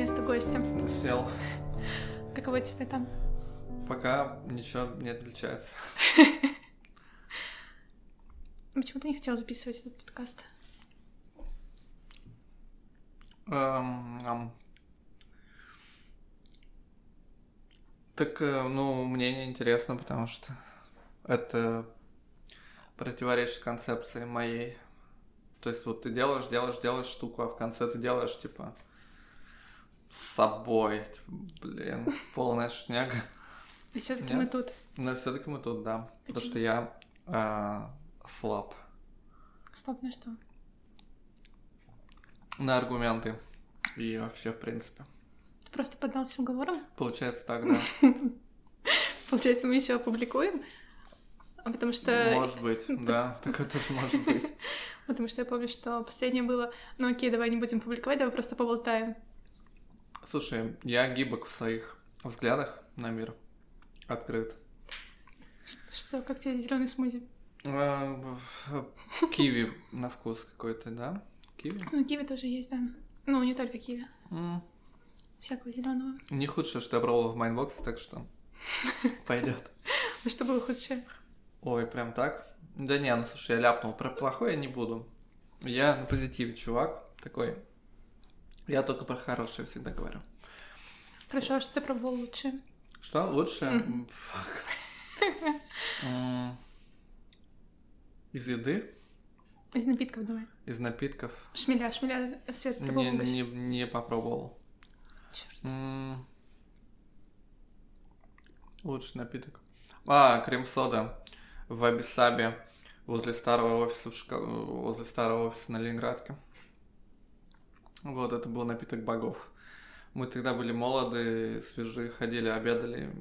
место гостя. Сел. Каково тебе там? Пока ничего не отличается. Почему ты не хотел записывать этот подкаст? Эм. Так, э, ну, мне не интересно, потому что это противоречит концепции моей. То есть вот ты делаешь, делаешь, делаешь штуку, а в конце ты делаешь, типа, с собой. Блин, полная шняга. И все-таки мы тут. Но все-таки мы тут, да. Потому Почему? что я э, слаб Стоп, на что? на аргументы. И вообще, в принципе. Ты просто поддался уговорам? Получается так, да. Получается, мы еще опубликуем? А Потому что... Может быть, да. Такое тоже может быть. Потому что я помню, что последнее было, ну окей, давай не будем публиковать, давай просто поболтаем. Слушай, я гибок в своих взглядах на мир. Открыт. Что, как тебе зеленый смузи? Э, Киви на вкус какой-то, да? Киви? Ну, киви тоже есть, да. Ну, не только киви. Всякого зеленого. Не худшее, что я пробовал в Mindbox е, так что пойдет. А что было худшее? Ой, прям так? Да не, ну слушай, я ляпнул. Про плохое я не буду. Я на позитиве чувак такой. Я только про хорошее всегда говорю. Хорошо, а что ты пробовал лучше? Что лучше? Из еды? Из напитков давай. Из напитков? Шмеля, шмеля, Свет, Не, не, не попробовал. Чёрт. М, Лучший напиток. А, крем-сода в Абисабе возле старого офиса в шка- возле старого офиса на Ленинградке. Вот, это был напиток богов. Мы тогда были молоды, свежие, ходили, обедали,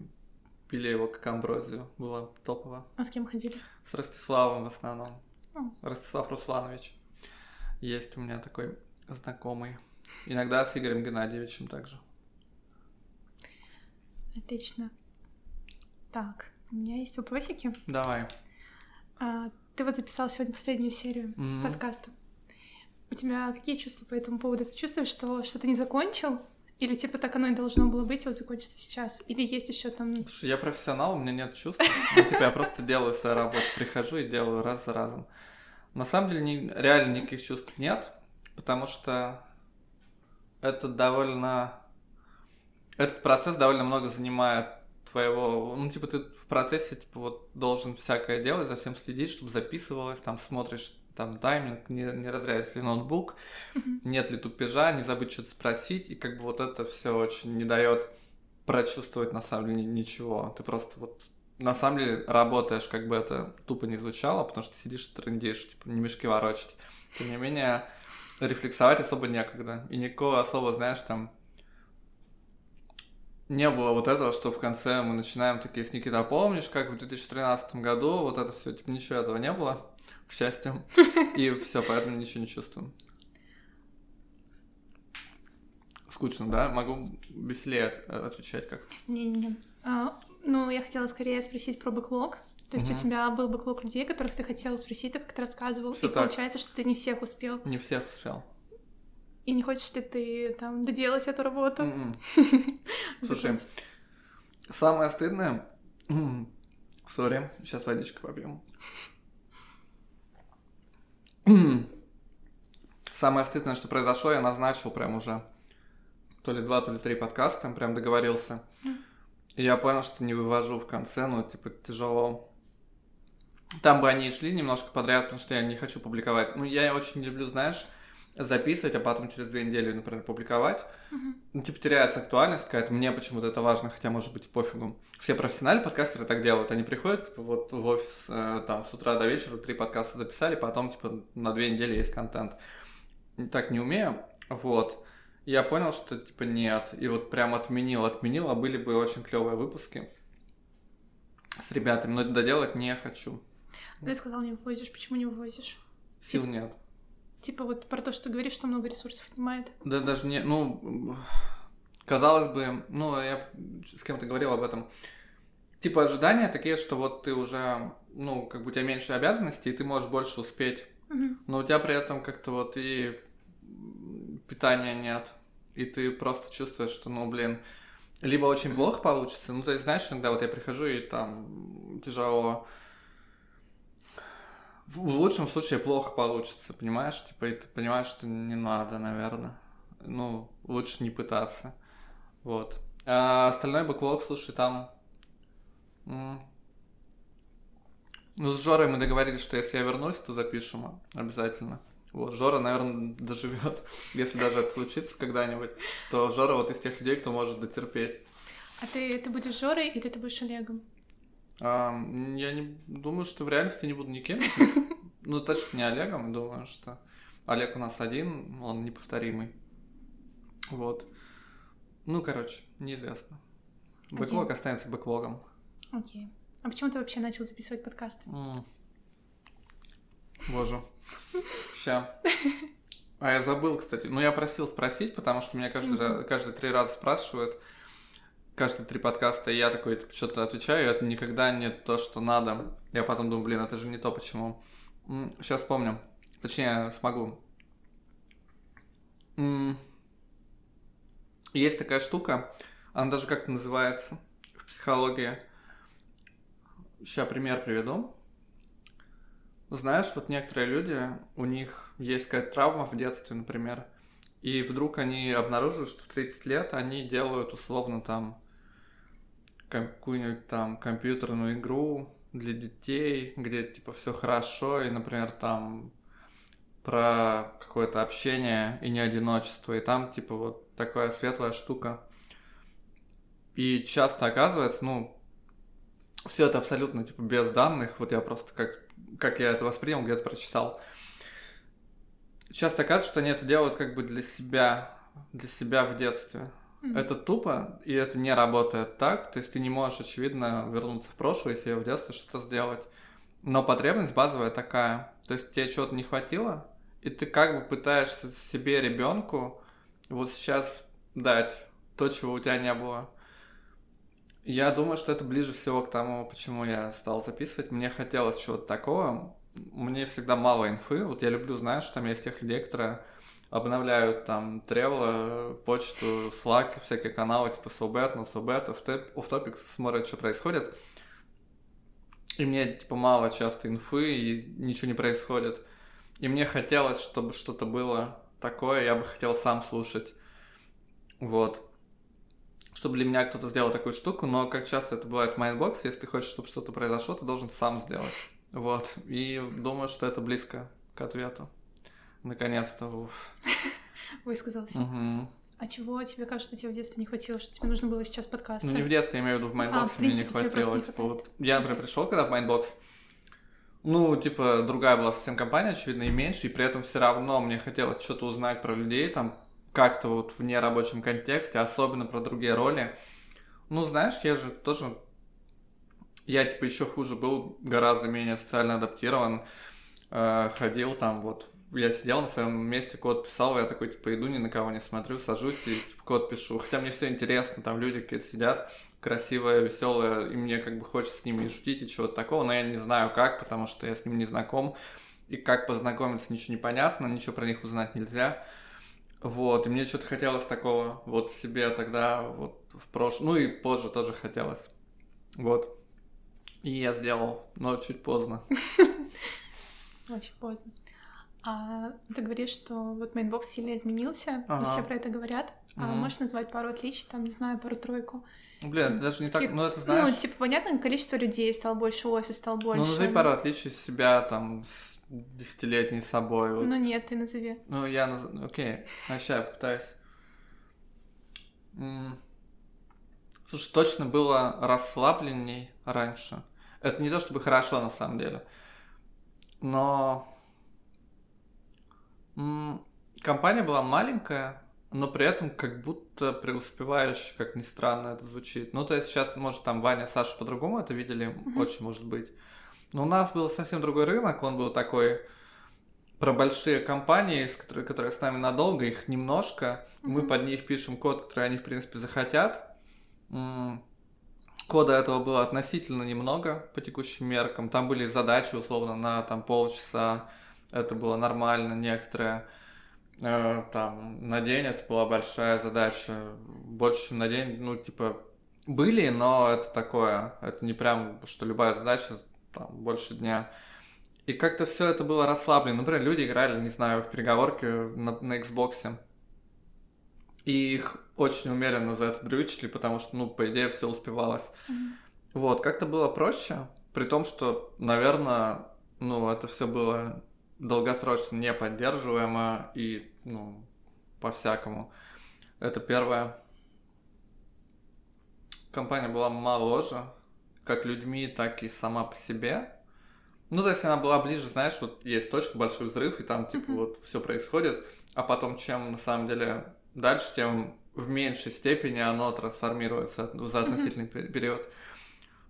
пили его как амброзию. Было топово. А с кем ходили? С Ростиславом в основном. О. Ростислав Русланович. Есть у меня такой знакомый. Иногда с Игорем Геннадьевичем также. Отлично. Так, у меня есть вопросики. Давай. А, ты вот записал сегодня последнюю серию Мгм. подкаста. У тебя какие чувства по этому поводу? Ты чувствуешь, что что-то не закончил? Или типа так оно и должно было быть, вот закончится сейчас? Или есть еще там... Слушай, я профессионал, у меня нет чувств. Ну, типа, я просто делаю свою работу, прихожу и делаю раз за разом. На самом деле, ни- реально никаких чувств нет, потому что это довольно... Этот процесс довольно много занимает твоего... Ну, типа, ты в процессе, типа, вот должен всякое делать, за всем следить, чтобы записывалось, там смотришь там тайминг, не, не разряется ли ноутбук, нет ли тупежа, не забыть что-то спросить, и как бы вот это все очень не дает прочувствовать на самом деле ни- ничего. Ты просто вот на самом деле работаешь, как бы это тупо не звучало, потому что сидишь трындишь, типа не мешки ворочать. Тем не менее, рефлексовать особо некогда. И никакого особо, знаешь, там не было вот этого, что в конце мы начинаем такие с Никита, «А помнишь, как в 2013 году вот это все, типа ничего этого не было, к счастью. И все, поэтому ничего не чувствуем. Скучно, да? Могу веселее от- отвечать как Не-не-не. А, ну, я хотела скорее спросить про backlog. То есть у Мгм. тебя был backlog людей, которых ты хотела спросить, ты как-то рассказывал. Всё и так. получается, что ты не всех успел. Не всех успел. И не хочешь ли ты там доделать эту работу? М-м. Слушай, самое стыдное... Sorry, сейчас водичка попьем. Самое стыдное, что произошло, я назначил прям уже то ли два, то ли три подкаста, прям договорился. И я понял, что не вывожу в конце, ну, типа, тяжело. Там бы они и шли немножко подряд, потому что я не хочу публиковать. Ну, я очень люблю, знаешь, записывать, а потом через две недели, например, публиковать. Мгм. Ну, типа, теряется актуальность какая-то. Мне почему-то это важно, хотя, может быть, пофигу. Все профессиональные подкастеры так делают. Они приходят, типа, вот в офис, э, там, с утра до вечера три подкаста записали, потом, типа, на две недели есть контент. Так не умею. Вот. Я понял, что, типа, нет. И вот прям отменил, отменил, а были бы очень клевые выпуски с ребятами, но доделать не хочу. Ты сказал, не вывозишь. Почему не вывозишь? Сил нет. Типа вот про то, что ты говоришь, что много ресурсов отнимает. Да даже не, ну, казалось бы, ну, я с кем-то говорил об этом. Типа ожидания такие, что вот ты уже, ну, как бы у тебя меньше обязанностей, и ты можешь больше успеть. Мгм. Но у тебя при этом как-то вот и питания нет. и ты просто чувствуешь, что, ну, блин, либо очень плохо получится, ну, то есть, знаешь, иногда вот я прихожу и там тяжело в лучшем случае плохо получится, понимаешь? Типа, и ты понимаешь, что не надо, наверное. Ну, лучше не пытаться. Вот. А остальной бэклог, слушай, там... Ну, с Жорой мы договорились, что если я вернусь, то запишем обязательно. Вот, Жора, наверное, доживет, если даже это случится когда-нибудь, то Жора вот из тех людей, кто может дотерпеть. А ты, ты будешь Жорой или ты будешь Олегом? А, я не думаю, что в реальности не буду никем. Ну, точно не Олегом, думаю, что Олег у нас один, он неповторимый. Вот. Ну, короче, неизвестно. Бэклог останется бэклогом. Окей. А почему ты вообще начал записывать подкасты? Боже. Ща. А я забыл, кстати. Ну, я просил спросить, потому что меня каждый, каждые три раза спрашивают, каждые три подкаста, и я такой что-то отвечаю, это никогда не то, что надо. Я потом думаю, блин, это же не то, почему. Сейчас помню. Точнее, смогу. Есть такая штука, она даже как-то называется в психологии. Сейчас пример приведу. Знаешь, вот некоторые люди, у них есть какая-то травма в детстве, например, и вдруг они обнаруживают, что в 30 лет они делают условно там какую-нибудь там компьютерную игру для детей, где типа все хорошо, и, например, там про какое-то общение и не одиночество, и там типа вот такая светлая штука. И часто оказывается, ну, все это абсолютно типа без данных, вот я просто как, как я это воспринял, где-то прочитал. Часто оказывается, что они это делают как бы для себя, для себя в детстве. Это тупо, и это не работает так. То есть ты не можешь, очевидно, вернуться в прошлое и себе в детстве что-то сделать. Но потребность базовая такая. То есть тебе чего-то не хватило, и ты как бы пытаешься себе ребенку вот сейчас дать то, чего у тебя не было. Я думаю, что это ближе всего к тому, почему я стал записывать. Мне хотелось чего-то такого. Мне всегда мало инфы. Вот я люблю, знаешь, там есть тех людей, которые обновляют там Тревела, почту, Slack, всякие каналы типа SoBet, no SoBet, Off-Topic, смотрят, что происходит. И мне типа мало часто инфы, и ничего не происходит. И мне хотелось, чтобы что-то было такое, я бы хотел сам слушать. Вот. Чтобы для меня кто-то сделал такую штуку, но как часто это бывает в Mindbox е, если ты хочешь, чтобы что-то произошло, ты должен сам сделать. Вот. И думаю, что это близко к ответу. Наконец-то. Высказался. Угу. А чего тебе кажется, тебе в детстве не хватило, что тебе нужно было сейчас подкаст? Ну, не в детстве, я имею в виду в Mindbox е а, мне не хватило. Не типа, вот, я, например, пришел когда в Mindbox, ну, типа, другая была совсем компания, очевидно, и меньше, и при этом все равно мне хотелось что-то узнать про людей, там, как-то вот в нерабочем контексте, особенно про другие роли. Ну, знаешь, я же тоже... Я, типа, еще хуже был, гораздо менее социально адаптирован, э, ходил там вот я сидел на своем месте, код писал, я такой, типа, иду, ни на кого не смотрю, сажусь и типа, код пишу. Хотя мне все интересно, там люди какие-то сидят, красивые, веселые, и мне как бы хочется с ними шутить, и чего-то такого, но я не знаю как, потому что я с ними не знаком, и как познакомиться, ничего не понятно, ничего про них узнать нельзя. Вот, и мне что-то хотелось такого вот себе тогда, вот в прошлом, ну и позже тоже хотелось. Вот. И я сделал, но чуть поздно. Очень поздно. А ты говоришь, что вот Mindbox сильно изменился, ага. и все про это говорят. А mm можешь назвать пару отличий, там, не знаю, пару-тройку? Бля, даже не так, ну это знаешь... Ну, типа, понятно, количество людей стало больше, офис стал больше. Ну, назови пару отличий себя, там, с десятилетней собой. Вот. Ну нет, ты назови. Ну, я наз... Окей, а сейчас я попытаюсь. Слушай, точно было расслабленней раньше. Это не то чтобы хорошо, на самом деле. Но Компания была маленькая, но при этом как будто преуспевающая, как ни странно это звучит. Ну, то есть сейчас, может, там Ваня, Саша по-другому это видели, mm-hmm. очень может быть. Но у нас был совсем другой рынок, он был такой про большие компании, которые, которые с нами надолго, их немножко. Mm-hmm. Мы под них пишем код, который они, в принципе, захотят. Кода этого было относительно немного по текущим меркам. Там были задачи, условно, на там полчаса это было нормально, некоторые. э, там на день это была большая задача, больше, чем на день, ну, типа, были, но это такое, это не прям, что любая задача там больше дня. И как-то все это было расслаблено. Например, люди играли, не знаю, в переговорке на, на Xbox. И их очень умеренно за это дрючили, потому что, ну, по идее, все успевалось. Mm-hmm. Вот, как-то было проще, при том, что, наверное, ну, это все было долгосрочно не поддерживаемо и, ну, по-всякому. Это первое. Компания была моложе, как людьми, так и сама по себе. Ну, то есть она была ближе, знаешь, вот есть точка, большой взрыв, и там, типа, mm-hmm. вот все происходит, а потом, чем на самом деле дальше, тем в меньшей степени оно трансформируется за относительный mm-hmm. период.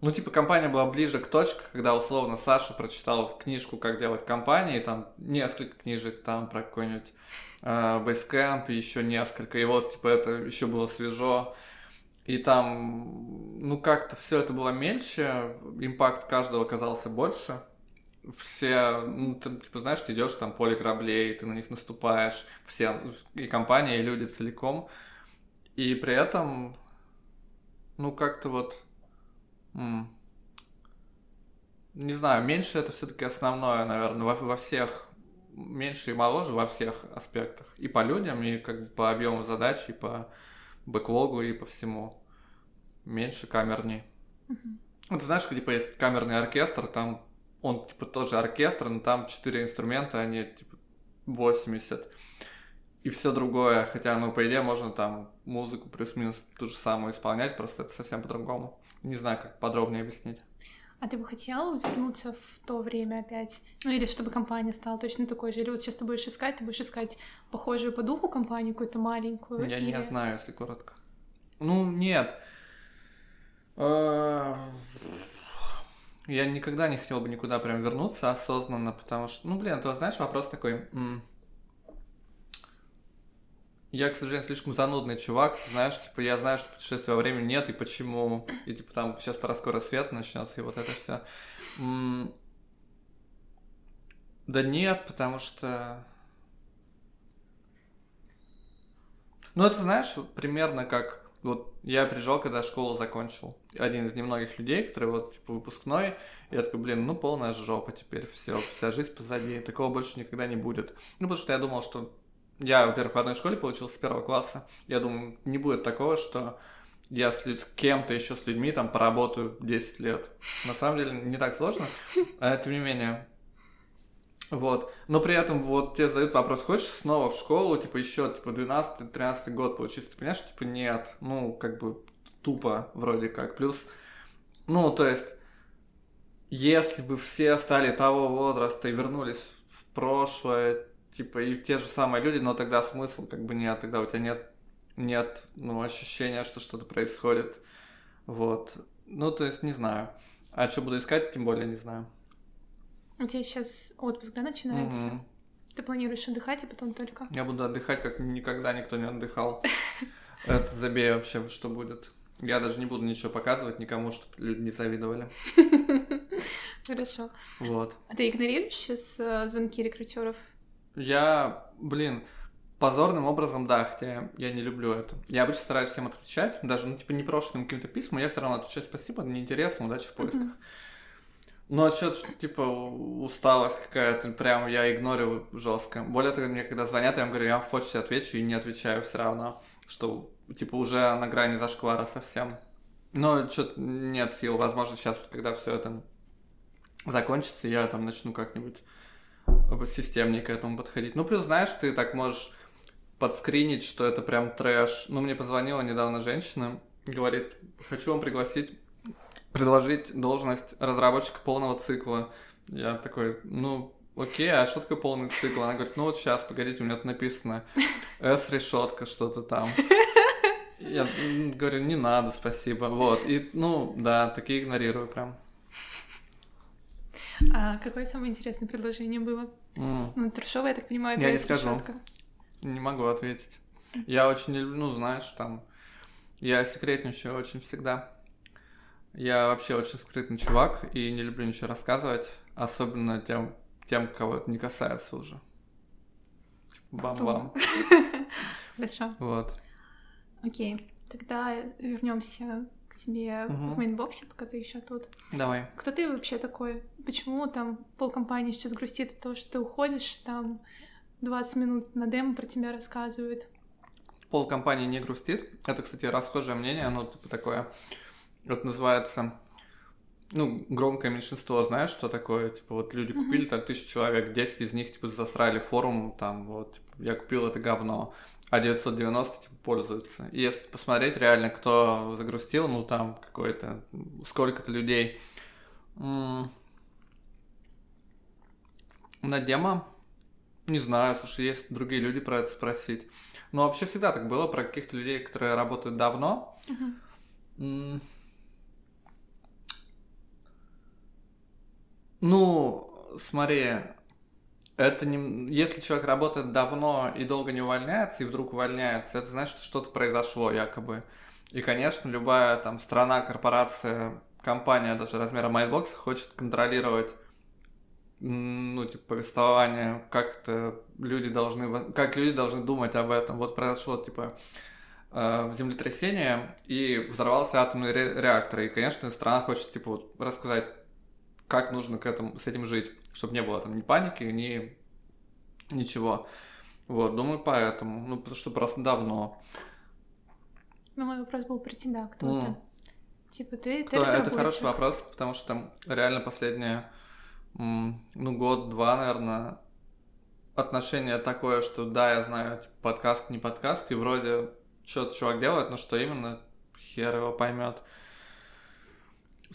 Ну, типа, компания была ближе к точке, когда, условно, Саша прочитал книжку «Как делать компании», там несколько книжек там про какой-нибудь э, Basecamp, еще несколько, и вот, типа, это еще было свежо, и там, ну, как-то все это было мельче, импакт каждого оказался больше, все, ну, ты, типа, знаешь, ты идешь там поле кораблей, ты на них наступаешь, все, и компания, и люди целиком, и при этом, ну, как-то вот не знаю, меньше это все-таки основное, наверное, во, во всех меньше и моложе во всех аспектах. И по людям, и как бы по объему задач, и по бэклогу, и по всему. Меньше камерней. Mm-hmm. Ты знаешь, типа есть камерный оркестр, там он типа тоже оркестр, но там четыре инструмента, они типа 80. И все другое, хотя, ну, по идее, можно там музыку плюс-минус ту же самую исполнять, просто это совсем по-другому. Не знаю, как подробнее объяснить. А ты бы хотел вернуться в то время опять? Ну или чтобы компания стала точно такой же? Или вот сейчас ты будешь искать, ты будешь искать похожую по духу компанию, какую-то маленькую? Я или... не знаю, если коротко. Ну, нет. А, я никогда не хотел бы никуда прям вернуться осознанно, потому что, ну, блин, ты знаешь, вопрос такой, я, к сожалению, слишком занудный чувак, знаешь, типа, я знаю, что путешествия во времени нет, и почему, и, типа, там, сейчас пора скоро свет начнется, и вот это все. Да нет, потому что... Ну, это, знаешь, примерно как... Вот я приезжал, когда школу закончил. Один из немногих людей, который вот, типа, выпускной. И я такой, блин, ну, полная жопа теперь, все, вся жизнь позади. Такого больше никогда не будет. Ну, потому что я думал, что я, во-первых, в одной школе получился с первого класса. Я думаю, не будет такого, что я с, кем-то еще с людьми там поработаю 10 лет. На самом деле не так сложно. А, тем не менее. Вот. Но при этом вот тебе задают вопрос, хочешь снова в школу, типа еще типа 12-13 год получиться? Ты понимаешь, типа нет. Ну, как бы тупо вроде как. Плюс, ну, то есть, если бы все стали того возраста и вернулись в прошлое, типа, и те же самые люди, но тогда смысл как бы нет, тогда у тебя нет, нет, ну, ощущения, что что-то происходит, вот. Ну, то есть, не знаю. А что буду искать, тем более не знаю. У тебя сейчас отпуск, да, начинается? Mm-hmm. Ты планируешь отдыхать и потом только? Я буду отдыхать, как никогда никто не отдыхал. Это забей вообще, что будет. Я даже не буду ничего показывать никому, чтобы люди не завидовали. Хорошо. Вот. А ты игнорируешь сейчас э, звонки рекрутеров? Я, блин, позорным образом, да, хотя я не люблю это. Я обычно стараюсь всем отвечать, даже, ну, типа, непрошенным каким-то письмам, я все равно отвечаю спасибо, неинтересно, удачи в поисках. Mm-hmm. Но что-то, типа, усталость какая-то, прям я игнорю жестко. Более того, мне когда звонят, я им говорю, я вам в почте отвечу и не отвечаю все равно, что, типа, уже на грани зашквара совсем. Но что-то нет сил, возможно, сейчас, когда все это закончится, я там начну как-нибудь системнее к этому подходить. Ну, плюс, знаешь, ты так можешь подскринить, что это прям трэш. Ну, мне позвонила недавно женщина, говорит, хочу вам пригласить, предложить должность разработчика полного цикла. Я такой, ну, окей, а что такое полный цикл? Она говорит, ну вот сейчас, погодите, у меня тут написано S-решетка, что-то там. Я говорю, не надо, спасибо. Вот, и, ну, да, такие игнорирую прям. А какое самое интересное предложение было? Mm. Ну, трешовое, я так понимаю, Я не скажу. Решетка. Не могу ответить. Я очень не люблю, ну, знаешь, там... Я секретничаю очень всегда. Я вообще очень скрытный чувак и не люблю ничего рассказывать, особенно тем, тем кого это не касается уже. Бам-бам. Хорошо. Вот. Окей, тогда вернемся к себе угу. в Mindbox е, пока ты еще тут. Давай. Кто ты вообще такой? Почему там полкомпании сейчас грустит от того, что ты уходишь, там 20 минут на демо про тебя рассказывают? Полкомпании не грустит. Это, кстати, расхожее мнение, оно типа такое, вот называется ну, громкое меньшинство, знаешь, что такое? Типа, вот люди mm-hmm. купили там тысячу человек, 10 из них, типа, засрали форум, там, вот, типа, я купил это говно, а 990, типа, пользуются. И если посмотреть реально, кто загрустил, ну, там, какой-то, сколько-то людей. На демо? Не знаю, слушай, есть другие люди про это спросить. Но вообще всегда так было про каких-то людей, которые работают давно. Mm-hmm. Ну, смотри, это не... Если человек работает давно и долго не увольняется, и вдруг увольняется, это значит, что что-то произошло якобы. И, конечно, любая там страна, корпорация, компания даже размера Mindbox хочет контролировать ну, типа, повествование, как это люди должны, как люди должны думать об этом. Вот произошло, типа, э, землетрясение, и взорвался атомный реактор. И, конечно, страна хочет, типа, вот, рассказать, как нужно к этому, с этим жить, чтобы не было там ни паники, ни ничего. Вот, думаю, поэтому. Ну, потому что просто давно. Ну, мой вопрос был про тебя, кто mm. это? Типа ты, ты Это хороший вопрос, потому что там реально последние, ну, год-два, наверное, отношение такое, что да, я знаю, типа, подкаст, не подкаст, и вроде что-то чувак делает, но что именно, хер его поймет.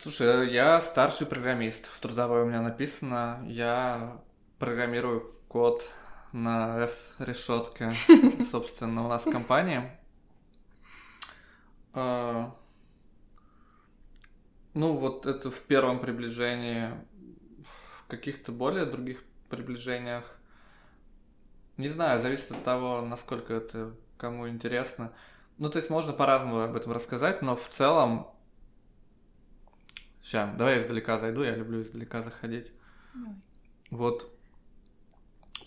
Слушай, я старший программист. В трудовой у меня написано. Я программирую код на S-решетке, собственно, у нас в компании. А, ну, вот это в первом приближении. В каких-то более других приближениях. Не знаю, зависит от того, насколько это кому интересно. Ну, то есть можно по-разному об этом рассказать, но в целом Сейчас, давай я издалека зайду, я люблю издалека заходить. Давай. Вот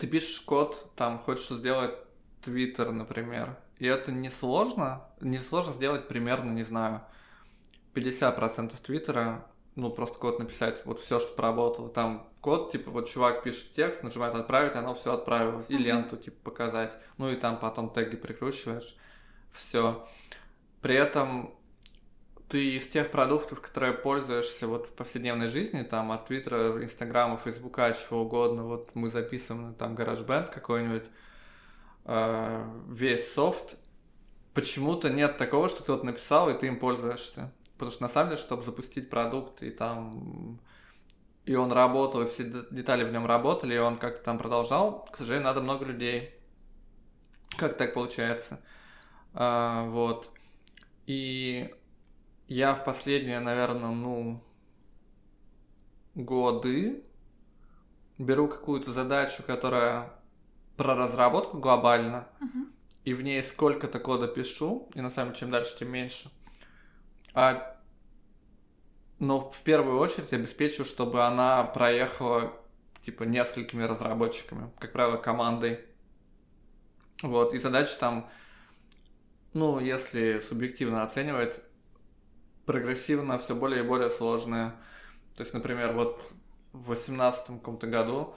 ты пишешь код, там хочешь сделать Твиттер, например, и это не сложно, не сложно сделать примерно, не знаю, 50% Твиттера, ну, просто код написать, вот все, что поработало. Там код, типа, вот чувак пишет текст, нажимает отправить, оно все отправилось. И ленту, типа, показать. Ну, и там потом теги прикручиваешь. Все. При этом ты из тех продуктов, которые пользуешься вот в повседневной жизни, там от Твиттера, Инстаграма, Фейсбука, чего угодно, вот мы записываем там GarageBand какой-нибудь, э, весь софт, почему-то нет такого, что кто-то написал, и ты им пользуешься. Потому что на самом деле, чтобы запустить продукт, и там и он работал, и все детали в нем работали, и он как-то там продолжал, к сожалению, надо много людей. Как так получается? А, вот. И я в последние, наверное, ну, годы беру какую-то задачу, которая про разработку глобально, uh-huh. и в ней сколько-то кода пишу, и на самом деле чем дальше, тем меньше. А, но в первую очередь обеспечу, чтобы она проехала типа несколькими разработчиками, как правило, командой. Вот, и задача там, ну, если субъективно оценивать, прогрессивно все более и более сложные. То есть, например, вот в 2018 каком-то году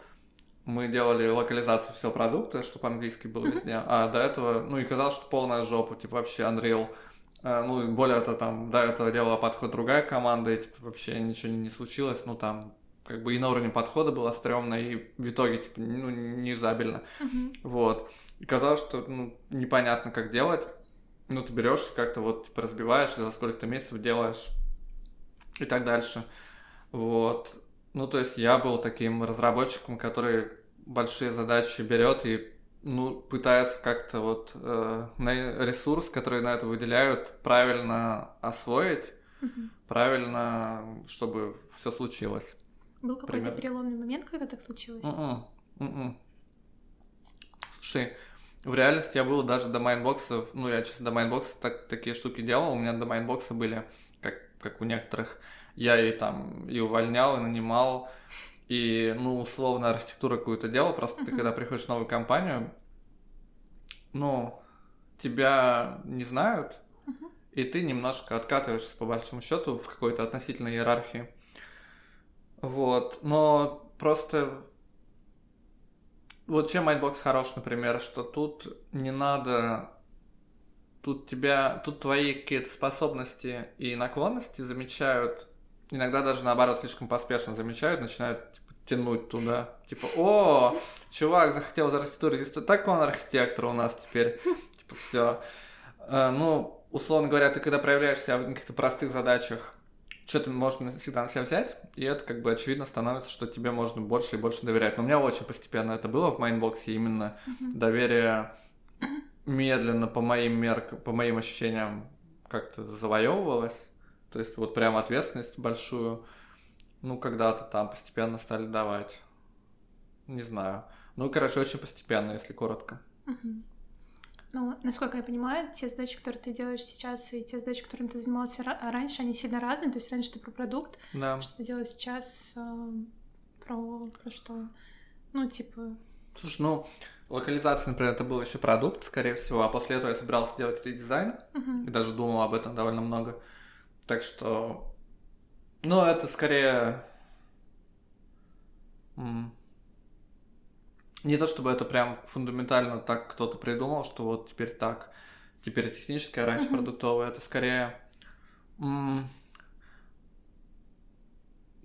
мы делали локализацию всего продукта, чтобы английский был везде, а до этого, ну и казалось, что полная жопа, типа вообще Unreal. А, ну, более того, там, до этого делала подход другая команда, и типа, вообще ничего не, случилось, ну, там, как бы и на уровне подхода было стрёмно, и в итоге, типа, ну, не изабельно. Uh-huh. Вот. И казалось, что, ну, непонятно, как делать. Ну, ты берешь как-то вот типа, разбиваешь, за сколько-то месяцев делаешь и так дальше. Вот. Ну, то есть я был таким разработчиком, который большие задачи берет и ну, пытается как-то вот э, ресурс, который на это выделяют, правильно освоить, угу. правильно, чтобы все случилось. Был какой-то переломный момент, когда так случилось? Mm-mm. Mm-mm. Слушай, в реальности я был даже до Mindbox ов, ну, я честно до Mindbox а так, такие штуки делал, у меня до Mindbox а были, как, как у некоторых, я и там и увольнял, и нанимал, и, ну, условно, архитектуру какую-то делал, просто uh-huh. ты когда приходишь в новую компанию, ну, тебя не знают, и ты немножко откатываешься, по большому счету, в какой-то относительной иерархии. Вот, но просто вот чем Mindbox хорош, например, что тут не надо тут тебя, тут твои какие-то способности и наклонности замечают, иногда даже наоборот слишком поспешно замечают, начинают типа, тянуть туда. Типа, о, чувак захотел из архитектуры, так он архитектор у нас теперь. Типа, все. Э, ну, условно говоря, ты когда проявляешь себя в каких-то простых задачах, что-то можно всегда на себя взять, и это как бы очевидно становится, что тебе можно больше и больше доверять. Но у меня очень постепенно это было в Mindbox е, именно mm-hmm. доверие медленно по моим меркам, по моим ощущениям как-то завоевывалось. То есть вот прям ответственность большую, ну, когда-то там постепенно стали давать. Не знаю. Ну, короче, очень постепенно, если коротко. Угу. Ну, насколько я понимаю, те задачи, которые ты делаешь сейчас, и те задачи, которыми ты занимался раньше, они сильно разные. То есть раньше ты про продукт, да. что ты делаешь сейчас э, про, про что? Ну, типа... Слушай, ну, локализация, например, это был еще продукт, скорее всего, а после этого я собирался делать редизайн, uh-huh. и даже думал об этом довольно много. Так что, ну, это скорее... Не то чтобы это прям фундаментально так кто-то придумал, что вот теперь так, теперь техническое, а раньше uh-huh. продуктовое. Это скорее м-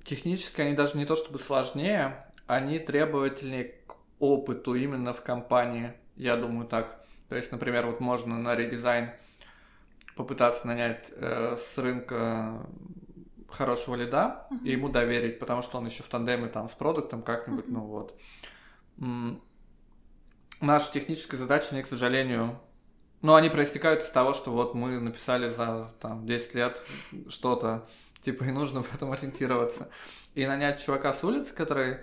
техническое, они даже не то чтобы сложнее, они требовательнее к опыту именно в компании. Я думаю так. То есть, например, вот можно на редизайн попытаться нанять э, с рынка хорошего лида uh-huh. и ему доверить, потому что он еще в тандеме там с продуктом как-нибудь, uh-huh. ну вот наши технические задачи, они, к сожалению, ну, они проистекают из того, что вот мы написали за там 10 лет что-то, типа, и нужно в этом ориентироваться. И нанять чувака с улицы, который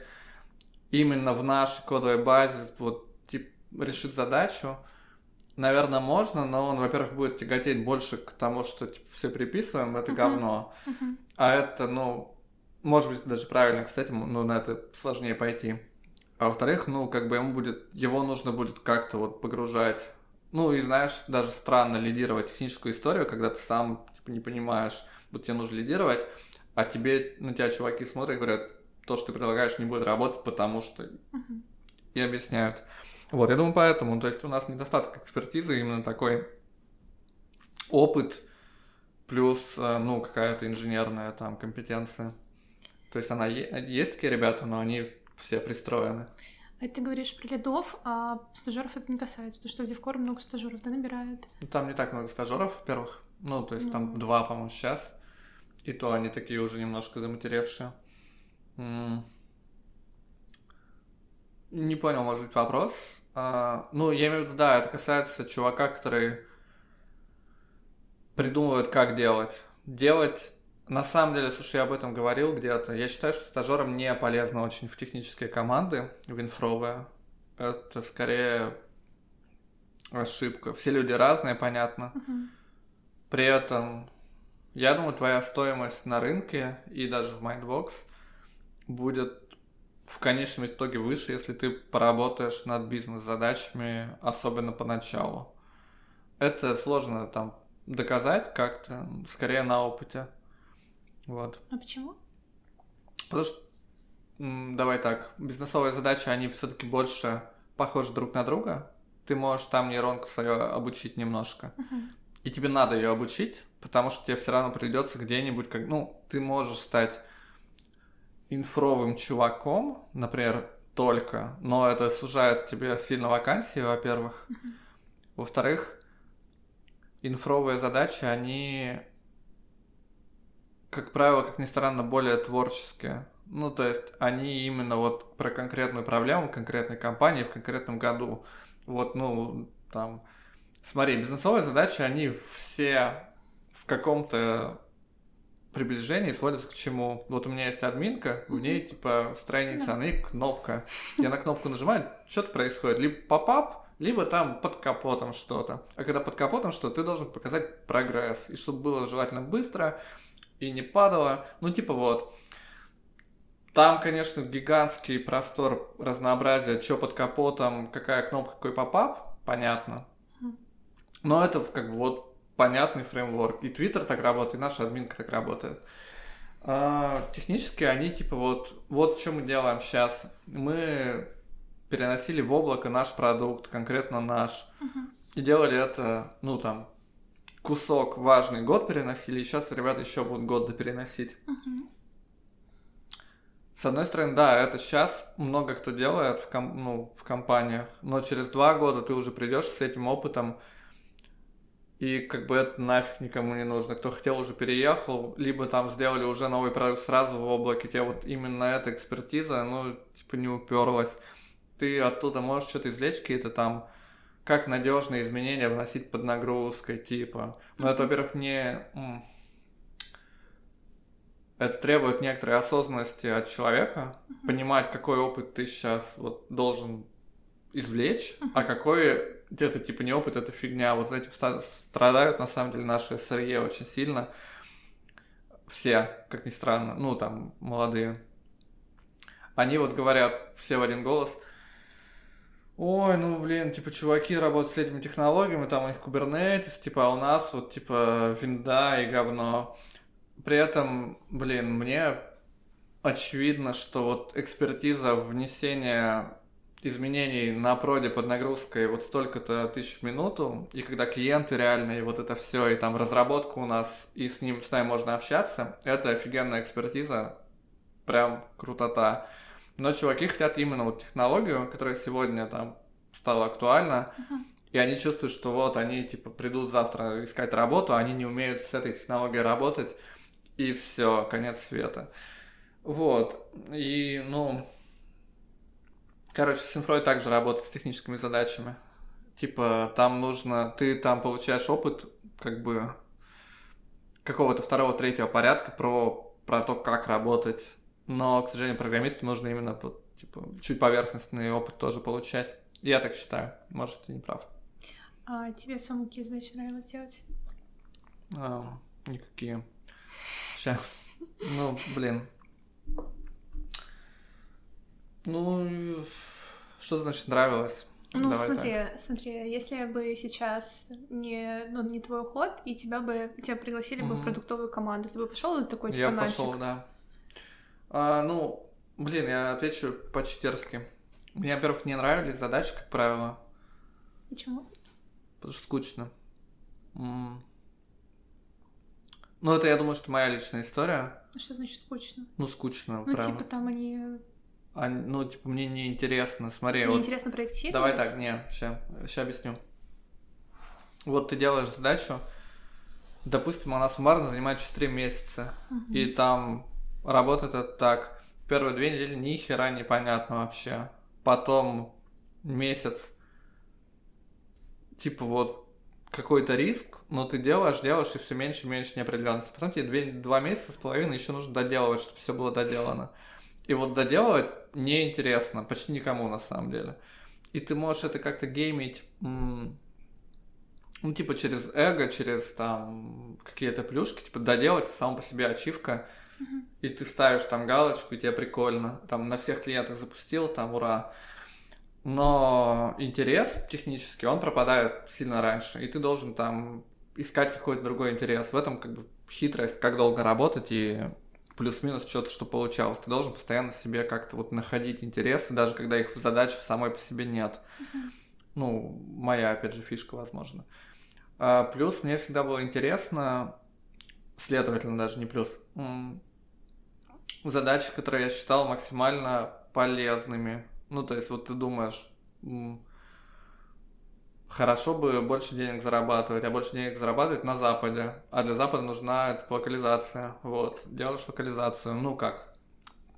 именно в нашей кодовой базе вот, типа, решит задачу, наверное, можно, но он, во-первых, будет тяготеть больше к тому, что типа, все приписываем, это uh-huh. говно. Uh-huh. А это, ну, может быть, даже правильно, кстати, но на это сложнее пойти. А во-вторых, ну, как бы ему будет, его нужно будет как-то вот погружать. Ну, и знаешь, даже странно лидировать техническую историю, когда ты сам типа, не понимаешь, вот тебе нужно лидировать, а тебе, на тебя чуваки смотрят и говорят, то, что ты предлагаешь, не будет работать, потому что... Uh-huh. И объясняют. Вот, я думаю, поэтому, то есть у нас недостаток экспертизы, именно такой опыт, плюс, э, ну, какая-то инженерная там компетенция. То есть она есть такие ребята, но они все пристроены. А ты говоришь про лидов, а стажеров это не касается, потому что в Девкор много стажеров да, набирает. Ну, там не так много стажеров, во-первых. Ну, то есть ну. там два, по-моему, сейчас. И то они такие уже немножко заматеревшие. Не понял, может быть, вопрос. А, ну, я имею в виду, да, это касается чувака, который придумывает, как делать. Делать на самом деле, слушай, я об этом говорил где-то. Я считаю, что стажерам не полезно очень в технические команды, в инфровые. Это скорее ошибка. Все люди разные, понятно. Uh-huh. При этом, я думаю, твоя стоимость на рынке и даже в Mindbox будет в конечном итоге выше, если ты поработаешь над бизнес-задачами, особенно поначалу. Это сложно там доказать как-то, скорее на опыте. Вот. А почему? Потому что, давай так, бизнесовые задачи, они все-таки больше похожи друг на друга. Ты можешь там нейронку свою обучить немножко. Uh-huh. И тебе надо ее обучить, потому что тебе все равно придется где-нибудь, как, ну, ты можешь стать инфровым чуваком, например, только, но это сужает тебе сильно вакансии, во-первых. Uh-huh. Во-вторых, инфровые задачи, они как правило, как ни странно, более творческие. Ну, то есть они именно вот про конкретную проблему конкретной компании в конкретном году. Вот, ну, там, смотри, бизнесовые задачи, они все в каком-то приближении сводятся к чему? Вот у меня есть админка, в ней типа страница, на ней кнопка. Я на кнопку нажимаю, что-то происходит. Либо поп-ап, либо там под капотом что-то. А когда под капотом что-то, ты должен показать прогресс. И чтобы было желательно быстро, и не падало. Ну, типа вот. Там, конечно, гигантский простор разнообразия, что под капотом, какая кнопка, какой попап, понятно. Но это как бы вот понятный фреймворк. И Twitter так работает, и наша админка так работает. А, технически они типа вот, вот что мы делаем сейчас. Мы переносили в облако наш продукт, конкретно наш. Uh-huh. И делали это, ну там, кусок важный год переносили, и сейчас ребята еще будут год допереносить. Uh-huh. С одной стороны, да, это сейчас много кто делает в, ком- ну, в компаниях, но через два года ты уже придешь с этим опытом, и как бы это нафиг никому не нужно. Кто хотел, уже переехал, либо там сделали уже новый продукт сразу в облаке, тебе вот именно эта экспертиза, ну, типа не уперлась. Ты оттуда можешь что-то извлечь, какие-то там как надежные изменения вносить под нагрузкой, типа. Но это, во-первых, не... Это требует некоторой осознанности от человека, понимать, какой опыт ты сейчас вот должен извлечь, а какой где-то типа не опыт, это фигня. Вот этим страдают на самом деле наши СРЕ очень сильно. Все, как ни странно, ну там молодые. Они вот говорят все в один голос – Ой, ну блин, типа чуваки работают с этими технологиями, там у них Kubernetes, типа, а у нас вот типа винда и говно. При этом, блин, мне очевидно, что вот экспертиза внесения изменений на проде под нагрузкой вот столько-то тысяч в минуту, и когда клиенты реальные, вот это все, и там разработка у нас, и с ним, с нами можно общаться, это офигенная экспертиза, прям крутота. Но чуваки хотят именно вот технологию, которая сегодня там стала актуальна, uh-huh. и они чувствуют, что вот они типа придут завтра искать работу, а они не умеют с этой технологией работать, и все, конец света. Вот. И, ну, короче, с инфрой также работать с техническими задачами. Типа, там нужно, ты там получаешь опыт, как бы, какого-то второго, третьего порядка про, про то, как работать но, к сожалению, программисту нужно именно типа, чуть поверхностный опыт тоже получать. Я так считаю. Может, ты не прав. А тебе какие задачи нравилось делать? А, никакие. Сейчас. Ну, блин. Ну, что значит нравилось? Ну, Давай смотри, так. смотри, если бы сейчас не, ну, не твой ход, и тебя бы тебя пригласили mm-hmm. бы в продуктовую команду, ты бы пошел такой типа Я пошел, да. А, ну, блин, я отвечу по-читерски. Мне, во-первых, не нравились задачи, как правило. Почему? Потому что скучно. Ну, это, я думаю, что моя личная история. А что значит скучно? Ну, скучно, Ну, правда. типа, там они... А, ну, типа, мне не интересно, смотри. Мне вот... интересно проектировать? Давай так, не, сейчас, сейчас объясню. Вот ты делаешь задачу, допустим, она суммарно занимает 4 месяца, угу. и там Работает это так. Первые две недели ни хера непонятно вообще. Потом месяц, типа вот какой-то риск, но ты делаешь, делаешь, и все меньше и меньше неопределенности. Потом тебе две, два месяца с половиной еще нужно доделывать, чтобы все было доделано. И вот доделывать неинтересно, почти никому на самом деле. И ты можешь это как-то геймить, ну, типа через эго, через там какие-то плюшки, типа доделать сам по себе ачивка – и ты ставишь там галочку, и тебе прикольно. Там на всех клиентах запустил, там ура. Но интерес технический, он пропадает сильно раньше, и ты должен там искать какой-то другой интерес. В этом как бы хитрость, как долго работать и плюс-минус что-то, что получалось. Ты должен постоянно себе как-то вот находить интересы, даже когда их задач самой по себе нет. Uh-huh. Ну, моя, опять же, фишка, возможно. А, плюс мне всегда было интересно, следовательно, даже не плюс, задачи, которые я считал максимально полезными. Ну, то есть, вот ты думаешь, хорошо бы больше денег зарабатывать, а больше денег зарабатывать на Западе. А для Запада нужна локализация. Вот, делаешь локализацию. Ну как?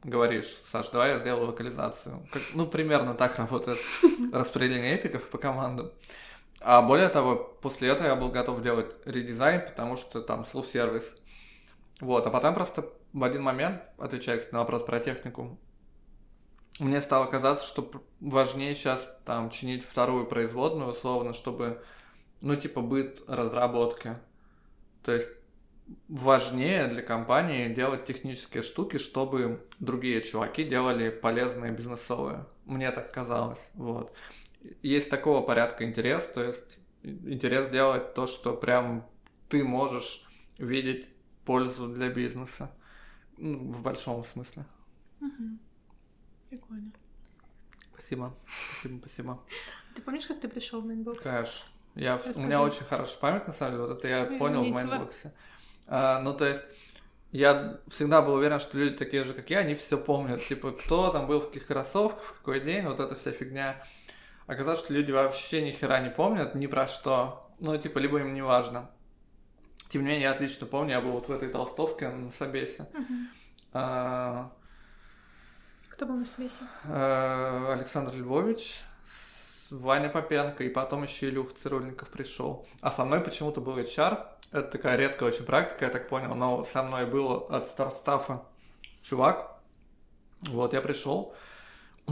Говоришь, Саш, давай я сделаю локализацию. Как, ну, примерно так работает распределение эпиков по командам. А более того, после этого я был готов делать редизайн, потому что там слов-сервис. Вот, а потом просто в один момент, отвечая на вопрос про технику, мне стало казаться, что важнее сейчас там чинить вторую производную условно, чтобы, ну, типа, быт разработки. То есть важнее для компании делать технические штуки, чтобы другие чуваки делали полезные бизнесовые. Мне так казалось. Вот. Есть такого порядка интерес, то есть интерес делать то, что прям ты можешь видеть пользу для бизнеса. Ну, в большом смысле. Угу. Прикольно. Спасибо. Спасибо, спасибо. Ты помнишь, как ты пришел в Mindbox? Конечно. Я, у меня очень хорошая память, на самом деле, вот это я Ой, понял в Mindbox е. А, ну, то есть, я всегда был уверен, что люди такие же, как я, они все помнят. Типа, кто там был в каких кроссовках, в какой день, вот эта вся фигня. Оказалось, что люди вообще ни хера не помнят ни про что. Ну, типа, либо им не важно. Тем не менее, я отлично помню, я был вот в этой толстовке на Собесе. А... Кто был на Собесе? А, Александр Львович, Ваня Попенко, и потом еще Илюх Цирульников пришел. А со мной почему-то был HR, это такая редкая очень практика, я так понял, но со мной был от старстафа чувак. Вот, я пришел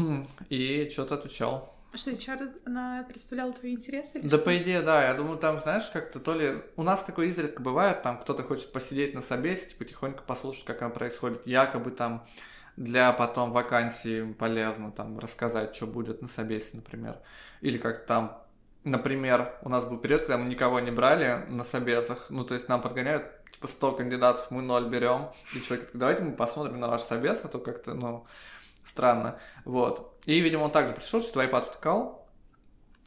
и что-то отвечал. А что, HR, она представляла твои интересы? Да, что? по идее, да. Я думаю, там, знаешь, как-то то ли... У нас такое изредка бывает, там кто-то хочет посидеть на собесе, тихонько послушать, как оно происходит. Якобы там для потом вакансии полезно там рассказать, что будет на собесе, например. Или как там Например, у нас был период, когда мы никого не брали на собесах, ну, то есть нам подгоняют, типа, 100 кандидатов, мы ноль берем, и человек давайте мы посмотрим на ваш собес, а то как-то, ну, странно, вот. И, видимо, он также пришел, что в iPad втыкал,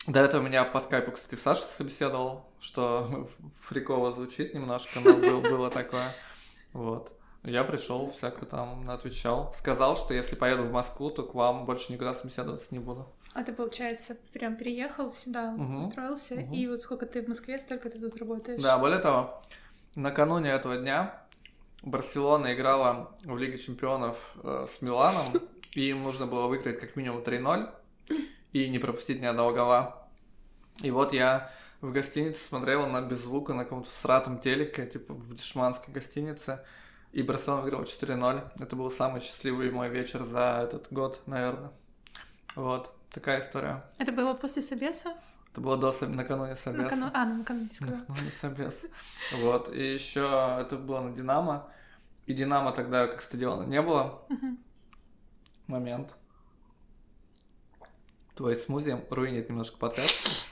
до этого меня по скайпу, кстати, Саша собеседовал, что фриково звучит немножко, но был, было такое, вот. Я пришел, всяко там отвечал. Сказал, что если поеду в Москву, то к вам больше никуда собеседоваться не буду. А ты, получается, прям переехал сюда, угу. устроился, угу. и вот сколько ты в Москве, столько ты тут работаешь? Да, более того, накануне этого дня Барселона играла в Лиге Чемпионов э, с Миланом, и им нужно было выиграть как минимум 3-0 и не пропустить ни одного гола. И вот я в гостинице смотрел на без звука на каком-то сратом телеке, типа в дешманской гостинице, и Барселона выиграл 4-0. Это был самый счастливый мой вечер за этот год, наверное. Вот, такая история. Это было после Собеса? Это было до накануне Собеса. Накану... А, ну, накануне сказала. Накануне Собеса. Вот, и еще это было на Динамо. И Динамо тогда как стадиона не было. Момент. Твой смузи руинит немножко подкаст.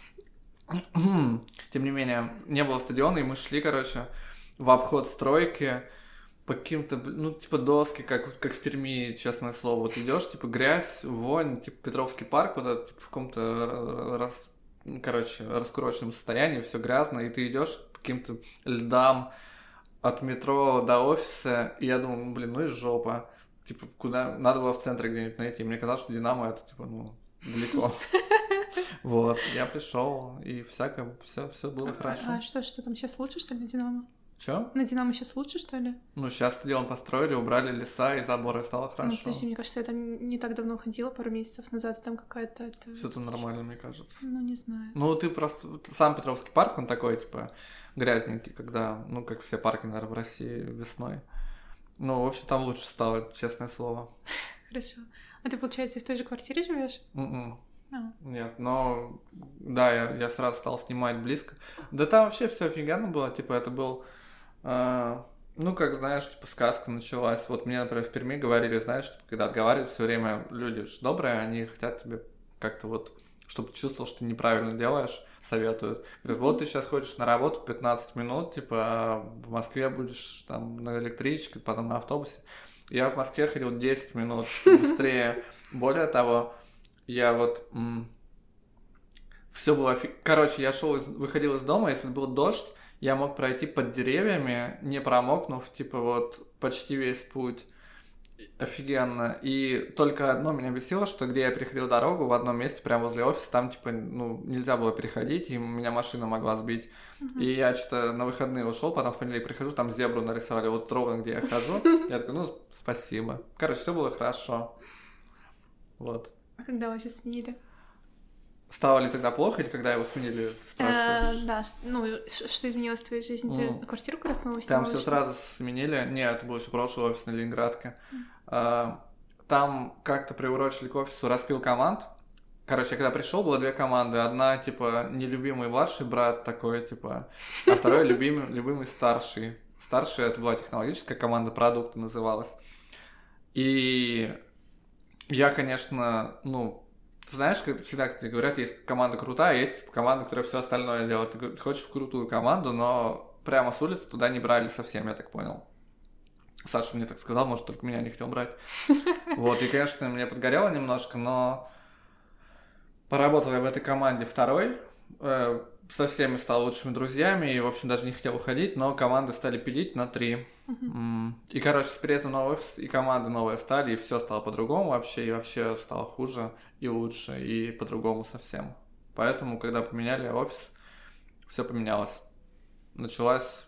Тем не менее, не было стадиона, и мы шли, короче, в обход стройки, по каким-то, ну, типа доски, как, как в Перми, честное слово. Вот идешь, типа грязь, вонь, типа Петровский парк, вот это, типа, в каком-то раз, короче, раскуроченном состоянии, все грязно, и ты идешь по каким-то льдам от метро до офиса, и я думаю, ну, блин, ну и жопа. Типа, куда надо было в центре где-нибудь найти. Мне казалось, что Динамо это, типа, ну, далеко. Вот, я пришел, и всякое, все, все было а, хорошо. А что, что там сейчас лучше, что ли, Динамо? Че? На Динамо сейчас лучше, что ли? Ну, сейчас стадион построили, убрали леса и заборы, стало ну, хорошо. Ну, подожди, мне кажется, я там не так давно ходила, пару месяцев назад, и там какая-то... Это... Все это нормально, мне кажется. Ну, не знаю. Ну, ты просто... Сам Петровский парк, он такой, типа, грязненький, когда, ну, как все парки, наверное, в России весной. Ну, в общем, там лучше стало, честное слово. Хорошо. А ты, получается, в той же квартире живешь? Mm-mm. А. Нет, но да, я, я сразу стал снимать близко. Да там вообще все офигенно было, типа это был а, ну, как знаешь, типа сказка началась. Вот мне, например, в Перми говорили, знаешь, типа, когда отговаривают все время люди же добрые, они хотят тебе как-то вот, чтобы ты чувствовал, что ты неправильно делаешь, советуют. Говорят, вот ты сейчас ходишь на работу 15 минут, типа, а в Москве будешь там на электричке, потом на автобусе. Я в Москве ходил 10 минут быстрее. Более того, я вот... Все было... Короче, я шел, из... выходил из дома, если был дождь, я мог пройти под деревьями, не промокнув, типа вот почти весь путь. Офигенно. И только одно меня бесило, что где я переходил дорогу, в одном месте, прямо возле офиса, там, типа, ну, нельзя было переходить, и меня машина могла сбить. Uh-huh. И я что-то на выходные ушел, потом в понедельник прихожу, там зебру нарисовали, вот ровно где я хожу. Я такой, ну, спасибо. Короче, все было хорошо. Вот. А когда вообще сменили? Стало ли тогда плохо, или когда его сменили, спрашиваешь? Э, да, ну, что изменилось в твоей жизни? Ты mm. квартиру раз снова Там все сразу сменили. Нет, это был еще прошлый офис на Ленинградке. Mm. Там как-то приурочили к офису распил команд. Короче, когда пришел, было две команды. Одна, типа, нелюбимый младший брат такой, типа, а второй любимый, любимый старший. Старший это была технологическая команда, продукта называлась. И я, конечно, ну, знаешь, как всегда как говорят, есть команда крутая, есть типа, команда, которая все остальное делает. Ты хочешь в крутую команду, но прямо с улицы туда не брали совсем, я так понял. Саша мне так сказал, может, только меня не хотел брать. Вот, и, конечно, мне подгорело немножко, но поработал я в этой команде второй, э, со всеми стал лучшими друзьями и, в общем, даже не хотел уходить, но команды стали пилить на три. Uh-huh. И, короче, это новый офис, и команды новые стали, и все стало по-другому вообще, и вообще стало хуже и лучше, и по-другому совсем. Поэтому, когда поменяли офис, все поменялось. Началась,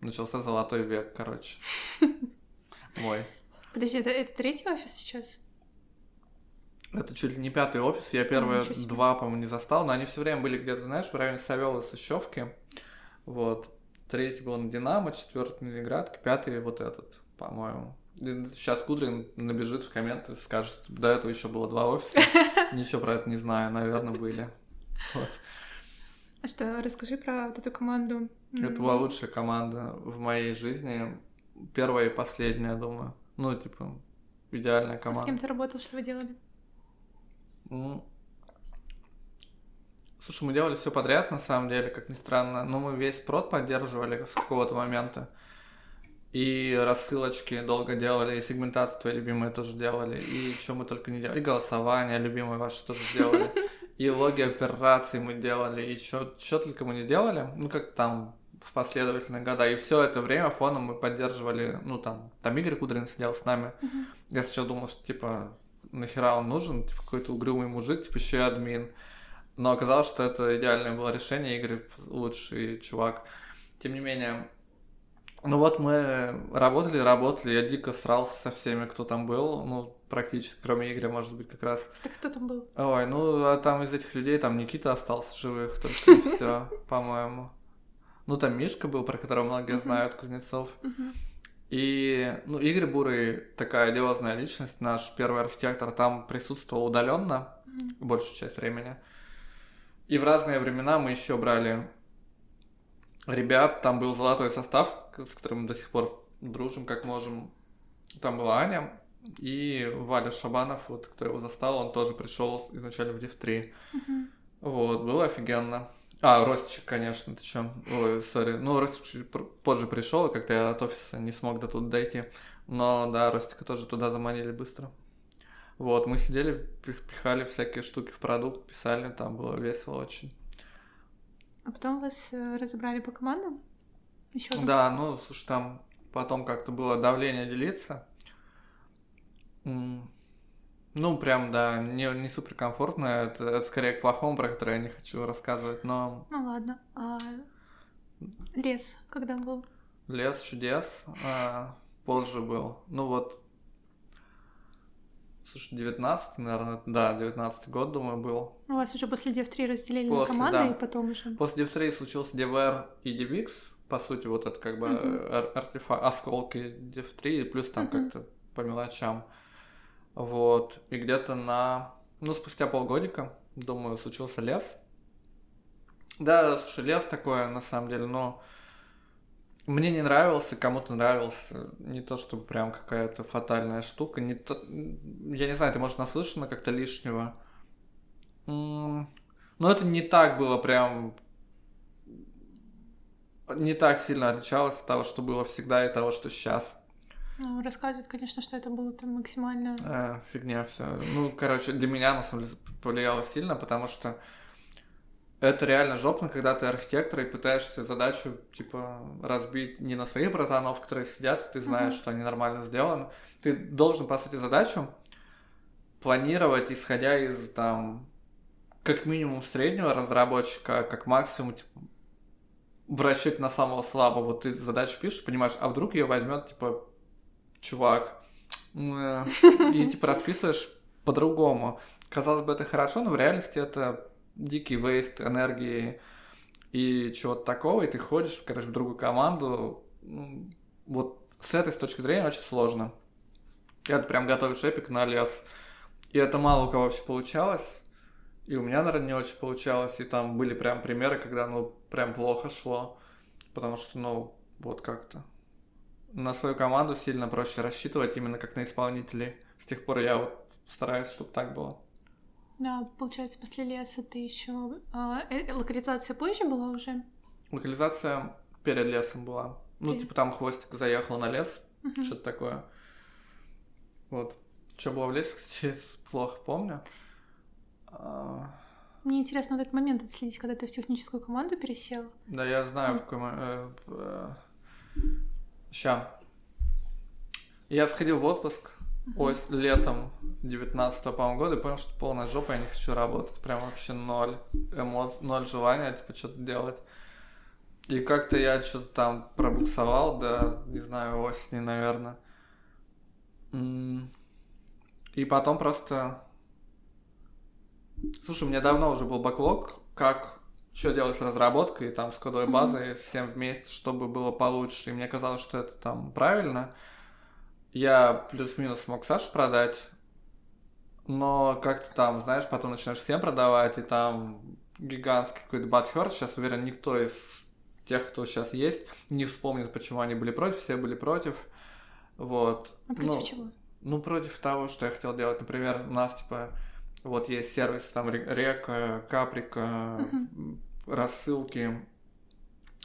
начался золотой век, короче. Мой. Подожди, это, это третий офис сейчас? Это чуть ли не пятый офис. Я первые oh, два, по-моему, не застал, но они все время были где-то, знаешь, в районе Савелы Сыщевки. Вот. Третий был на Динамо, четвертый на Ленинградке, пятый вот этот, по-моему. Сейчас Кудрин набежит в комменты, скажет, до этого еще было два офиса. Ничего про это не знаю, наверное, были. Вот. А что, расскажи про вот эту команду. Это была лучшая команда в моей жизни. Первая и последняя, думаю. Ну, типа, идеальная команда. А с кем ты работал, что вы делали? Ну, слушай, мы делали все подряд, на самом деле, как ни странно. Но мы весь прод поддерживали с какого-то момента. И рассылочки долго делали, и сегментацию твои любимые тоже делали, и что мы только не делали, и голосование любимые ваши тоже делали, и логи операций мы делали, и что только мы не делали, ну как там в последовательные года, и все это время фоном мы поддерживали, ну там, там Игорь Кудрин сидел с нами, я сначала думал, что типа нахера он нужен, типа какой-то угрюмый мужик, типа еще и админ. Но оказалось, что это идеальное было решение, Игорь лучший чувак. Тем не менее, ну вот мы работали, работали, я дико срался со всеми, кто там был, ну, практически, кроме Игоря, может быть, как раз. Так кто там был? Ой, ну, а там из этих людей, там Никита остался живых, только все, по-моему. Ну, там Мишка был, про которого многие знают, Кузнецов. И, ну, Игорь Бурый такая одиозная личность, наш первый архитектор, там присутствовал удаленно mm-hmm. большую часть времени. И в разные времена мы еще брали ребят, там был золотой состав, с которым мы до сих пор дружим, как можем. Там была Аня и Валя Шабанов, вот кто его застал, он тоже пришел изначально в Div 3. Mm-hmm. Вот, было офигенно. А, Ростичек, конечно, ты чё? Ой, сори. Ну, Ростик чуть позже пришел, как-то я от офиса не смог до туда дойти. Но да, Ростика тоже туда заманили быстро. Вот, мы сидели, пихали всякие штуки в продукт, писали, там было весело очень. А потом вас э, разобрали по командам? Еще Да, ну, слушай, там потом как-то было давление делиться. Ну, прям, да, не, не супер комфортно. Это, это скорее к плохому, про который я не хочу рассказывать, но... Ну ладно. А лес когда был? Лес чудес. А, позже был. Ну вот. Слушай, 19 наверное, да, 19 год, думаю, был. Ну, у вас уже после Dev 3 разделили после, на команды да. и потом уже... После Dev 3 случился DevR и DevX, по сути, вот это как бы uh-huh. артефакт, осколки Dev 3, плюс там uh-huh. как-то по мелочам. Вот. И где-то на... Ну, спустя полгодика, думаю, случился лес. Да, слушай, лес такое, на самом деле, но мне не нравился, кому-то нравился. Не то, чтобы прям какая-то фатальная штука. Не то... Я не знаю, ты, может, наслышана как-то лишнего. Но это не так было прям... Не так сильно отличалось от того, что было всегда и того, что сейчас. Ну, рассказывают, конечно, что это было там максимально... А, фигня все. Ну, короче, для меня, на самом деле, повлияло сильно, потому что это реально жопно, когда ты архитектор и пытаешься задачу, типа, разбить не на своих братанов, которые сидят, ты знаешь, mm-hmm. что они нормально сделаны. Ты должен, по сути, задачу планировать, исходя из, там, как минимум среднего разработчика, как максимум, типа, в расчете на самого слабого. Ты задачу пишешь, понимаешь, а вдруг ее возьмет, типа, чувак. Э, и типа расписываешь по-другому. Казалось бы, это хорошо, но в реальности это дикий вейст энергии и чего-то такого, и ты ходишь, короче, в другую команду. Вот с этой с точки зрения очень сложно. Я прям готовишь эпик на лес. И это мало у кого вообще получалось. И у меня, наверное, не очень получалось. И там были прям примеры, когда, ну, прям плохо шло. Потому что, ну, вот как-то на свою команду сильно проще рассчитывать именно как на исполнителей. С тех пор я вот стараюсь, чтобы так было. Да, получается, после леса ты еще... А, э, локализация позже была уже? Локализация перед лесом была. Ну, перед... типа там хвостик заехал на лес, угу. что-то такое. Вот. Что было в лесе, кстати, плохо помню. А... Мне интересно вот этот момент отследить, когда ты в техническую команду пересел. Да, я знаю, mm. в какой момент. Ща. Я сходил в отпуск ой, летом 19 по-моему, года и понял, что полная жопа, я не хочу работать. Прям вообще ноль эмоций, ноль желания, типа, что-то делать. И как-то я что-то там пробуксовал, да, не знаю, осени, наверное. И потом просто... Слушай, у меня давно уже был бэклог, как что делать с разработкой, там, с кодовой базой, mm-hmm. всем вместе, чтобы было получше. И мне казалось, что это там правильно. Я плюс-минус смог Саше продать, но как-то там, знаешь, потом начинаешь всем продавать, и там гигантский какой-то батхерт. Сейчас, уверен, никто из тех, кто сейчас есть, не вспомнит, почему они были против, все были против. Вот. А против ну, чего? Ну, против того, что я хотел делать. Например, у нас, типа, вот есть сервис, там, Река, Каприка, uh-huh. Рассылки,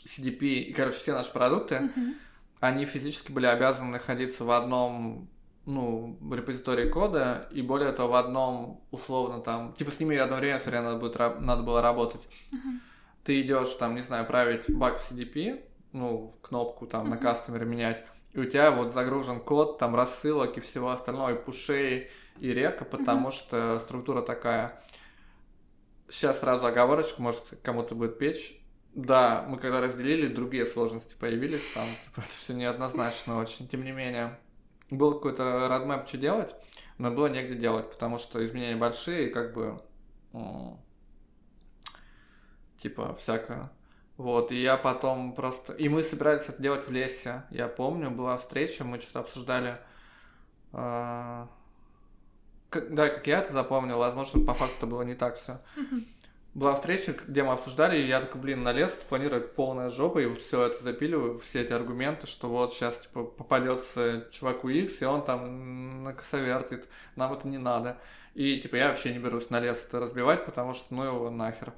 CDP, и, короче, все наши продукты, uh-huh. они физически были обязаны находиться в одном ну, репозитории кода, и более того, в одном, условно, там, типа, с ними одновременно все время надо, будет, надо было работать. Uh-huh. Ты идешь, там, не знаю, править баг в CDP, ну, кнопку там uh-huh. на кастомере менять, и у тебя вот загружен код, там рассылок и всего остального, и пушей, и река, потому mm-hmm. что структура такая. Сейчас сразу оговорочку, может, кому-то будет печь. Да, мы когда разделили, другие сложности появились, там, типа, это все неоднозначно очень. Тем не менее, был какой-то родмэп, что делать, но было негде делать, потому что изменения большие, и как бы, типа, всякое вот, и я потом просто... И мы собирались это делать в лесе. Я помню, была встреча, мы что-то обсуждали... Э... Как, да, как я это запомнил, возможно, по факту было не так все. Была встреча, где мы обсуждали, и я такой, блин, на лес планировать полная жопа, и все это запиливаю, все эти аргументы, что вот сейчас, типа, попадется чуваку X, и он там накосовертит, нам это не надо. И, типа, я вообще не берусь на лес это разбивать, потому что, ну его нахер.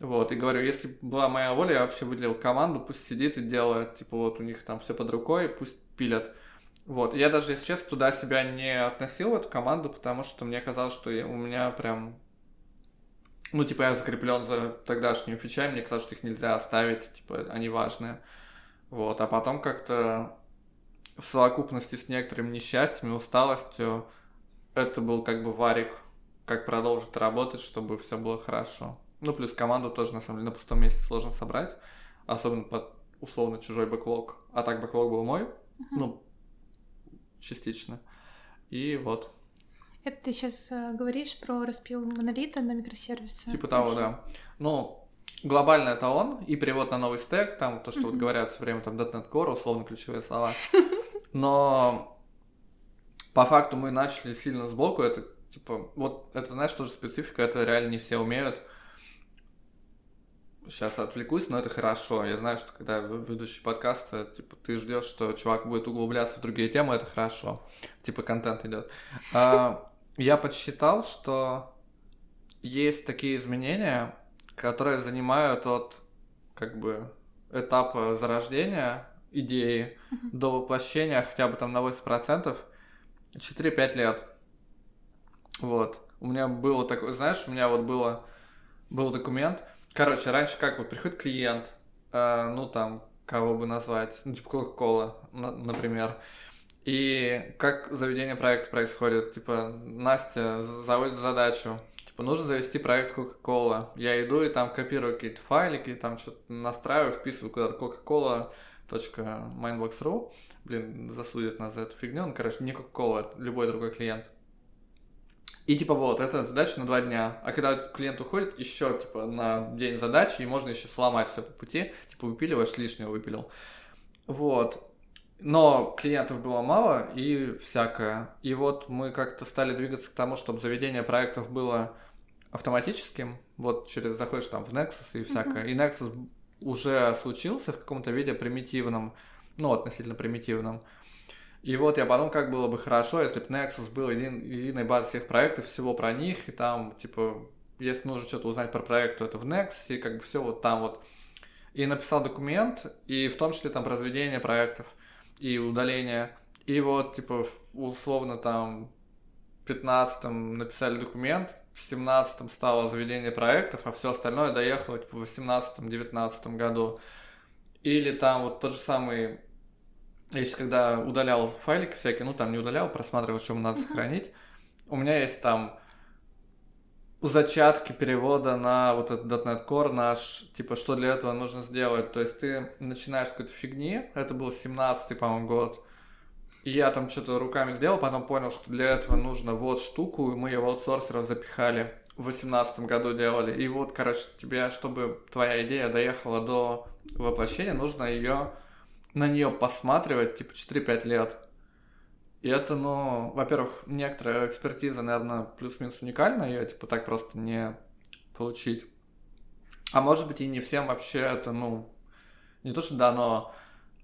Вот, и говорю, если была моя воля, я вообще выделил команду, пусть сидит и делает, типа вот у них там все под рукой, пусть пилят. Вот, я даже, если честно, туда себя не относил, эту команду, потому что мне казалось, что у меня прям, ну, типа, я закреплен за тогдашними фичами, мне казалось, что их нельзя оставить, типа, они важные. Вот, а потом как-то в совокупности с некоторыми несчастьями, усталостью, это был как бы варик, как продолжить работать, чтобы все было хорошо. Ну, плюс команду тоже, на самом деле, на пустом месте сложно собрать, особенно под условно чужой бэклог. А так бэклог был мой, uh-huh. ну, частично. И вот. Это ты сейчас э, говоришь про распил монолита на микросервисы? Типа того, да. Ну, глобально это он, и перевод на новый стек, там то, что вот говорят все время, там .NET Core, условно ключевые слова. Но по факту мы начали сильно сбоку, это типа, вот это, знаешь, тоже специфика, это реально не все умеют сейчас отвлекусь, но это хорошо. Я знаю, что когда ведущий подкаста, типа, ты ждешь, что чувак будет углубляться в другие темы, это хорошо. Типа, контент идет. А, я подсчитал, что есть такие изменения, которые занимают от, как бы, этапа зарождения идеи mm-hmm. до воплощения хотя бы там на 8% 4-5 лет. Вот. У меня было такое, знаешь, у меня вот было, был документ, Короче, раньше как вот приходит клиент, э, ну там, кого бы назвать, ну типа Coca-Cola, на, например, и как заведение проекта происходит, типа Настя заводит задачу, типа нужно завести проект Coca-Cola, я иду и там копирую какие-то файлики, там что-то настраиваю, вписываю куда-то Coca-Cola .mindbox.ru, блин, засудят нас за эту фигню, ну, короче, не Coca-Cola, любой другой клиент – и типа вот, это задача на два дня. А когда клиент уходит, еще типа на день задачи, и можно еще сломать все по пути. Типа выпиливаешь, лишнего выпилил. Вот. Но клиентов было мало и всякое. И вот мы как-то стали двигаться к тому, чтобы заведение проектов было автоматическим. Вот через заходишь там в Nexus и всякое. Mm-hmm. И Nexus уже случился в каком-то виде примитивном, ну, относительно примитивном. И вот я подумал, как было бы хорошо, если бы Nexus был един, единой базой всех проектов, всего про них, и там, типа, если нужно что-то узнать про проект, то это в Nexus, и как бы все вот там вот. И написал документ, и в том числе там разведение проектов и удаление. И вот, типа, условно там в 15 написали документ, в 17 стало заведение проектов, а все остальное доехало типа, в 18-19 году. Или там вот тот же самый я сейчас когда удалял файлики всякие, ну там не удалял, просматривал, что надо сохранить, у меня есть там зачатки перевода на вот этот .NET Core наш, типа, что для этого нужно сделать. То есть ты начинаешь с какой-то фигни, это был 17-й, по-моему, год, и я там что-то руками сделал, потом понял, что для этого нужно вот штуку, и мы ее в аутсорсеров запихали. В 2018 году делали. И вот, короче, тебе, чтобы твоя идея доехала до воплощения, нужно ее на нее посматривать, типа, 4-5 лет. И это, ну, во-первых, некоторая экспертиза, наверное, плюс-минус уникальна, ее, типа, так просто не получить. А может быть, и не всем вообще это, ну, не то, что дано,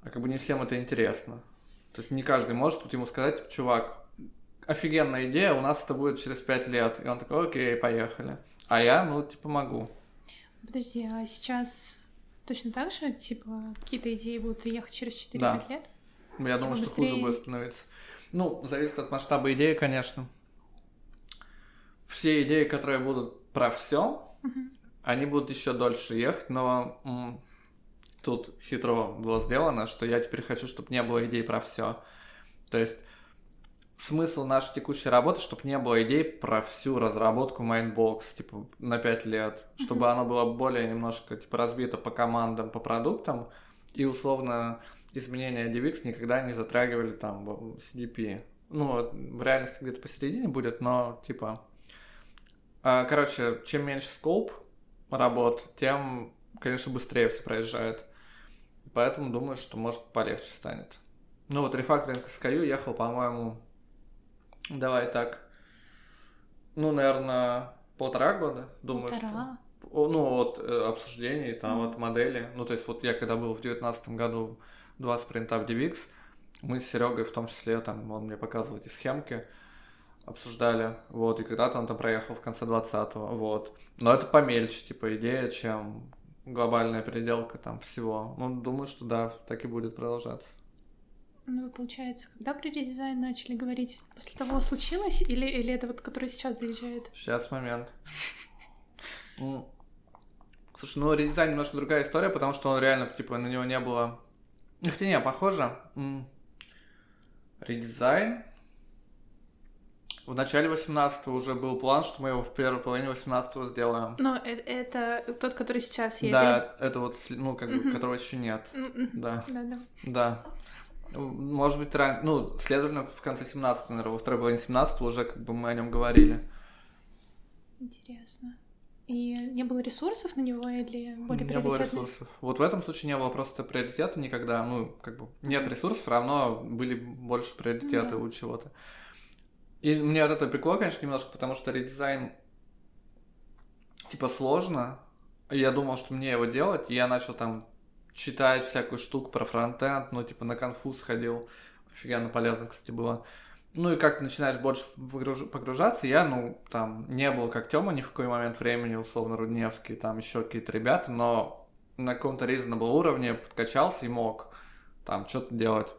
а как бы не всем это интересно. То есть не каждый может тут ему сказать, типа, чувак, офигенная идея, у нас это будет через 5 лет. И он такой, окей, поехали. А я, ну, типа, могу. Подожди, а сейчас Точно так же, типа, какие-то идеи будут ехать через 4-5 да. лет? Я типа думаю, что быстрее... хуже будет становиться. Ну, зависит от масштаба идеи, конечно. Все идеи, которые будут про все, угу. они будут еще дольше ехать, но м- тут хитро было сделано, что я теперь хочу, чтобы не было идей про все. То есть смысл нашей текущей работы, чтобы не было идей про всю разработку Mindbox, типа, на 5 лет, чтобы mm-hmm. оно было более немножко, типа, разбито по командам, по продуктам, и, условно, изменения DivX никогда не затрагивали, там, CDP. Ну, в реальности где-то посередине будет, но, типа... А, короче, чем меньше скоп работ, тем, конечно, быстрее все проезжает. Поэтому думаю, что, может, полегче станет. Ну, вот рефакторинг SKU ехал, по-моему, Давай так. Ну, наверное, полтора года, думаю, полтора. что. Ну, от э, обсуждений, там, mm. от модели. Ну, то есть, вот я когда был в девятнадцатом году 20 спринтов DivX, мы с Серегой в том числе, там, он мне показывал эти схемки, обсуждали, вот, и когда-то он там проехал в конце 20-го, вот. Но это помельче, типа, идея, чем глобальная переделка там всего. Ну, думаю, что да, так и будет продолжаться. Ну, получается, когда при редизайн начали говорить? После того случилось или, или это вот, который сейчас доезжает? Сейчас момент. Ну, слушай, ну редизайн немножко другая история, потому что он реально, типа, на него не было... Хотя не, похоже. Редизайн. В начале 18 уже был план, что мы его в первой половине 18 сделаем. Но это, это тот, который сейчас есть. Да, или... это вот, ну, как бы, которого еще нет. Да. Да, да. Да. Может быть, ран... ну, следовательно, в конце 17 наверное, во второй половине 17 уже как бы мы о нем говорили. Интересно. И не было ресурсов на него или более Не было ресурсов. Вот в этом случае не было просто приоритета никогда. Ну, как бы нет ресурсов, равно были больше приоритеты да. у чего-то. И мне от этого пекло, конечно, немножко, потому что редизайн типа сложно. Я думал, что мне его делать, и я начал там читать всякую штуку про фронтенд, ну, типа, на конфуз ходил, офигенно полезно, кстати, было. Ну, и как ты начинаешь больше погружаться, я, ну, там, не был как Тёма ни в какой момент времени, условно, Рудневский, там еще какие-то ребята, но на каком-то reasonable уровне подкачался и мог там что-то делать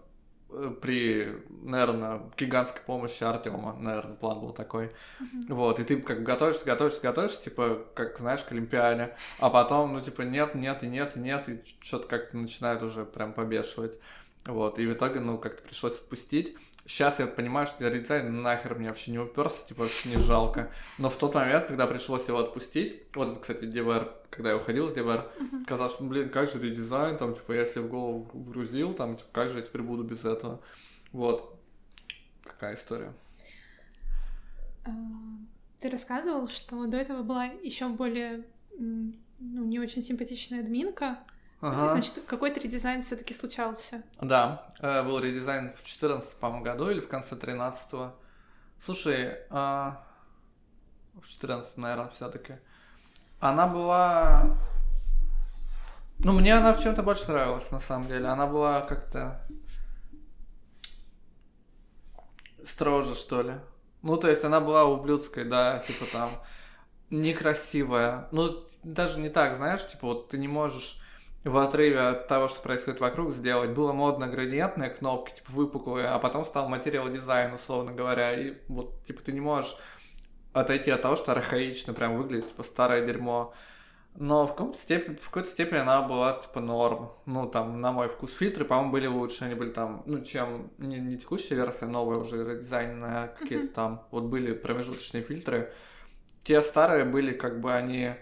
при, наверное, гигантской помощи Артема, наверное, план был такой. Mm-hmm. Вот, и ты как готовишься, готовишься, готовишься, типа, как, знаешь, к Олимпиаде, а потом, ну, типа, нет, нет, и нет, и нет, и что-то как-то начинает уже прям побешивать. Вот, и в итоге, ну, как-то пришлось отпустить. Сейчас я понимаю, что редизайн нахер мне вообще не уперся, типа вообще не жалко. Но в тот момент, когда пришлось его отпустить, вот, кстати, DVR, когда я уходил с DVR, uh-huh. казалось, что, блин, как же редизайн, там, типа, я себе в голову грузил, там, типа, как же я теперь буду без этого. Вот. Такая история. А, ты рассказывал, что до этого была еще более ну, не очень симпатичная админка, Ага. Значит, какой-то редизайн все-таки случался. Да, э, был редизайн в 14 по-моему, году или в конце 13 -го. Слушай, а... в 14 наверное, все-таки. Она была... Ну, мне она в чем-то больше нравилась, на самом деле. Она была как-то... строже, что ли. Ну, то есть она была ублюдской, да, типа там некрасивая. Ну, даже не так, знаешь, типа вот ты не можешь в отрыве от того, что происходит вокруг, сделать. Было модно градиентные кнопки, типа выпуклые, а потом стал материал дизайн, условно говоря. И вот, типа, ты не можешь отойти от того, что архаично прям выглядит, типа, старое дерьмо. Но в каком-то степени, в какой-то степени она была, типа, норм. Ну, там, на мой вкус, фильтры, по-моему, были лучше. Они были там, ну, чем не, не текущая версия, новая уже редизайнная, какие-то mm-hmm. там. Вот были промежуточные фильтры. Те старые были, как бы, они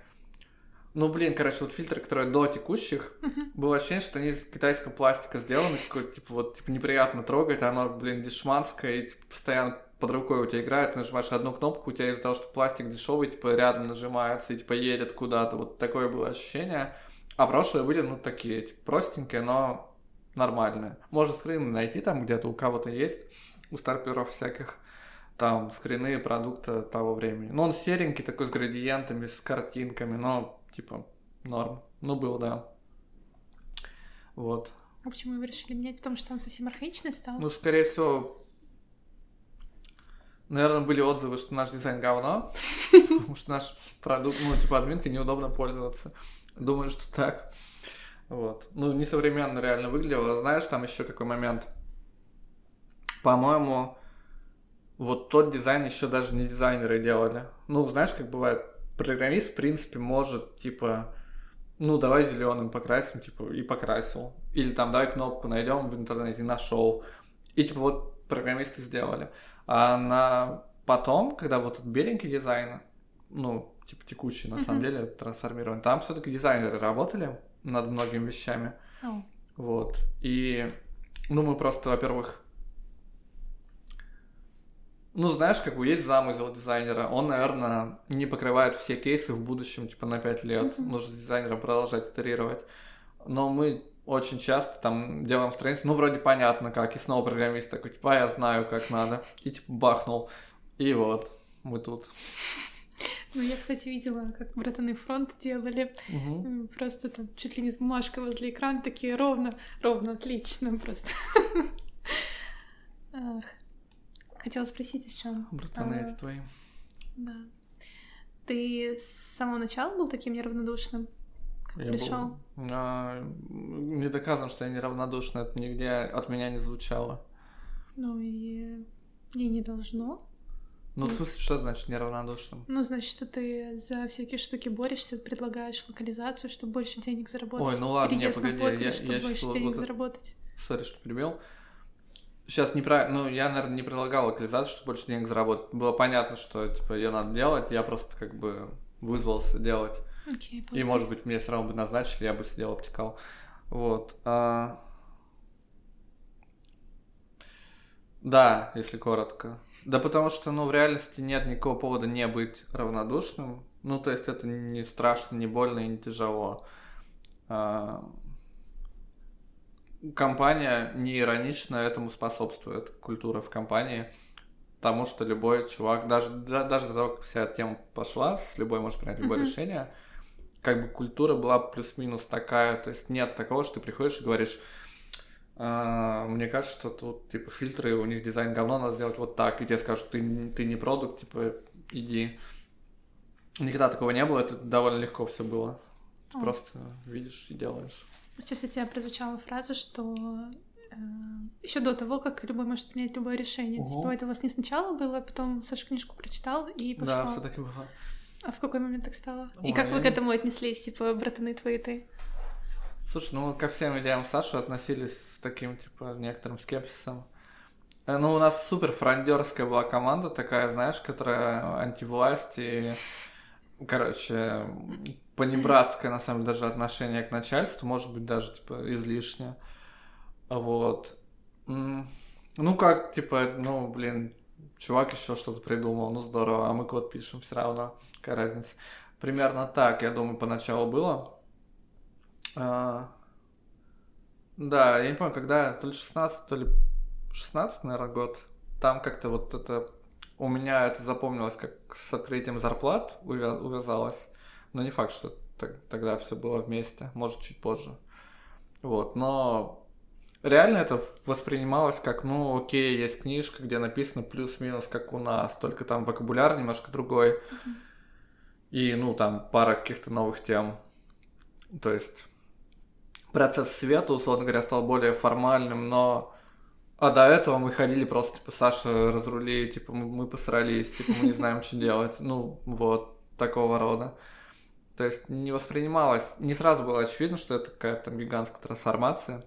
ну, блин, короче, вот фильтры, которые до текущих, uh-huh. было ощущение, что они из китайского пластика сделаны, какой-то, типа, вот, типа, неприятно трогать, оно, блин, дешманское, и, типа, постоянно под рукой у тебя играет, ты нажимаешь одну кнопку, у тебя из-за того, что пластик дешевый, типа, рядом нажимается и, типа, едет куда-то, вот такое было ощущение. А прошлые были, ну, такие, типа, простенькие, но нормальные. Можно скрины найти там где-то, у кого-то есть, у старперов всяких там скрины продукта того времени. Ну, он серенький такой, с градиентами, с картинками, но типа, норм. Ну, был, да. Вот. А почему вы решили менять? Потому что он совсем архаичный стал? Ну, скорее всего, наверное, были отзывы, что наш дизайн говно, потому что наш продукт, ну, типа, админкой неудобно пользоваться. Думаю, что так. Вот. Ну, несовременно реально выглядело. Знаешь, там еще какой момент? По-моему, вот тот дизайн еще даже не дизайнеры делали. Ну, знаешь, как бывает, программист, в принципе, может, типа, ну, давай зеленым покрасим, типа, и покрасил. Или там, давай кнопку найдем в интернете, нашел. И, типа, вот программисты сделали. А на потом, когда вот этот беленький дизайн, ну, типа, текущий, на mm-hmm. самом деле, трансформирован, там все-таки дизайнеры работали над многими вещами. Oh. Вот. И, ну, мы просто, во-первых, ну, знаешь, как бы есть замысел дизайнера. Он, наверное, не покрывает все кейсы в будущем, типа на 5 лет. Mm-hmm. Нужно с дизайнером продолжать итерировать. Но мы очень часто там делаем страницу, ну, вроде понятно как, и снова программист такой, типа, а я знаю, как надо. И типа бахнул. И вот, мы тут. Ну, я, кстати, видела, как братаны фронт делали. Угу. Просто там чуть ли не с бумажкой возле экрана, такие ровно, ровно, отлично просто. Хотела спросить еще. Братаны, а, это твои. Да. Ты с самого начала был таким неравнодушным? Как я пришел? Был, а, не доказано, что я неравнодушный, это нигде от меня не звучало. Ну и и не должно. Ну, в смысле, что значит неравнодушным? Ну, значит, что ты за всякие штуки борешься, предлагаешь локализацию, чтобы больше денег заработать. Ой, ну ладно, не, погоди, я, я, я больше денег вот заработать. Сори, что перебил. Сейчас неправильно, ну, я, наверное, не предлагал локализацию, чтобы больше денег заработать. Было понятно, что, типа, ее надо делать, я просто, как бы, вызвался делать. Okay, И, может быть, мне все равно бы назначили, я бы сидел, обтекал. Вот. А... Да, если коротко. Да потому что, ну, в реальности нет никакого повода не быть равнодушным. Ну, то есть это не страшно, не больно и не тяжело. А компания не иронично этому способствует, культура в компании, потому что любой чувак, даже, даже до того, как вся тема пошла, с любой может принять любое mm-hmm. решение, как бы культура была плюс-минус такая, то есть нет такого, что ты приходишь и говоришь, а, мне кажется, что тут, типа, фильтры, у них дизайн говно, надо сделать вот так, и тебе скажут, ты, ты не продукт, типа, иди. Никогда такого не было, это довольно легко все было. Ты oh. просто видишь и делаешь. Сейчас у тебя прозвучала фраза, что э, еще до того, как любой может принять любое решение. Угу. Типа это у вас не сначала было, а потом Саша книжку прочитал и пошел. Да, все таки было. А в какой момент так стало? Ой, и как вы к этому отнеслись, типа, братаны твои ты? Слушай, ну ко всем идеям Саши относились с таким, типа, некоторым скепсисом. Э, ну, у нас супер франдерская была команда такая, знаешь, которая антивласть и, короче, понебратское, на самом деле, даже отношение к начальству, может быть, даже, типа, излишне. Вот. Ну, как, типа, ну, блин, чувак еще что-то придумал, ну, здорово, а мы код пишем, все равно, какая разница. Примерно так, я думаю, поначалу было. А, да, я не помню, когда, то ли 16, то ли 16, наверное, год. Там как-то вот это... У меня это запомнилось, как с открытием зарплат увязалось. Но не факт, что тогда все было вместе, может, чуть позже. Вот, но реально это воспринималось как, ну, окей, есть книжка, где написано плюс-минус, как у нас, только там вокабуляр немножко другой. И, ну, там пара каких-то новых тем. То есть процесс света, условно говоря, стал более формальным, но а до этого мы ходили просто, типа, Саша разрули, типа, мы, посрались, типа, мы не знаем, что делать. Ну, вот, такого рода. То есть не воспринималось, не сразу было очевидно, что это какая-то там гигантская трансформация.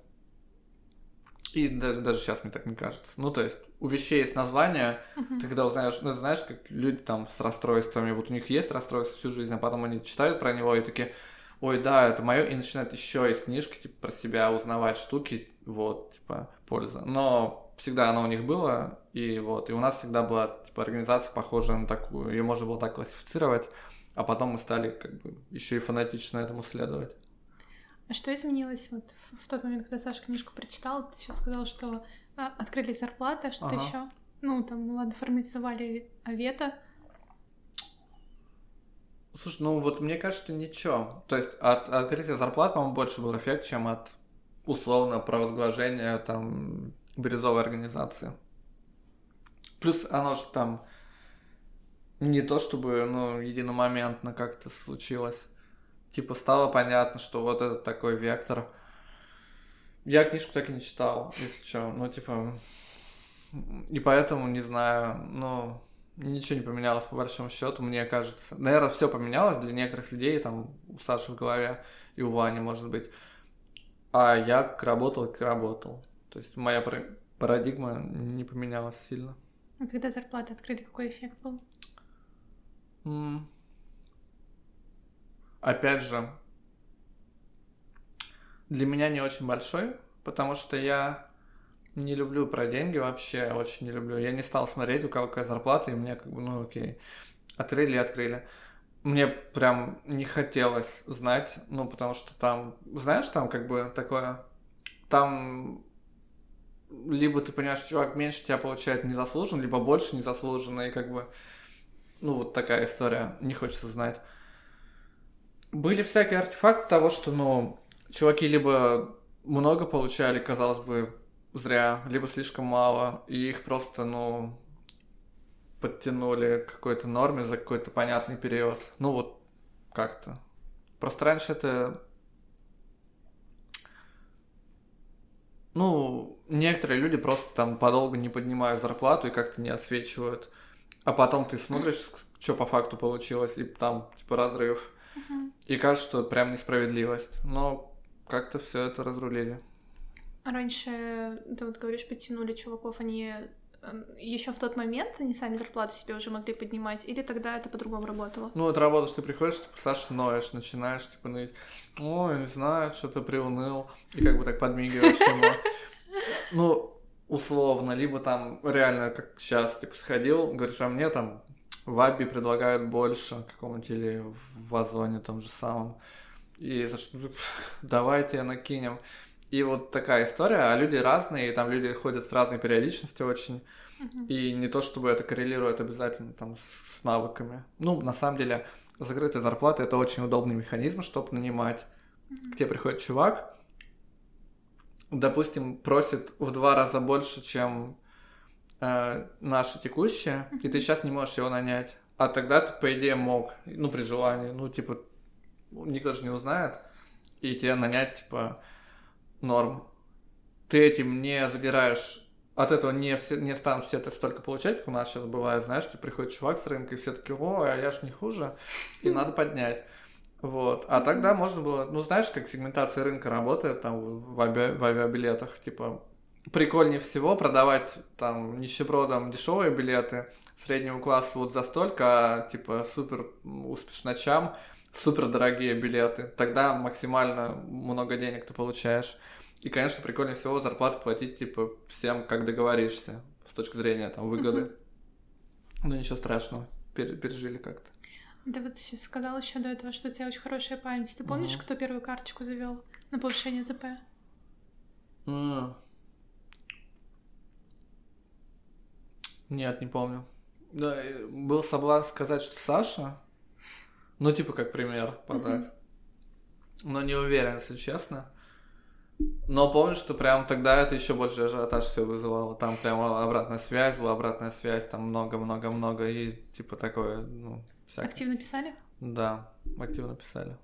И даже, даже сейчас мне так не кажется. Ну, то есть, у вещей есть название, uh-huh. ты когда узнаешь, ну, знаешь, как люди там с расстройствами, вот у них есть расстройство всю жизнь, а потом они читают про него и такие, ой, да, это мое, и начинают еще из книжки, типа, про себя узнавать штуки, вот, типа, польза. Но всегда оно у них было, и вот, и у нас всегда была, типа, организация похожая на такую, ее можно было так классифицировать, а потом мы стали, как бы, еще и фанатично этому следовать. А что изменилось вот в тот момент, когда Саша книжку прочитал? Ты сейчас сказал, что а, открыли зарплаты, а что-то ага. еще? Ну, там, ладно, форматизовали Авета. Слушай, ну вот мне кажется, что ничего. То есть от открытия зарплат, по-моему, больше был эффект, чем от условно провозглашения там бирюзовой организации. Плюс оно же там не то чтобы, ну, единомоментно как-то случилось. Типа стало понятно, что вот этот такой вектор. Я книжку так и не читал, если что. Ну, типа... И поэтому, не знаю, ну, ничего не поменялось по большому счету, мне кажется. Наверное, все поменялось для некоторых людей, там, у Саши в голове и у Вани, может быть. А я как работал, как работал. То есть моя парадигма не поменялась сильно. А когда зарплаты открыли, какой эффект был? Mm. Опять же, для меня не очень большой, потому что я не люблю про деньги вообще, очень не люблю. Я не стал смотреть, у кого какая зарплата, и мне как бы, ну окей, открыли и открыли. Мне прям не хотелось знать, ну потому что там, знаешь, там как бы такое, там либо ты понимаешь, что чувак меньше тебя получает незаслуженно, либо больше незаслуженно, и как бы, ну вот такая история, не хочется знать. Были всякие артефакты того, что, ну, чуваки либо много получали, казалось бы, зря, либо слишком мало, и их просто, ну, подтянули к какой-то норме за какой-то понятный период. Ну вот как-то. Просто раньше это... Ну, некоторые люди просто там подолгу не поднимают зарплату и как-то не отсвечивают. А потом ты смотришь, что по факту получилось, и там типа разрыв. И кажется, что прям несправедливость. Но как-то все это разрулили. А раньше, ты вот говоришь, подтянули чуваков, они еще в тот момент они сами зарплату себе уже могли поднимать, или тогда это по-другому работало? Ну, это что ты приходишь, типа, Саша, ноешь, начинаешь, типа, ныть, ой, не знаю, что-то приуныл, и как бы так подмигиваешь ему. Ну, условно, либо там реально, как сейчас, типа, сходил, говоришь, а мне там в Абби предлагают больше какому-нибудь или в Озоне том же самом. И за что давайте накинем. И вот такая история, а люди разные, и там люди ходят с разной периодичностью очень. Uh-huh. И не то, чтобы это коррелирует обязательно там с, навыками. Ну, на самом деле, закрытая зарплата это очень удобный механизм, чтобы нанимать. Uh-huh. К тебе приходит чувак, допустим, просит в два раза больше, чем э, наши текущие, uh-huh. и ты сейчас не можешь его нанять. А тогда ты, по идее, мог, ну, при желании, ну, типа, никто же не узнает, и тебя нанять, типа, норм. Ты этим не задираешь от этого не, все, не станут все это столько получать, как у нас сейчас бывает, знаешь, ты приходит чувак с рынка, и все таки о, а я ж не хуже, и надо поднять. Вот. А тогда можно было, ну, знаешь, как сегментация рынка работает там в, ави... в авиабилетах, типа, прикольнее всего продавать там нищебродам дешевые билеты среднего класса вот за столько, а, типа, супер успешночам супер дорогие билеты, тогда максимально много денег ты получаешь. И, конечно, прикольнее всего зарплату платить, типа, всем, как договоришься, с точки зрения, там, выгоды. Mm-hmm. Ну, ничего страшного, пережили как-то. Да вот сейчас сказал еще до этого, что у тебя очень хорошая память. Ты помнишь, mm-hmm. кто первую карточку завел на повышение ЗП? Mm. Нет, не помню. Да, был соблазн сказать, что Саша, ну, типа, как пример подать. Но не уверен, если честно. Но помню, что прям тогда это еще больше ажиотаж все вызывало. Там прям обратная связь была, обратная связь, там много-много-много, и типа такое, ну, всякое. Активно писали? Да, активно писали.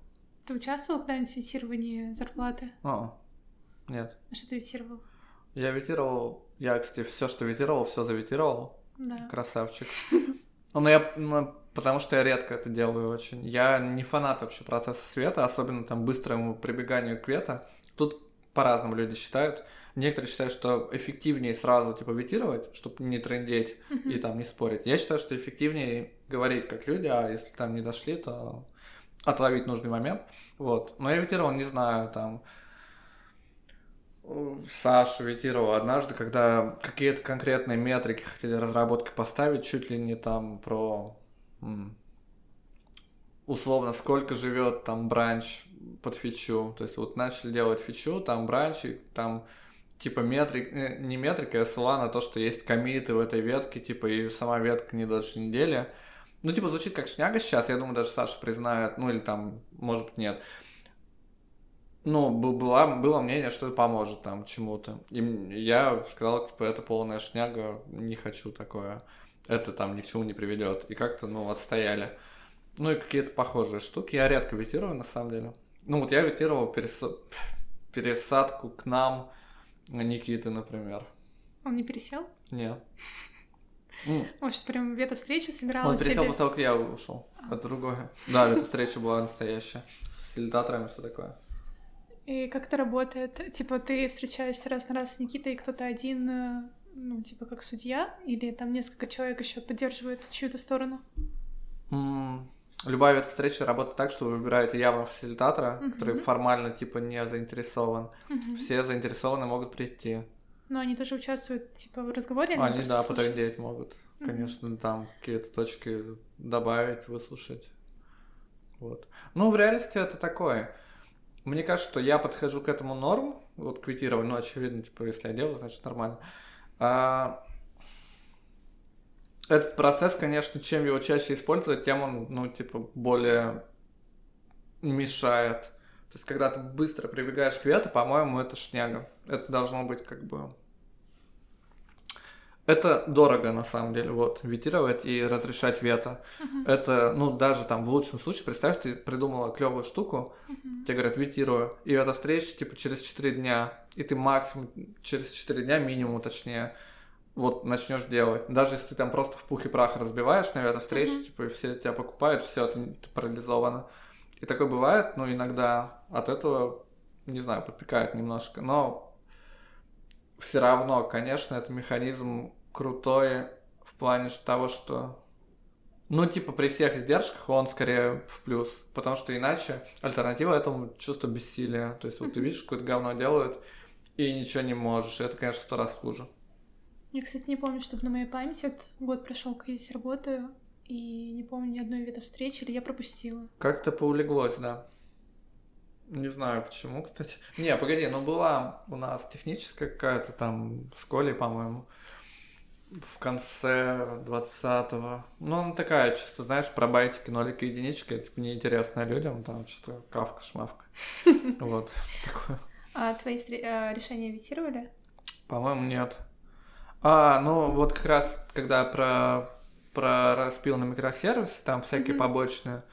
Ты участвовал когда-нибудь в витировании зарплаты? О, нет. А что ты витировал? Я витировал, я, кстати, все, что витировал, все завитировал. Да. Красавчик. Ну, я, ну, потому что я редко это делаю очень. Я не фанат вообще процесса света, особенно там быстрому прибеганию к вета. Тут по-разному люди считают. Некоторые считают, что эффективнее сразу типа витировать, чтобы не трендеть mm-hmm. и там не спорить. Я считаю, что эффективнее говорить как люди, а если там не дошли, то отловить нужный момент. Вот. Но я витировал, не знаю, там Саша витировал однажды, когда какие-то конкретные метрики хотели разработки поставить, чуть ли не там про условно, сколько живет там бранч под фичу. То есть вот начали делать фичу, там бранчи, там типа метрик, э, не метрика, а ссыла на то, что есть комиты в этой ветке, типа и сама ветка не дольше недели. Ну, типа, звучит как шняга сейчас, я думаю, даже Саша признает, ну или там, может быть, нет. Ну, было, было мнение, что это поможет там чему-то. И я сказал, типа, это полная шняга, не хочу такое. Это там ни к чему не приведет. И как-то, ну, отстояли. Ну и какие-то похожие штуки. Я редко витирую, на самом деле. Ну вот я витировал перес... пересадку к нам Никиты, например. Он не пересел? Нет. Может, прям вето встреча собиралась? Он пересел после того, как я ушел. А. Это другое. Да, вето встреча была настоящая. С фасилитаторами все такое. И как это работает? Типа, ты встречаешься раз на раз с Никитой, и кто-то один, э, ну, типа, как судья, или там несколько человек еще поддерживают чью-то сторону? Любая встреча работает так, что вы выбираете явно фасилитатора, uh-huh. который формально типа не заинтересован. Uh-huh. Все заинтересованные могут прийти. Но они тоже участвуют типа в разговоре? Они, да, потрендеть могут. Uh-huh. Конечно, там какие-то точки добавить, выслушать. Вот. Ну, в реальности это такое. Мне кажется, что я подхожу к этому норм, вот квитированию, ну, очевидно, типа, если я делаю, значит, нормально. А, этот процесс, конечно, чем его чаще использовать, тем он, ну, типа, более мешает. То есть, когда ты быстро прибегаешь к вету, по-моему, это шняга. Это должно быть как бы... Это дорого, на самом деле, вот, ветировать и разрешать вето. Uh-huh. Это, ну, даже там в лучшем случае, представь, ты придумала клевую штуку, uh-huh. Тебе говорят, ветирую, и эта встреча, типа, через 4 дня, и ты максимум через 4 дня, минимум, точнее, вот начнешь делать. Даже если ты там просто в пух и прах разбиваешь, наверное, встречи, mm-hmm. типа, и все тебя покупают, все, ты, ты парализовано. И такое бывает, но иногда от этого, не знаю, подпекает немножко. Но все равно, конечно, это механизм крутой в плане того, что ну, типа, при всех издержках он скорее в плюс, потому что иначе альтернатива этому чувство бессилия. То есть, вот ты видишь, какое-то говно делают, и ничего не можешь. Это, конечно, сто раз хуже. Я, кстати, не помню, чтобы на моей памяти вот год прошел, как я здесь работаю, и не помню ни одной вида встречи, или я пропустила. Как-то поулеглось, да. Не знаю почему, кстати. Не, погоди, ну была у нас техническая какая-то там в школе, по-моему, в конце 20-го. Ну, она такая, чисто, знаешь, про байтики, нолики, единички, типа неинтересная людям, там что-то кавка-шмавка. Вот, такое. А твои э, решения витировали? По-моему, нет. А, ну вот как раз, когда про, про распил на микросервисы, там всякие побочные,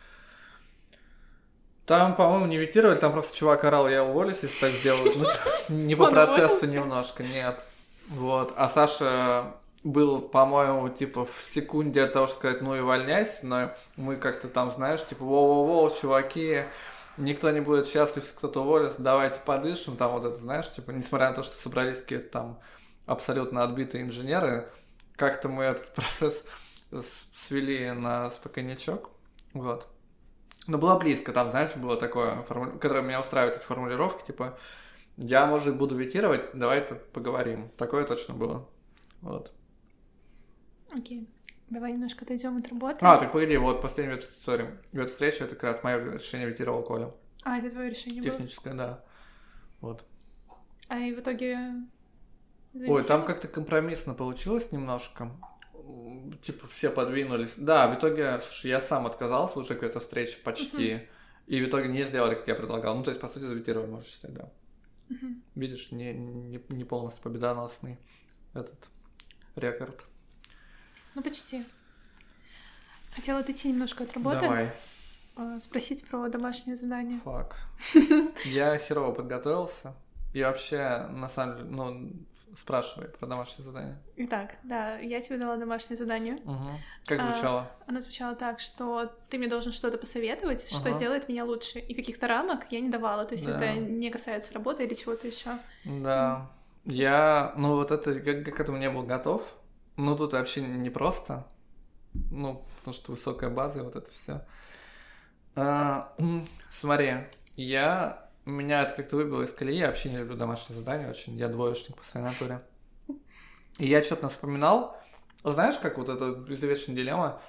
там, по-моему, не витировали, там просто чувак орал, я уволюсь, если так сделаю. Ну, не по процессу немножко, нет. Вот. А Саша был, по-моему, типа в секунде от того, чтобы сказать, ну и увольняйся, но мы как-то там, знаешь, типа, воу-воу-воу, чуваки, никто не будет счастлив, если кто-то уволится, давайте подышим, там вот это, знаешь, типа, несмотря на то, что собрались какие-то там абсолютно отбитые инженеры. Как-то мы этот процесс свели на спокойнячок. Вот. Но было близко, там, знаешь, было такое, которое меня устраивает эти формулировки, типа, я, может, буду витировать, давай поговорим. Такое точно было. Вот. Окей. Давай немножко отойдем от работы. А, так погоди, вот последняя sorry, вет встреча, это как раз мое решение витировал Коля. А, это твое решение Техническое, было? да. Вот. А и в итоге Ой, там как-то компромиссно получилось немножко. Типа все подвинулись. Да, в итоге, слушай, я сам отказался уже какой-то встречи почти. И в итоге не сделали, как я предлагал. Ну, то есть, по сути, завитировали, можно считать, да. Угу. Видишь, не, не, не полностью победоносный этот рекорд. Ну, почти. Хотела отойти немножко от работы. Давай. А, спросить про домашнее задание. Фак. Я херово подготовился. И вообще, на самом деле, ну, спрашивай про домашнее задание. Итак, да, я тебе дала домашнее задание. Угу. Как звучало? А, оно звучало так, что ты мне должен что-то посоветовать, что ага. сделает меня лучше. И каких-то рамок я не давала. То есть да. это не касается работы или чего-то еще. Да. Я, ну вот это, как, как к этому не был готов. Ну тут вообще не просто. Ну, потому что высокая база и вот это все. А, смотри, я меня это как-то выбило из колеи, я вообще не люблю домашние задания, очень, я двоечник по своей натуре. И я что-то вспоминал, знаешь, как вот эта извечная дилемма,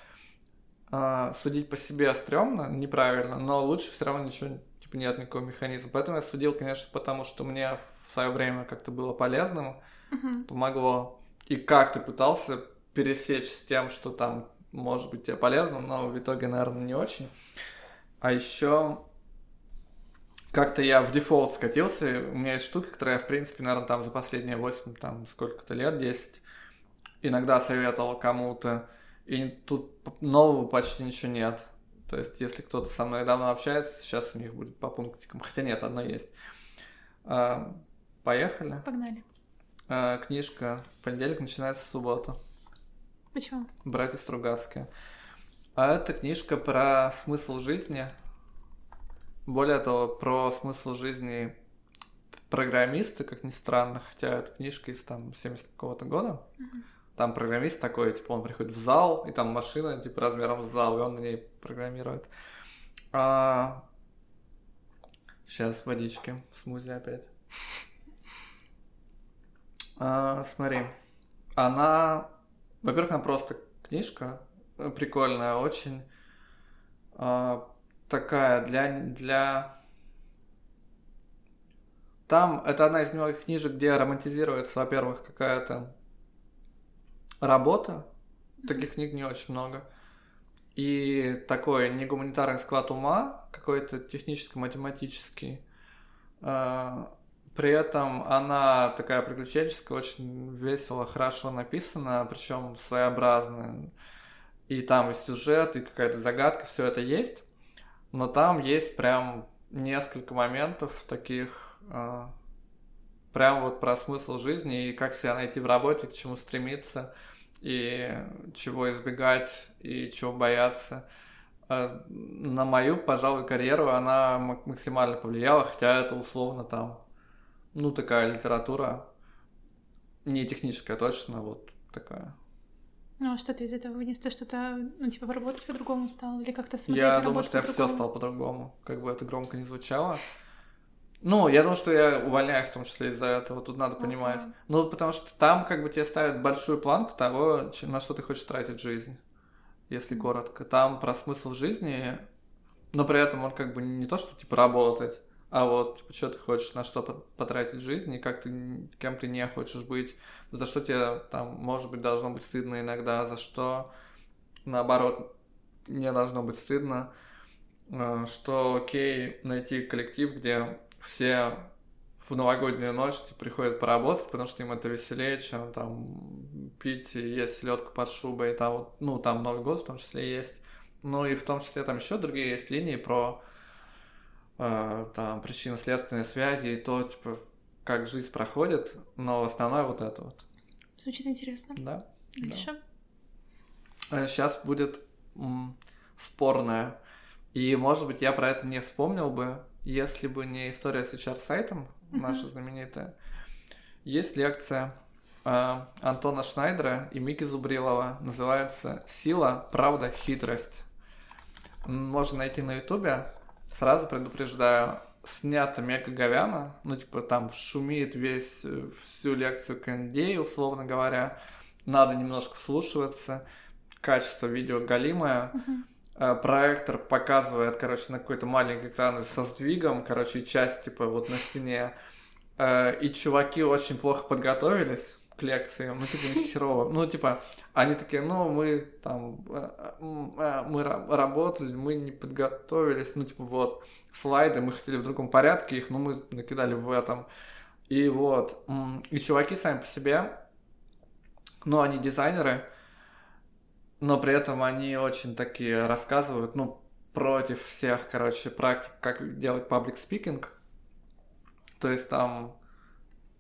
а, судить по себе стрёмно, неправильно, но лучше все равно ничего, типа, нет никакого механизма. Поэтому я судил, конечно, потому что мне в свое время как-то было полезным, uh-huh. помогло. И как ты пытался пересечь с тем, что там может быть тебе полезно, но в итоге, наверное, не очень. А еще как-то я в дефолт скатился. У меня есть штука, которая я, в принципе, наверное, там за последние 8, там, сколько-то лет, 10, иногда советовал кому-то. И тут нового почти ничего нет. То есть, если кто-то со мной давно общается, сейчас у них будет по пунктикам. Хотя нет, одно есть. А, поехали? Погнали. А, книжка «Понедельник начинается суббота». Почему? Братья Стругацкие. А это книжка про смысл жизни – более того, про смысл жизни программиста, как ни странно, хотя это книжка из там 70 какого-то года. Uh-huh. Там программист такой, типа, он приходит в зал, и там машина, типа, размером с зал, и он на ней программирует. А... Сейчас водички, смузи опять. А, смотри, она, во-первых, она просто книжка э, прикольная, очень а, такая для, для... Там, это одна из немногих книжек, где романтизируется, во-первых, какая-то работа. Таких книг не очень много. И такой не гуманитарный склад ума, какой-то техническо-математический. А, при этом она такая приключенческая, очень весело, хорошо написана, причем своеобразная. И там и сюжет, и какая-то загадка, все это есть но там есть прям несколько моментов таких, э, прям вот про смысл жизни и как себя найти в работе, к чему стремиться и чего избегать и чего бояться. Э, на мою, пожалуй, карьеру она максимально повлияла, хотя это условно там, ну, такая литература, не техническая точно, вот такая. Ну, а что ты из этого вынес? Ты что-то, ну, типа, поработать по-другому стал? Или как-то смотреть Я думаю, что я все стал по-другому, как бы это громко не звучало. Ну, я думаю, что я увольняюсь в том числе из-за этого, тут надо понимать. Uh-huh. Ну, потому что там как бы тебе ставят большую планку того, на что ты хочешь тратить жизнь, если коротко. Там про смысл жизни, но при этом он как бы не то, что типа работать, а вот что ты хочешь, на что потратить жизнь, и как ты, кем ты не хочешь быть, за что тебе там, может быть, должно быть стыдно иногда, за что, наоборот, не должно быть стыдно, э, что окей найти коллектив, где все в новогоднюю ночь типа, приходят поработать, потому что им это веселее, чем там пить и есть селедку под шубой, и там ну, там Новый год в том числе есть. Ну и в том числе там еще другие есть линии про э, там причинно-следственные связи и то, типа, как жизнь проходит, но основное вот это вот. Звучит интересно. Да. Дальше. Да. Сейчас будет м, спорное. И, может быть, я про это не вспомнил бы, если бы не история с HR-сайтом, mm-hmm. наша знаменитая. Есть лекция э, Антона Шнайдера и Мики Зубрилова, называется «Сила, правда, хитрость». Можно найти на ютубе, Сразу предупреждаю, снято мега говяно, ну, типа, там шумит весь, э, всю лекцию Кэндей, условно говоря, надо немножко вслушиваться, качество видео галимое, uh-huh. проектор показывает, короче, на какой-то маленький экран со сдвигом, короче, часть, типа, вот на стене, э, и чуваки очень плохо подготовились, к лекциям, ну, типа, херово. Ну, типа, они такие, ну, мы там, э, э, мы работали, мы не подготовились, ну, типа, вот, слайды, мы хотели в другом порядке их, но мы накидали в этом. И вот, и чуваки сами по себе, ну, они дизайнеры, но при этом они очень такие рассказывают, ну, против всех, короче, практик, как делать паблик спикинг. То есть там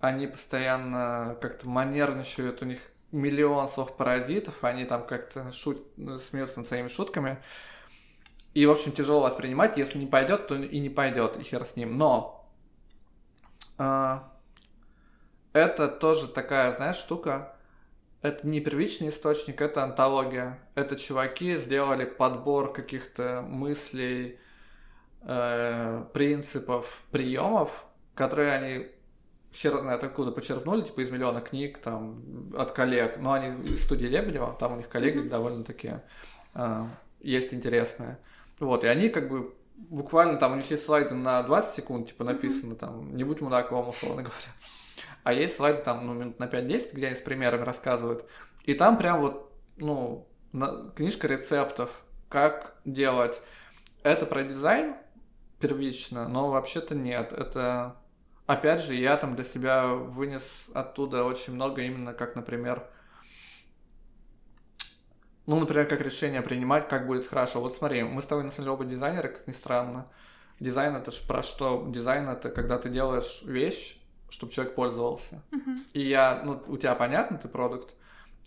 они постоянно как-то манерничают, у них миллион слов-паразитов, они там как-то шут... смеются над своими шутками. И, в общем, тяжело воспринимать. Если не пойдет, то и не пойдет, и хер с ним. Но э, это тоже такая, знаешь, штука. Это не первичный источник, это антология. Это чуваки сделали подбор каких-то мыслей, э, принципов, приемов, которые они хер знает откуда почерпнули, типа из миллиона книг, там, от коллег. Но они из студии Лебедева, там у них коллеги mm-hmm. довольно такие э, есть интересные. Вот, и они как бы буквально там у них есть слайды на 20 секунд, типа написано mm-hmm. там, не будь мудаком, условно говоря. А есть слайды там, ну, минут на 5-10, где они с примерами рассказывают. И там прям вот, ну, на, книжка рецептов, как делать. Это про дизайн первично, но вообще-то нет. Это опять же, я там для себя вынес оттуда очень много именно как, например, ну, например, как решение принимать, как будет хорошо. Вот смотри, мы с тобой на самом деле оба дизайнеры, как ни странно. Дизайн это же про что? Дизайн это когда ты делаешь вещь, чтобы человек пользовался. Uh-huh. И я, ну, у тебя понятно, ты продукт,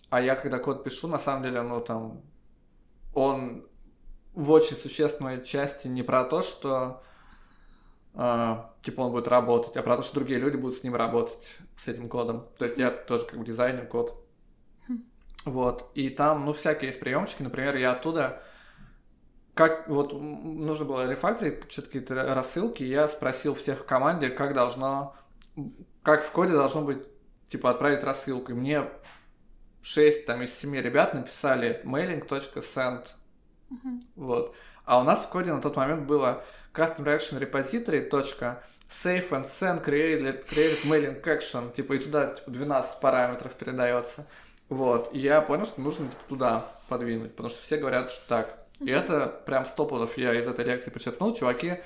а я когда код пишу, на самом деле, ну, там, он в очень существенной части не про то, что типа он будет работать, а про то, что другие люди будут с ним работать, с этим кодом. То есть я тоже как бы дизайнер код. Хм. Вот. И там, ну, всякие есть приемчики. Например, я оттуда как вот нужно было рефакторить что-то какие-то рассылки, я спросил всех в команде, как должно, как в коде должно быть, типа, отправить рассылку. И мне 6 там из 7 ребят написали mailing.send. Uh-huh. Вот. А у нас в коде на тот момент было custom reaction repository save and send created, created mailing action, типа, и туда типа, 12 параметров передается. Вот, и я понял, что нужно типа, туда подвинуть, потому что все говорят, что так. И это прям стопудов я из этой лекции подчеркнул. Чуваки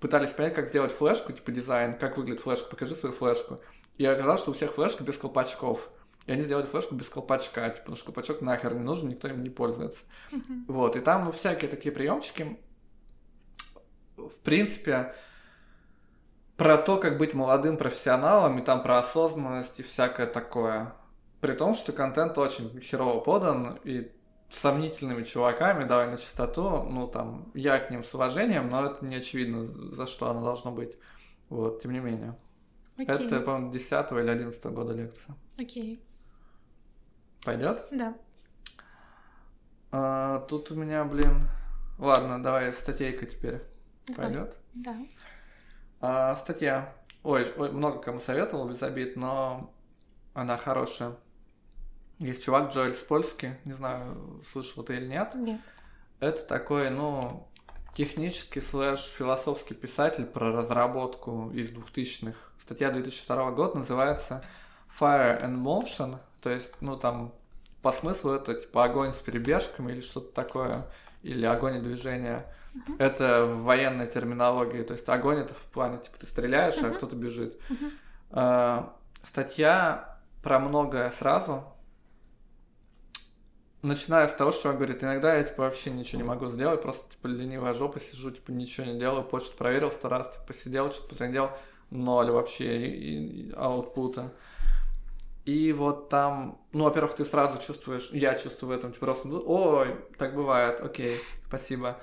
пытались понять, как сделать флешку, типа дизайн, как выглядит флешка, покажи свою флешку. И оказалось, что у всех флешка без колпачков. И они сделали флешку без колпачка, типа, потому что колпачок нахер не нужен, никто им не пользуется. Uh-huh. Вот, и там, ну, всякие такие приемчики, в принципе, про то, как быть молодым профессионалом, и там про осознанность и всякое такое. При том, что контент очень херово подан, и сомнительными чуваками, давай на чистоту, ну там, я к ним с уважением, но это не очевидно, за что оно должно быть. Вот, тем не менее. Окей. Это, по-моему, 10 или 11 года лекция. Окей. Пойдет? Да. А, тут у меня, блин. Ладно, давай статейка теперь. Пойдет? Да. А, статья. Ой, ой, много кому советовал, без обид, но она хорошая. Есть чувак Джоэль Спольский, не знаю, слышал ты или нет. Нет. Это такой, ну, технический слэш философский писатель про разработку из 2000-х. Статья 2002 года называется Fire and Motion, то есть, ну, там, по смыслу это типа огонь с перебежками или что-то такое, или огонь и движение. Uh-huh. Это в военной терминологии. То есть огонь это в плане, типа, ты стреляешь, uh-huh. а кто-то бежит. Uh-huh. А, статья про многое сразу. Начиная с того, что он говорит, иногда я типа вообще ничего не могу сделать, просто типа ленивая жопа сижу, типа ничего не делаю, почту проверил сто раз, типа посидел, что-то потрендел, ноль вообще и, и аутпута. И вот там, ну, во-первых, ты сразу чувствуешь, я чувствую в этом, типа просто, ну, ой, так бывает, окей, спасибо.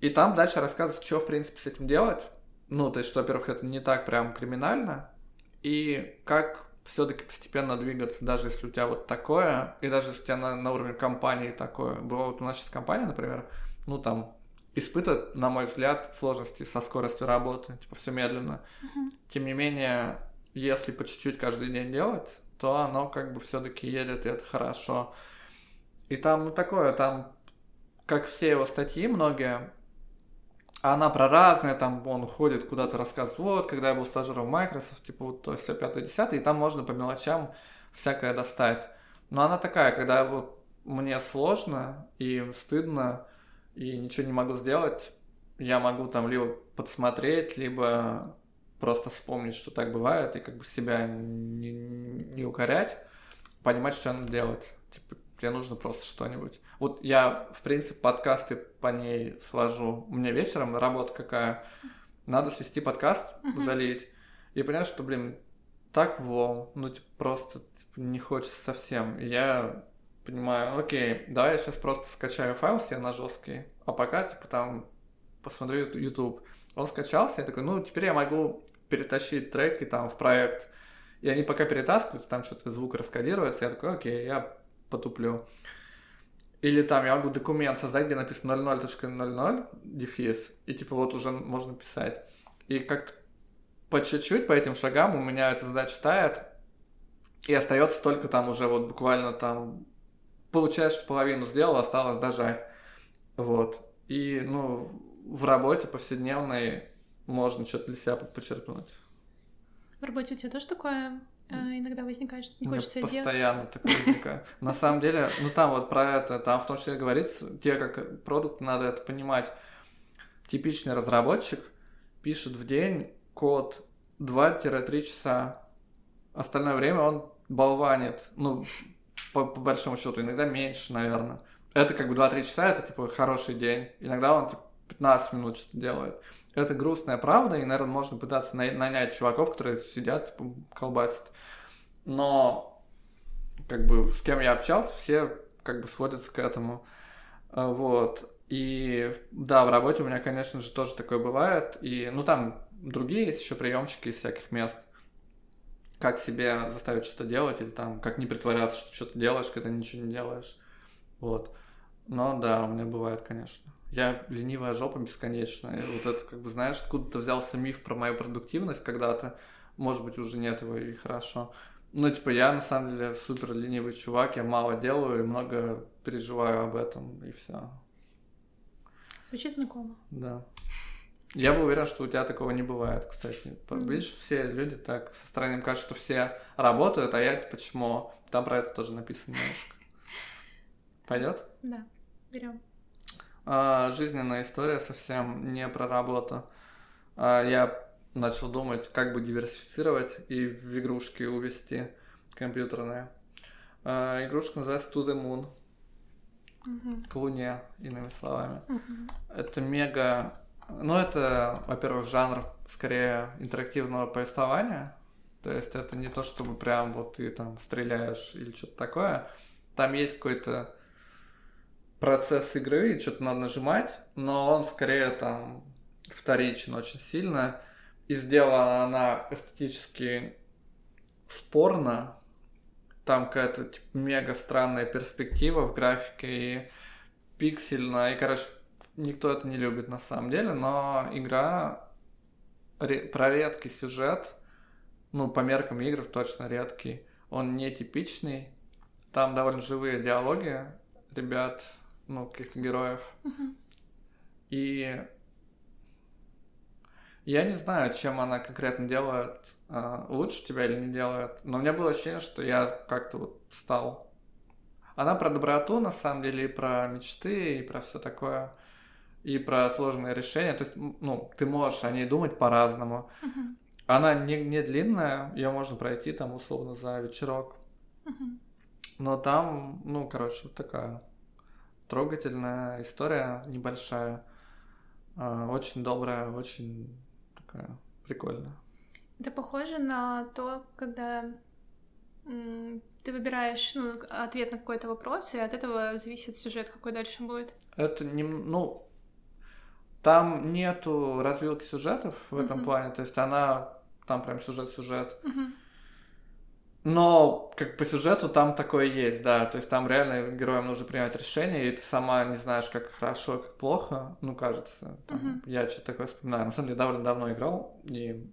И там дальше рассказывается, что, в принципе, с этим делать. Ну, то есть, что, во-первых, это не так прям криминально, и как все-таки постепенно двигаться, даже если у тебя вот такое, и даже если у тебя на, на уровне компании такое. Было вот у нас сейчас компания, например, ну, там, испытывает, на мой взгляд, сложности со скоростью работы, типа, все медленно. Uh-huh. Тем не менее, если по чуть-чуть каждый день делать, то оно как бы все-таки едет, и это хорошо. И там, ну, такое, там, как все его статьи, многие, она про разное, там он ходит куда-то рассказывает, вот, когда я был стажером в Microsoft, типа вот то все 5 10 и там можно по мелочам всякое достать. Но она такая, когда вот мне сложно и стыдно, и ничего не могу сделать, я могу там либо подсмотреть, либо просто вспомнить, что так бывает, и как бы себя не, не укорять, понимать, что надо делать. Типа, тебе нужно просто что-нибудь. Вот я, в принципе, подкасты по ней сложу. У меня вечером работа какая. Надо свести подкаст, uh-huh. залить. И понять, что, блин, так влом, ну, типа, просто типа, не хочется совсем. И я понимаю, окей, давай я сейчас просто скачаю файл себе на жесткий, а пока, типа, там посмотрю YouTube. Он скачался, я такой, ну, теперь я могу перетащить треки там в проект. И они пока перетаскиваются, там что-то звук раскодируется, я такой, окей, я потуплю. Или там я могу документ создать, где написано 00.00, дефис, и типа вот уже можно писать. И как-то по чуть-чуть, по этим шагам у меня эта задача тает, и остается только там уже вот буквально там, получается, что половину сделал, осталось дожать. Вот. И, ну, в работе повседневной можно что-то для себя подчеркнуть. В работе у тебя тоже такое э, иногда возникает, что не хочется делать? Постоянно такое возникает. На самом деле, ну там вот про это, там в том числе говорится, тебе как продукт надо это понимать. Типичный разработчик пишет в день код 2-3 часа. Остальное время он болванит. Ну, по, по большому счету, иногда меньше, наверное. Это как бы 2-3 часа, это типа хороший день. Иногда он типа 15 минут что-то делает. Это грустная правда, и, наверное, можно пытаться нанять чуваков, которые сидят, типа, колбасят. Но, как бы, с кем я общался, все как бы сводятся к этому. А, вот. И да, в работе у меня, конечно же, тоже такое бывает. И, ну, там другие есть еще приемчики из всяких мест. Как себе заставить что-то делать, или там, как не притворяться, что что-то делаешь, когда ничего не делаешь. Вот. Но да, у меня бывает, конечно. Я ленивая жопа бесконечная. Вот это, как бы, знаешь, откуда-то взялся миф про мою продуктивность когда-то. Может быть, уже нет его, и хорошо. Ну, типа, я на самом деле супер ленивый чувак, я мало делаю и много переживаю об этом, и все. Звучит знакомо. Да. Я бы уверен, что у тебя такого не бывает, кстати. Mm-hmm. Видишь, все люди так со стороны кажется, что все работают, а я типа чмо. Там про это тоже написано немножко. Пойдет? Да, берем. А, жизненная история совсем не про работу. А, я начал думать, как бы диверсифицировать и в игрушки увести компьютерные. А, игрушка называется To the Moon. К Луне, иными словами. Это мега... Ну, это, во-первых, жанр скорее интерактивного повествования. То есть это не то, чтобы прям вот ты там стреляешь или что-то такое. Там есть какой-то процесс игры, что-то надо нажимать, но он скорее там вторичен очень сильно. И сделана она эстетически спорно. Там какая-то типа, мега странная перспектива в графике и пиксельно. И, короче, никто это не любит на самом деле, но игра про редкий сюжет, ну, по меркам игр точно редкий. Он нетипичный. Там довольно живые диалоги ребят, ну, каких-то героев. Uh-huh. И я не знаю, чем она конкретно делает, а, лучше тебя или не делает, но у меня было ощущение, что я как-то вот стал. Она про доброту, на самом деле, и про мечты, и про все такое, и про сложные решения. То есть, ну, ты можешь о ней думать по-разному. Uh-huh. Она не, не длинная, ее можно пройти там условно за вечерок. Uh-huh. Но там, ну, короче, вот такая трогательная история, небольшая, а, очень добрая, очень такая прикольная. Это похоже на то, когда ты выбираешь ну, ответ на какой-то вопрос, и от этого зависит сюжет, какой дальше будет. Это не, ну, там нету развилки сюжетов в этом uh-huh. плане, то есть она там прям сюжет-сюжет. Uh-huh. Но как по сюжету там такое есть, да. То есть там реально героям нужно принимать решение, и ты сама не знаешь, как хорошо, как плохо, ну, кажется. Там, uh-huh. Я что-то такое вспоминаю. На самом деле, довольно давно играл, и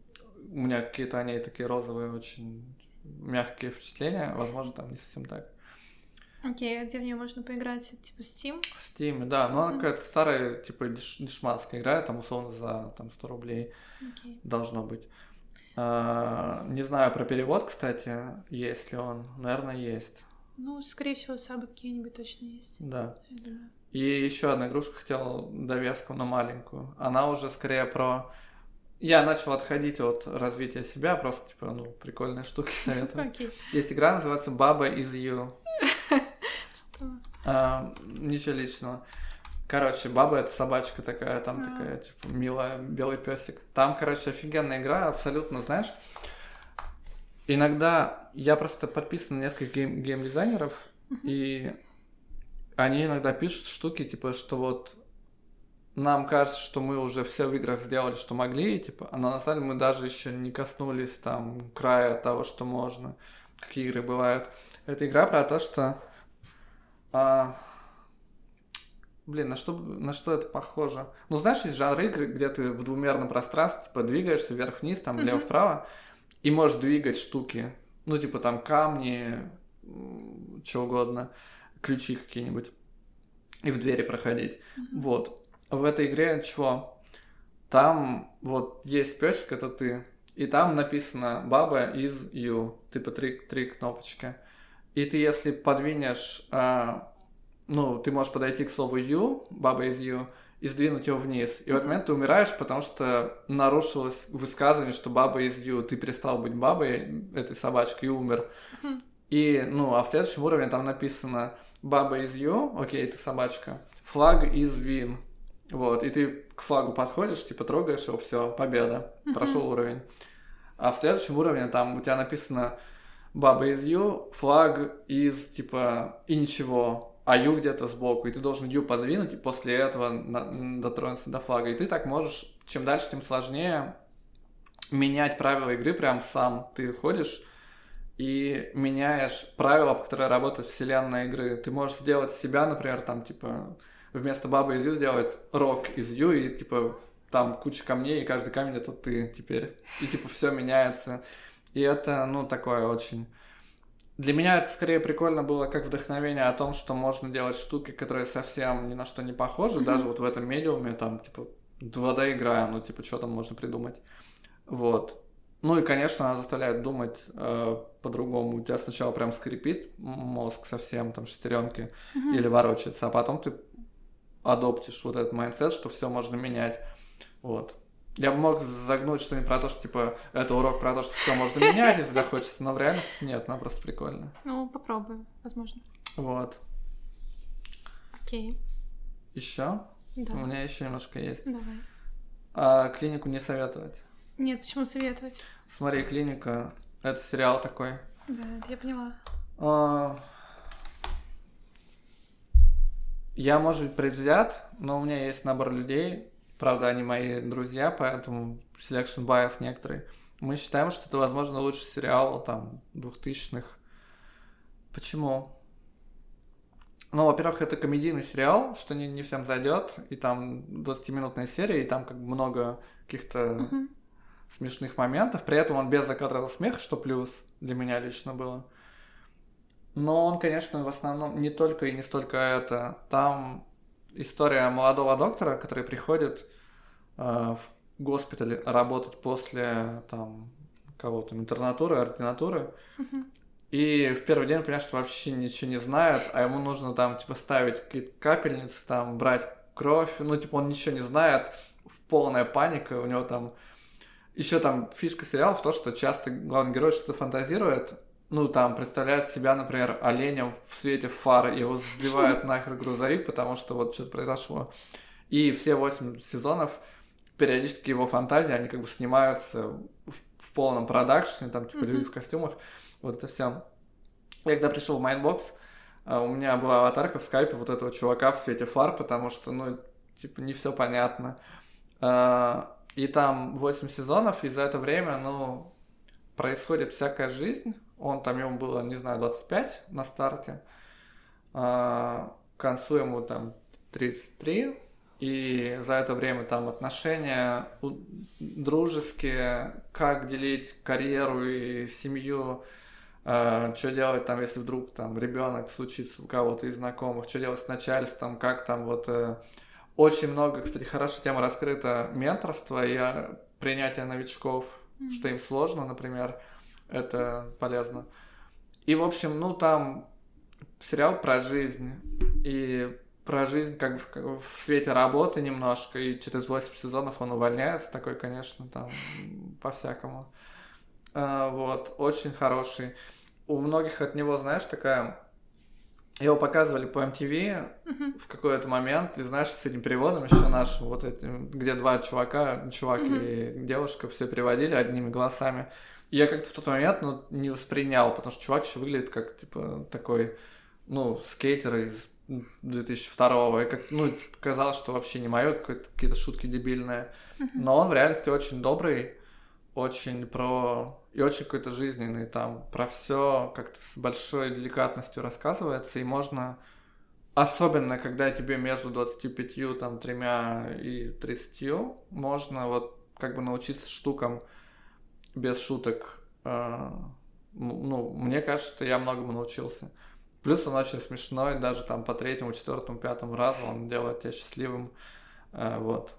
у меня какие-то они такие розовые, очень мягкие впечатления. Возможно, там не совсем так. Окей, okay, а где в нее можно поиграть? Типа Steam? В Steam, да. Но она какая-то старая, типа, деш- дешманская игра, там, условно, за там, 100 рублей okay. должно быть. Не знаю про перевод, кстати, есть ли он. Наверное, есть. Ну, скорее всего, сабы какие-нибудь точно есть. Да. И еще одна игрушка хотела довеску на маленькую. Она уже скорее про... Я начал отходить от развития себя, просто, типа, ну, прикольные штуки советую. Okay. Есть игра, называется Баба из You. Что? А, ничего личного. Короче, баба это собачка такая, там а. такая, типа, милая, белый песик. Там, короче, офигенная игра, абсолютно, знаешь. Иногда я просто подписан на несколько гейм- геймдизайнеров, uh-huh. и они иногда пишут штуки, типа, что вот нам кажется, что мы уже все в играх сделали, что могли, типа, а на самом деле мы даже еще не коснулись там края того, что можно, какие игры бывают. Это игра про то, что а, Блин, на что, на что это похоже? Ну, знаешь, есть жанр игры, где ты в двумерном пространстве, типа, двигаешься вверх-вниз, там, влево-вправо, и можешь двигать штуки. Ну, типа, там, камни, что угодно, ключи какие-нибудь. И в двери проходить. Mm-hmm. Вот. В этой игре чего? Там вот есть песик, это ты, и там написано баба из you, типа три, три кнопочки. И ты, если подвинешь а, ну, ты можешь подойти к слову you, баба из you, и сдвинуть его вниз. И в этот момент ты умираешь, потому что нарушилось высказывание, что баба из you, ты перестал быть бабой этой собачкой и умер. И, ну, а в следующем уровне там написано баба из you, окей, ты собачка, флаг из win. Вот, и ты к флагу подходишь, типа трогаешь его, все, победа, прошел уровень. А в следующем уровне там у тебя написано баба из you, флаг из типа и ничего а Ю где-то сбоку, и ты должен Ю подвинуть, и после этого на, дотронуться до флага. И ты так можешь, чем дальше, тем сложнее менять правила игры прям сам. Ты ходишь и меняешь правила, по которым работает вселенная игры. Ты можешь сделать себя, например, там, типа, вместо бабы из Ю сделать рок из Ю, и, типа, там куча камней, и каждый камень это ты теперь. И, типа, все меняется. И это, ну, такое очень для меня это скорее прикольно было как вдохновение о том, что можно делать штуки, которые совсем ни на что не похожи, mm-hmm. даже вот в этом медиуме, там, типа, 2D играем, ну, типа, что там можно придумать. Вот. Ну и, конечно, она заставляет думать э, по-другому. У тебя сначала прям скрипит мозг совсем, там, шестеренки mm-hmm. или ворочается, а потом ты adopt ишь вот этот mindset, что все можно менять. Вот. Я бы мог загнуть что-нибудь про то, что, типа, это урок про то, что все можно менять, если захочется, но в реальности нет, она просто прикольная. Ну, попробую, возможно. Вот. Окей. Еще? Да. У меня еще немножко есть. Давай. А, клинику не советовать. Нет, почему советовать? Смотри, клиника это сериал такой. Да, я поняла. А... Я, может быть, предвзят, но у меня есть набор людей, Правда, они мои друзья, поэтому selection bias некоторые. Мы считаем, что это, возможно, лучший сериал там двухтысячных. Почему? Ну, во-первых, это комедийный сериал, что не, не всем зайдет, и там 20-минутная серия, и там как бы много каких-то uh-huh. смешных моментов. При этом он без закадрового смеха, что плюс для меня лично было. Но он, конечно, в основном не только и не столько это. Там история молодого доктора, который приходит э, в госпиталь работать после там кого-то интернатуры, ординатуры. И в первый день понимаешь, что вообще ничего не знает, а ему нужно там, типа, ставить какие-то капельницы, там, брать кровь, ну, типа, он ничего не знает, полная паника, у него там... Еще там фишка сериала в том, что часто главный герой что-то фантазирует, ну, там, представляет себя, например, оленем в свете фар, и его сбивает нахер грузовик, потому что вот что-то произошло. И все восемь сезонов периодически его фантазии, они как бы снимаются в, полном продакшене, там, типа, mm-hmm. люди в костюмах, вот это все. Я когда пришел в Mindbox, а, у меня была аватарка в скайпе вот этого чувака в свете фар, потому что, ну, типа, не все понятно. А, и там 8 сезонов, и за это время, ну, происходит всякая жизнь, он там, ему было, не знаю, 25 на старте. А, к концу ему там 33. И за это время там отношения дружеские, как делить карьеру и семью, э, что делать там, если вдруг там ребенок случится у кого-то из знакомых, что делать с начальством, как там вот... Э, очень много, кстати, хорошая тема раскрыта менторство и принятие новичков mm-hmm. что им сложно, например, это полезно. И, в общем, ну, там сериал про жизнь. И про жизнь как бы в свете работы немножко, и через 8 сезонов он увольняется, такой, конечно, там по-всякому. А, вот, очень хороший. У многих от него, знаешь, такая... Его показывали по MTV uh-huh. в какой-то момент, и знаешь, с этим переводом еще нашим, вот этим, где два чувака, чувак uh-huh. и девушка, все переводили одними голосами. Я как-то в тот момент ну, не воспринял, потому что чувак еще выглядит как, типа, такой, ну, скейтер из 2002 и как, ну, казалось, что вообще не мое, какие-то шутки дебильные. Но он в реальности очень добрый, очень про... и очень какой-то жизненный, там про все как-то с большой деликатностью рассказывается, и можно Особенно, когда тебе между 25, там, тремя и 30, можно вот как бы научиться штукам без шуток. Э, ну, мне кажется, что я многому научился. Плюс он очень смешной, даже там по третьему, четвертому, пятому разу он делает тебя счастливым. Э, вот.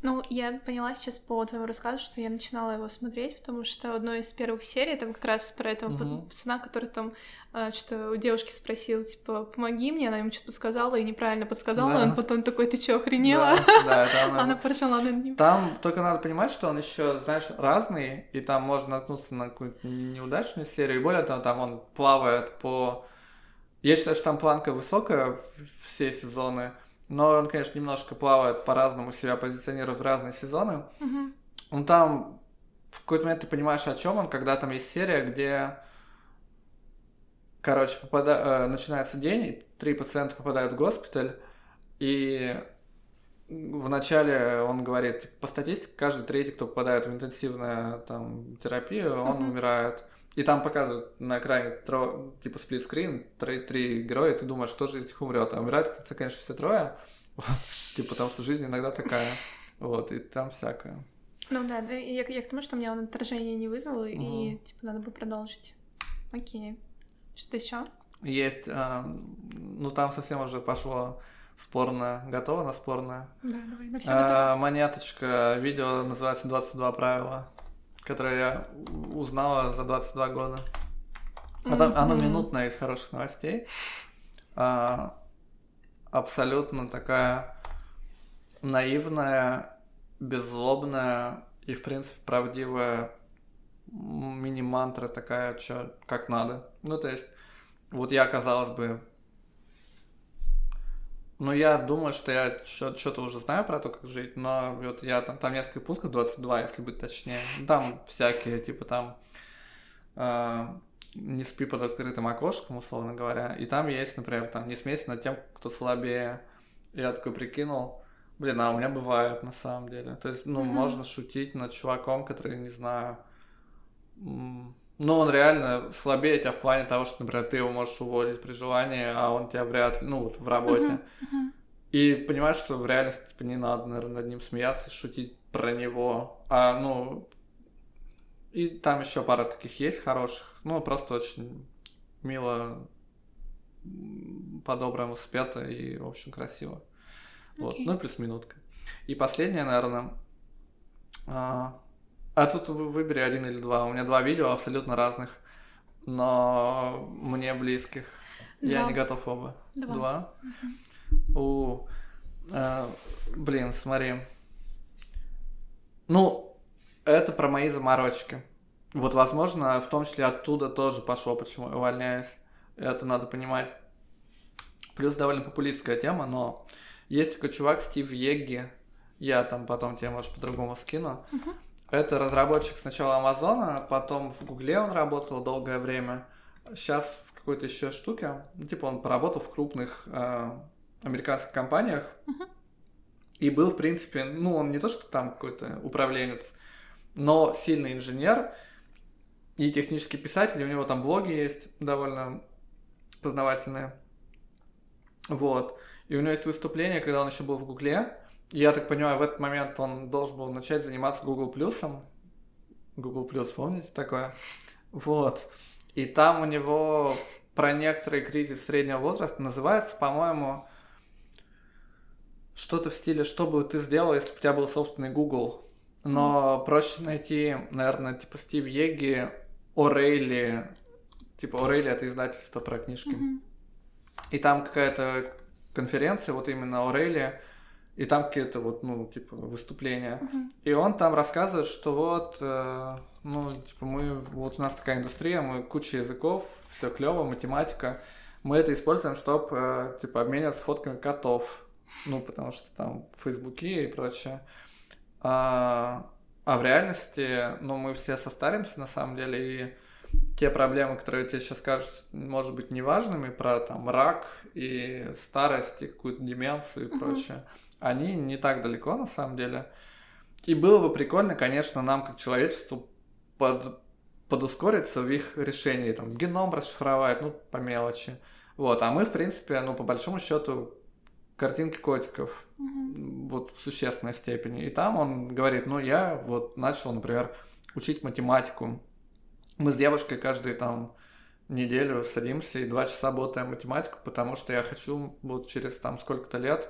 Ну, я поняла сейчас по твоему рассказу, что я начинала его смотреть, потому что одной из первых серий там как раз про этого mm-hmm. пацана, который там э, что у девушки спросил, типа, помоги мне, она ему что-то сказала и неправильно подсказала, да. и он потом такой, ты чё, охренела? Да, да это она. она поржала над ним. Там только надо понимать, что он еще, знаешь, разный, и там можно наткнуться на какую-то неудачную серию, и более того, там он плавает по я считаю, что там планка высокая все сезоны, но он, конечно, немножко плавает по-разному, себя позиционирует в разные сезоны. Mm-hmm. Он там в какой-то момент ты понимаешь, о чем он, когда там есть серия, где, короче, попада... Э, начинается день, три пациента попадают в госпиталь, и вначале он говорит, типа, по статистике, каждый третий, кто попадает в интенсивную там, терапию, он mm-hmm. умирает. И там показывают на экране тро, типа сплитскрин, три, три героя, и ты думаешь, кто же из них умрет. А умирают, конечно, все трое. Типа, потому что жизнь иногда такая. Вот, и там всякое. Ну да, я, я к тому, что у меня он отражение не вызвал, и типа надо бы продолжить. Окей. Что еще? Есть, а, ну там совсем уже пошло спорное. Готово на спорное? Да, давай, на все а, Монеточка, видео называется «22 правила» которое я узнала за 22 года. Mm-hmm. Оно минутное из хороших новостей. А, абсолютно такая наивная, беззлобная и, в принципе, правдивая мини-мантра такая, чё, как надо. Ну, то есть, вот я, казалось бы, ну, я думаю, что я что-то уже знаю про то, как жить, но вот я там, там несколько пунктов, 22, если быть точнее. Там всякие, типа там э, не спи под открытым окошком, условно говоря. И там есть, например, там не смейся над тем, кто слабее. Я такой прикинул, блин, а у меня бывает на самом деле. То есть, ну, mm-hmm. можно шутить над чуваком, который, не знаю, ну, он реально слабее тебя в плане того, что, например, ты его можешь уволить при желании, а он тебя вряд ли, ну, вот в работе. Uh-huh, uh-huh. И понимаешь, что в реальности, типа, не надо, наверное, над ним смеяться, шутить про него. А, ну, и там еще пара таких есть хороших. Ну, просто очень мило, по-доброму спето и, в общем, красиво. Okay. Вот, ну и плюс минутка. И последнее, наверное, а, а тут выбери один или два. У меня два видео абсолютно разных, но мне близких. Два. Я не готов оба. Два. два? Угу. У, э, блин, смотри. Ну, это про мои заморочки. Вот, возможно, в том числе оттуда тоже пошло, почему я увольняюсь. Это надо понимать. Плюс довольно популистская тема, но есть такой чувак Стив Егги. Я там потом тебе, может, по-другому скину. Uh-huh. Это разработчик сначала Амазона, потом в Гугле он работал долгое время. Сейчас в какой-то еще штуке. Ну, типа он поработал в крупных э, американских компаниях. Uh-huh. И был, в принципе, ну, он не то, что там какой-то управленец, но сильный инженер и технический писатель. И у него там блоги есть довольно познавательные. Вот. И у него есть выступление, когда он еще был в Гугле. Я так понимаю, в этот момент он должен был начать заниматься Google Плюсом. Google Плюс, помните такое? Вот. И там у него про некоторый кризис среднего возраста называется, по-моему, что-то в стиле, что бы ты сделал, если бы у тебя был собственный Google. Но проще найти, наверное, типа Стив Еги, Орейли. Типа Орейли это издательство про книжки. Мгм. И там какая-то конференция, вот именно Орейли, и там какие-то вот, ну, типа, выступления. Мгм. И он там рассказывает, что вот, э, ну, типа, мы, вот у нас такая индустрия, мы куча языков, все клево, математика. Мы это используем, чтобы, типа, обмениваться фотками котов. Ну, потому что там в Фейсбуке и прочее. А, а в реальности, ну, мы все состаримся, на самом деле, и те проблемы, которые тебе сейчас кажутся, может быть, неважными, про там рак и старость, и какую-то деменцию и Мгм. прочее, они не так далеко, на самом деле. И было бы прикольно, конечно, нам, как человечеству, под, подускориться в их решении, там, геном расшифровать, ну, по мелочи. Вот, а мы, в принципе, ну, по большому счету, картинки котиков, Мгм. вот в существенной степени. И там он говорит, ну, я вот начал, например, учить математику. Мы с девушкой каждую там неделю садимся и два часа работаем математику, потому что я хочу вот через там сколько-то лет,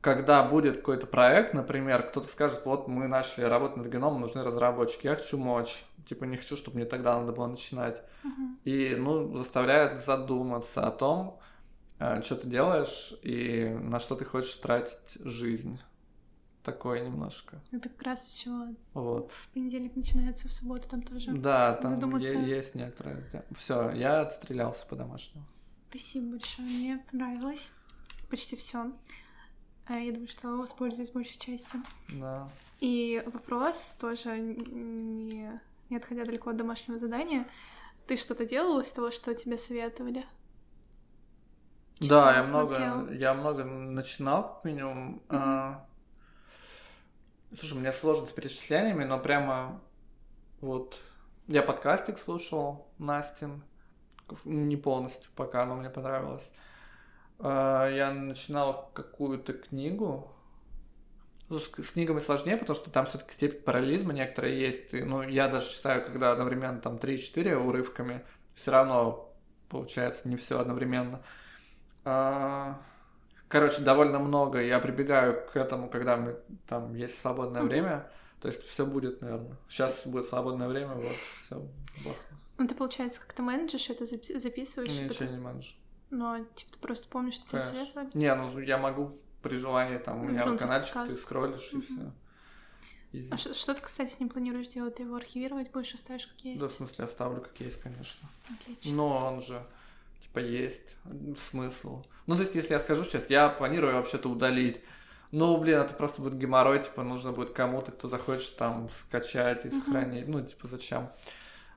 когда будет какой-то проект, например, кто-то скажет, вот мы начали работать над геномом, нужны разработчики, я хочу мочь. Типа не хочу, чтобы мне тогда надо было начинать. Мгм. И, ну, заставляет задуматься о том, э, что ты делаешь и на что ты хочешь тратить жизнь. Такое немножко. Это как раз еще Вот. в понедельник начинается, в субботу там тоже. Да, там задуматься. есть некоторые. Все, я отстрелялся по-домашнему. Спасибо большое, мне понравилось. Почти все. Я думаю, что воспользуюсь большей частью. Да. И вопрос тоже не, не отходя далеко от домашнего задания. Ты что-то делал из того, что тебе советовали? Да, я Читал, много, я много начинал, как минимум. А, Слушай, мне сложно с перечислениями, но прямо вот я подкастик слушал, Настин, не полностью пока, но мне понравилось. А, Я начинал какую-то книгу. Слушай, с книгами сложнее, потому что там все-таки степень параллелизма некоторая есть. Ну, я даже читаю, когда одновременно там 3-4 урывками, все равно получается не все одновременно. А, Короче, довольно много. Я прибегаю к этому, когда мы, там есть свободное Мгм. время. То есть все будет, наверное. Сейчас будет свободное время, вот все. Ну, ты, получается, как-то менеджешь это, запи- записываешь? и Ничего потом- не менеджу. Но, типа, ты просто помнишь, что тебе Конечно. советовали? Не, ну я могу при желании, там, у меня Вернуться в каналчик, ты скроллишь и все. А что, что ты, кстати, с ним планируешь делать? Ты его архивировать будешь, оставишь как есть? Да, в смысле, оставлю как есть, конечно. Отлично. Но он же, типа, есть смысл. Ну, то есть, если я скажу сейчас, я планирую вообще-то удалить. Ну, блин, это просто будет геморрой, типа, нужно будет кому-то, кто захочет там скачать и сохранить. Ну, типа, зачем?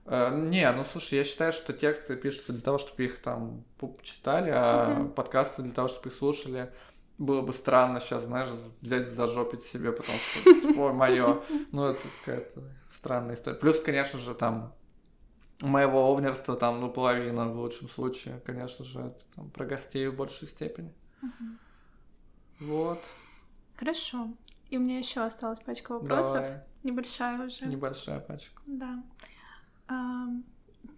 Э, Не, ну слушай, я считаю, что тексты пишутся для того, чтобы их там читали, а Мгм. подкасты для того, чтобы их слушали. Было бы странно сейчас, знаешь, взять зажопить себе, потому что, ой, мое. Ну, это какая-то странная история. Плюс, конечно же, там моего овнерства там, ну, половина в лучшем случае, конечно же, это там про гостей в большей степени. Мгм. Вот. Хорошо. И у меня еще осталась пачка вопросов. Давай. Небольшая уже. Небольшая пачка. Да.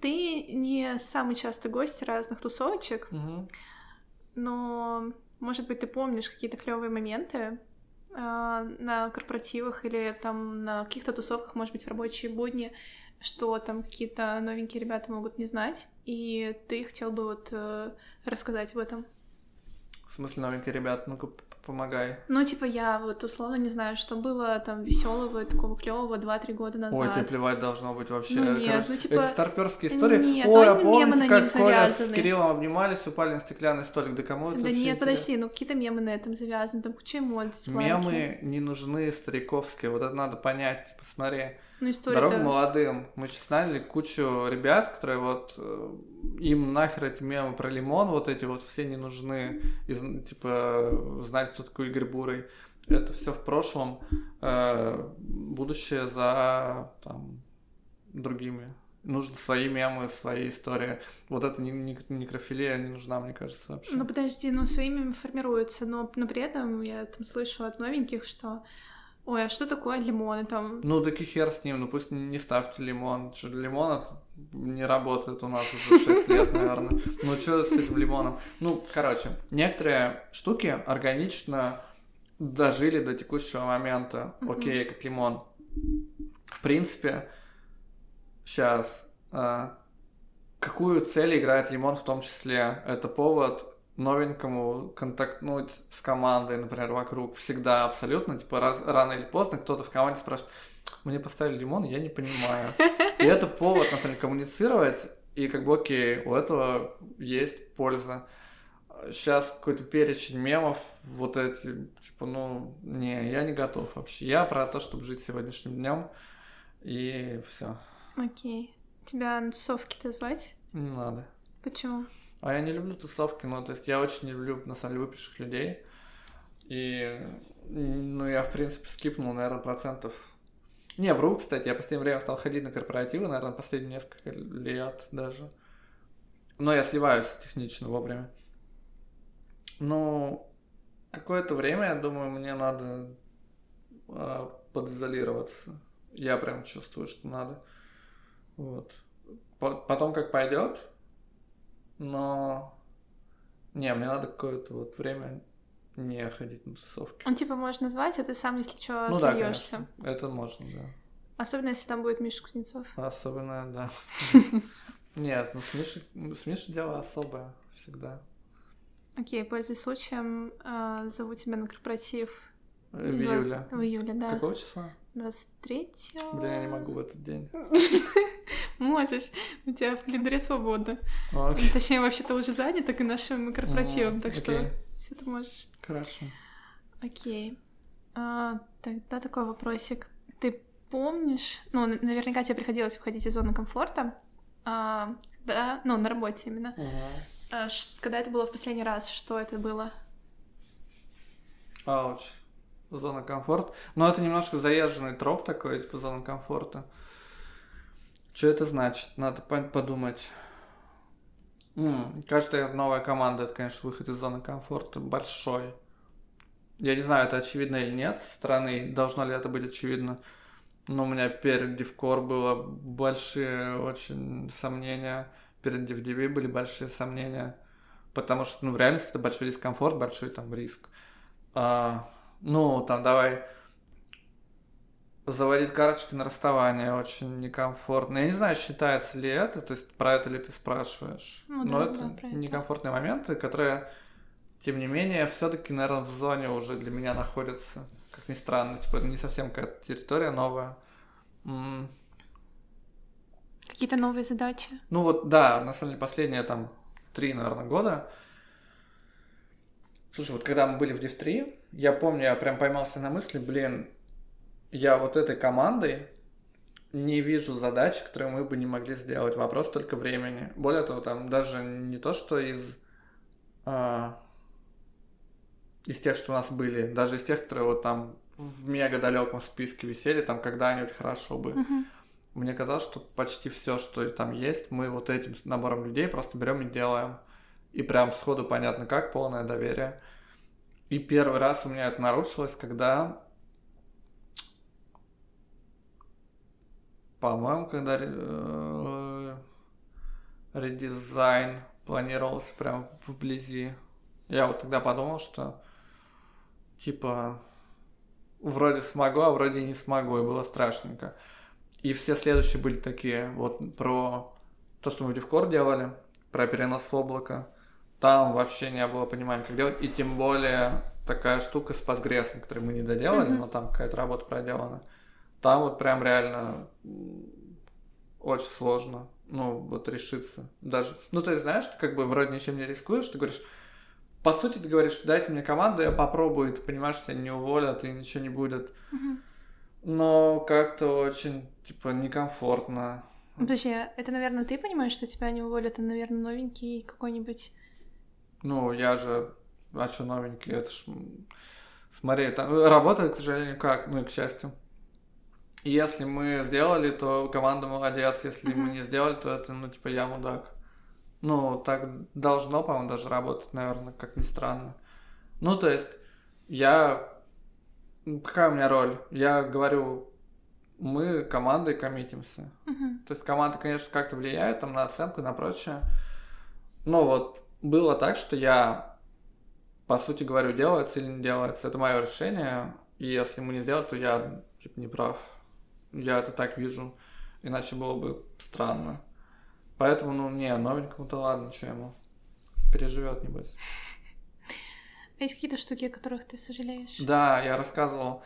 Ты не самый частый гость разных тусовочек, но, может быть, ты помнишь какие-то клевые моменты а, на корпоративах или там на каких-то тусовках, может быть, в рабочие будни, что там какие-то новенькие ребята могут не знать, и ты хотел бы вот э, рассказать об этом. В смысле, новенькие ребят, ну-ка п- помогай. Ну, типа, я вот условно не знаю, что было там веселого, такого клевого 2-3 года назад. Ой, тебе плевать должно быть вообще. Ну нет, Короче, ну, типа, Эти старперские истории. нет, Ой, а помните, как Коля с. Кириллом обнимались, упали на стеклянный столик? Да кому это Да нет, интересно? подожди, ну какие-то мемы на этом завязаны, там куча эмоций. Мемы не нужны стариковские, вот это надо понять. Типа, смотри, Ну, история Дорога молодым. Мы сейчас знали кучу ребят, которые вот э, им нахер эти мемы про лимон, вот эти вот все не нужны. И, типа знать, кто такой Игорь Бурый. Это все в прошлом. Э, будущее за там другими. Нужны свои мемы, свои истории. Вот эта не- не- некрофилия не нужна, мне кажется, вообще. Ну подожди, ну своими формируются, но, но при этом я там слышу от новеньких, что ой, а что такое лимоны там? Ну, так и хер с ним, ну пусть не ставьте лимон. Что лимон не работает у нас уже 6 лет, наверное. Ну, что с этим лимоном? Ну, короче, некоторые штуки органично дожили до текущего момента. Окей, как лимон. В принципе, сейчас какую цель играет лимон в том числе? Это повод новенькому контактнуть с командой, например, вокруг. Всегда абсолютно, типа, раз, рано или поздно кто-то в команде спрашивает, мне поставили лимон, я не понимаю. И это повод, на самом деле, коммуницировать, и как бы, окей, у этого есть польза. Сейчас какой-то перечень мемов, вот эти, типа, ну, не, я не готов вообще. Я про то, чтобы жить сегодняшним днем, и все. Окей. Тебя на тусовки-то звать? Не надо. Почему? А я не люблю тусовки, ну, то есть я очень не люблю, на самом деле, выпивших людей. И, ну, я, в принципе, скипнул, наверное, процентов... Не, вру, кстати, я в последнее время стал ходить на корпоративы, наверное, последние несколько лет даже. Но я сливаюсь технично вовремя. Ну, какое-то время, я думаю, мне надо э, подизолироваться. Я прям чувствую, что надо. Вот. Потом как пойдет, но не, мне надо какое-то вот время не ходить на тусовки. Он типа можешь назвать, а ты сам, если что, ну, сольешься. Да, Это можно, да. Особенно, если там будет Миша Кузнецов. Особенно, да. Нет, ну с Мишей, с Мишей дело особое всегда. Окей, пользуясь случаем, э, зову тебя на корпоратив. В июле. В июле, да. Какого числа? 23 Блин, я не могу в этот день. Можешь, у тебя в календаре свободно. Окей. Точнее, вообще-то уже занято и нашим корпоративом, так что окей. все ты можешь. Хорошо. Окей. А, тогда такой вопросик. Ты помнишь, ну, наверняка тебе приходилось выходить из зоны комфорта, а, да, ну, на работе именно. А, ш- когда это было в последний раз, что это было? Ауч. Зона комфорта. Но это немножко заезженный троп такой, типа зона комфорта. Что это значит? Надо по- подумать. М, каждая новая команда, это, конечно, выход из зоны комфорта большой. Я не знаю, это очевидно или нет со стороны, должно ли это быть очевидно. Но у меня перед DevCore было большие очень сомнения, перед DevDB были большие сомнения, потому что, ну, в реальности это большой дискомфорт, большой там риск. А, ну, там, давай заводить карточки на расставание очень некомфортно. Я не знаю, считается ли это, то есть про это ли ты спрашиваешь. Ну Но да, это да, это. некомфортные моменты, которые, тем не менее, все-таки, наверное, в зоне уже для меня находятся. Как ни странно, типа, не совсем какая-то территория новая. М, Какие-то новые задачи? Ну вот, да, на самом деле, последние там три, наверное, года. Слушай, вот когда мы были в Div 3, я помню, я прям поймался на мысли, блин, я вот этой командой не вижу задач, которые мы бы не могли сделать. Вопрос только времени. Более того, там даже не то, что из а, из тех, что у нас были, даже из тех, которые вот там в мега далеком списке висели, там когда-нибудь хорошо бы. Мгм. Мне казалось, что почти все, что там есть, мы вот этим набором людей просто берем и делаем. И прям сходу понятно как, полное доверие. И первый раз у меня это нарушилось, когда, по-моему, когда э, редизайн планировался прям вблизи. Я вот тогда подумал, что типа вроде смогу, а вроде не смогу, и было страшненько. И все следующие были такие, вот про то, что мы в DevCore делали, про перенос в облако. Там вообще не было понимания, как делать. И тем более такая штука с Postgres, которую мы не доделали, Мгм. но там какая-то работа проделана. Там вот прям реально очень сложно, ну, вот решиться. Даже, ну, то есть, знаешь, ты как бы вроде ничем не рискуешь, ты говоришь, по сути, ты говоришь, дайте мне команду, я попробую, и ты понимаешь, что тебя не уволят, и ничего не будет. Но как-то очень, типа, некомфортно. Подожди, а это, наверное, ты понимаешь, что тебя не уволят, а, наверное, новенький какой-нибудь. Ну, я же, а что новенький, это ж, смотри, там работает, к сожалению, как, ну и к счастью. Если мы сделали, то команда молодец, если мы Мгм. не сделали, то это, ну, типа, я мудак. Ну, так должно, по-моему, даже работать, наверное, как ни странно. Ну, то есть, я... ну, Какая у меня роль? Я говорю, мы командой коммитимся. Мгм. То есть команда, конечно, как-то влияет там на оценку, на прочее. Но вот было так, что я по сути говорю, делается или не делается. Это мое решение. И если ему не сделать, то я типа не прав. Я это так вижу. Иначе было бы странно. Поэтому, ну, не, новенькому-то ладно, что ему. Переживет, небось. А есть какие-то штуки, о которых ты сожалеешь? Да, я рассказывал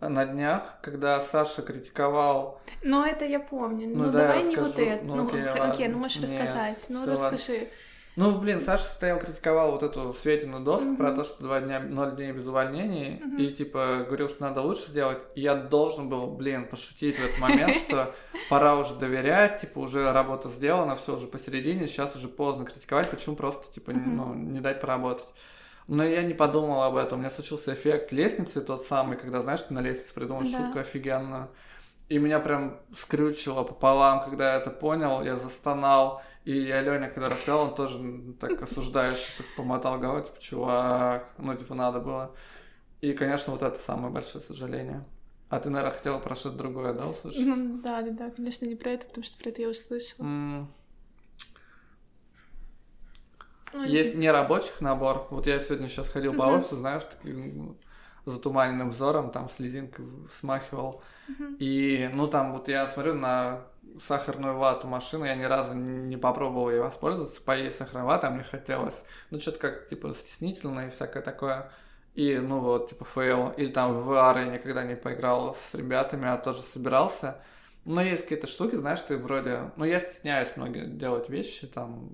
на днях, когда Саша критиковал... Ну, это я помню. Ну, ну да, давай не вот это. Ну, ну окей, окей, ну можешь Нет, рассказать. Ну, расскажи. Ладно. Ну, блин, Саша стоял, критиковал вот эту Светину доску mm-hmm. про то, что два дня, ноль дней без увольнений, mm-hmm. и, типа, говорил, что надо лучше сделать. И я должен был, блин, пошутить в этот момент, что пора уже доверять, типа, уже работа сделана, все уже посередине, сейчас уже поздно критиковать, почему просто, типа, ну, не дать поработать. Но я не подумал об этом. У меня случился эффект лестницы тот самый, когда, знаешь, ты на лестнице придумал да. шутку офигенно. И меня прям скрючило пополам, когда я это понял, я застонал. И Аленя, когда рассказал, он тоже так осуждающе помотал головой, типа, чувак, ну, типа, надо было. И, конечно, вот это самое большое сожаление. А ты, наверное, хотела про что-то другое, да, услышать? Ну, да, да, да, конечно, не про это, потому что про это я уже слышала. Mm. Ну, Есть нерабочих набор. Вот я сегодня сейчас ходил uh-huh. по офису, знаешь, таким затуманенным взором, там слезинкой смахивал. Uh-huh. И, ну, там вот я смотрю на сахарную вату машины, я ни разу не попробовал ей воспользоваться, поесть сахарной ваты, а мне хотелось, ну, что-то как, типа, стеснительное и всякое такое. И, ну, вот, типа, fail. Или там в VR я никогда не поиграл с ребятами, а тоже собирался. Но есть какие-то штуки, знаешь, ты вроде... Ну, я стесняюсь многие делать вещи, там,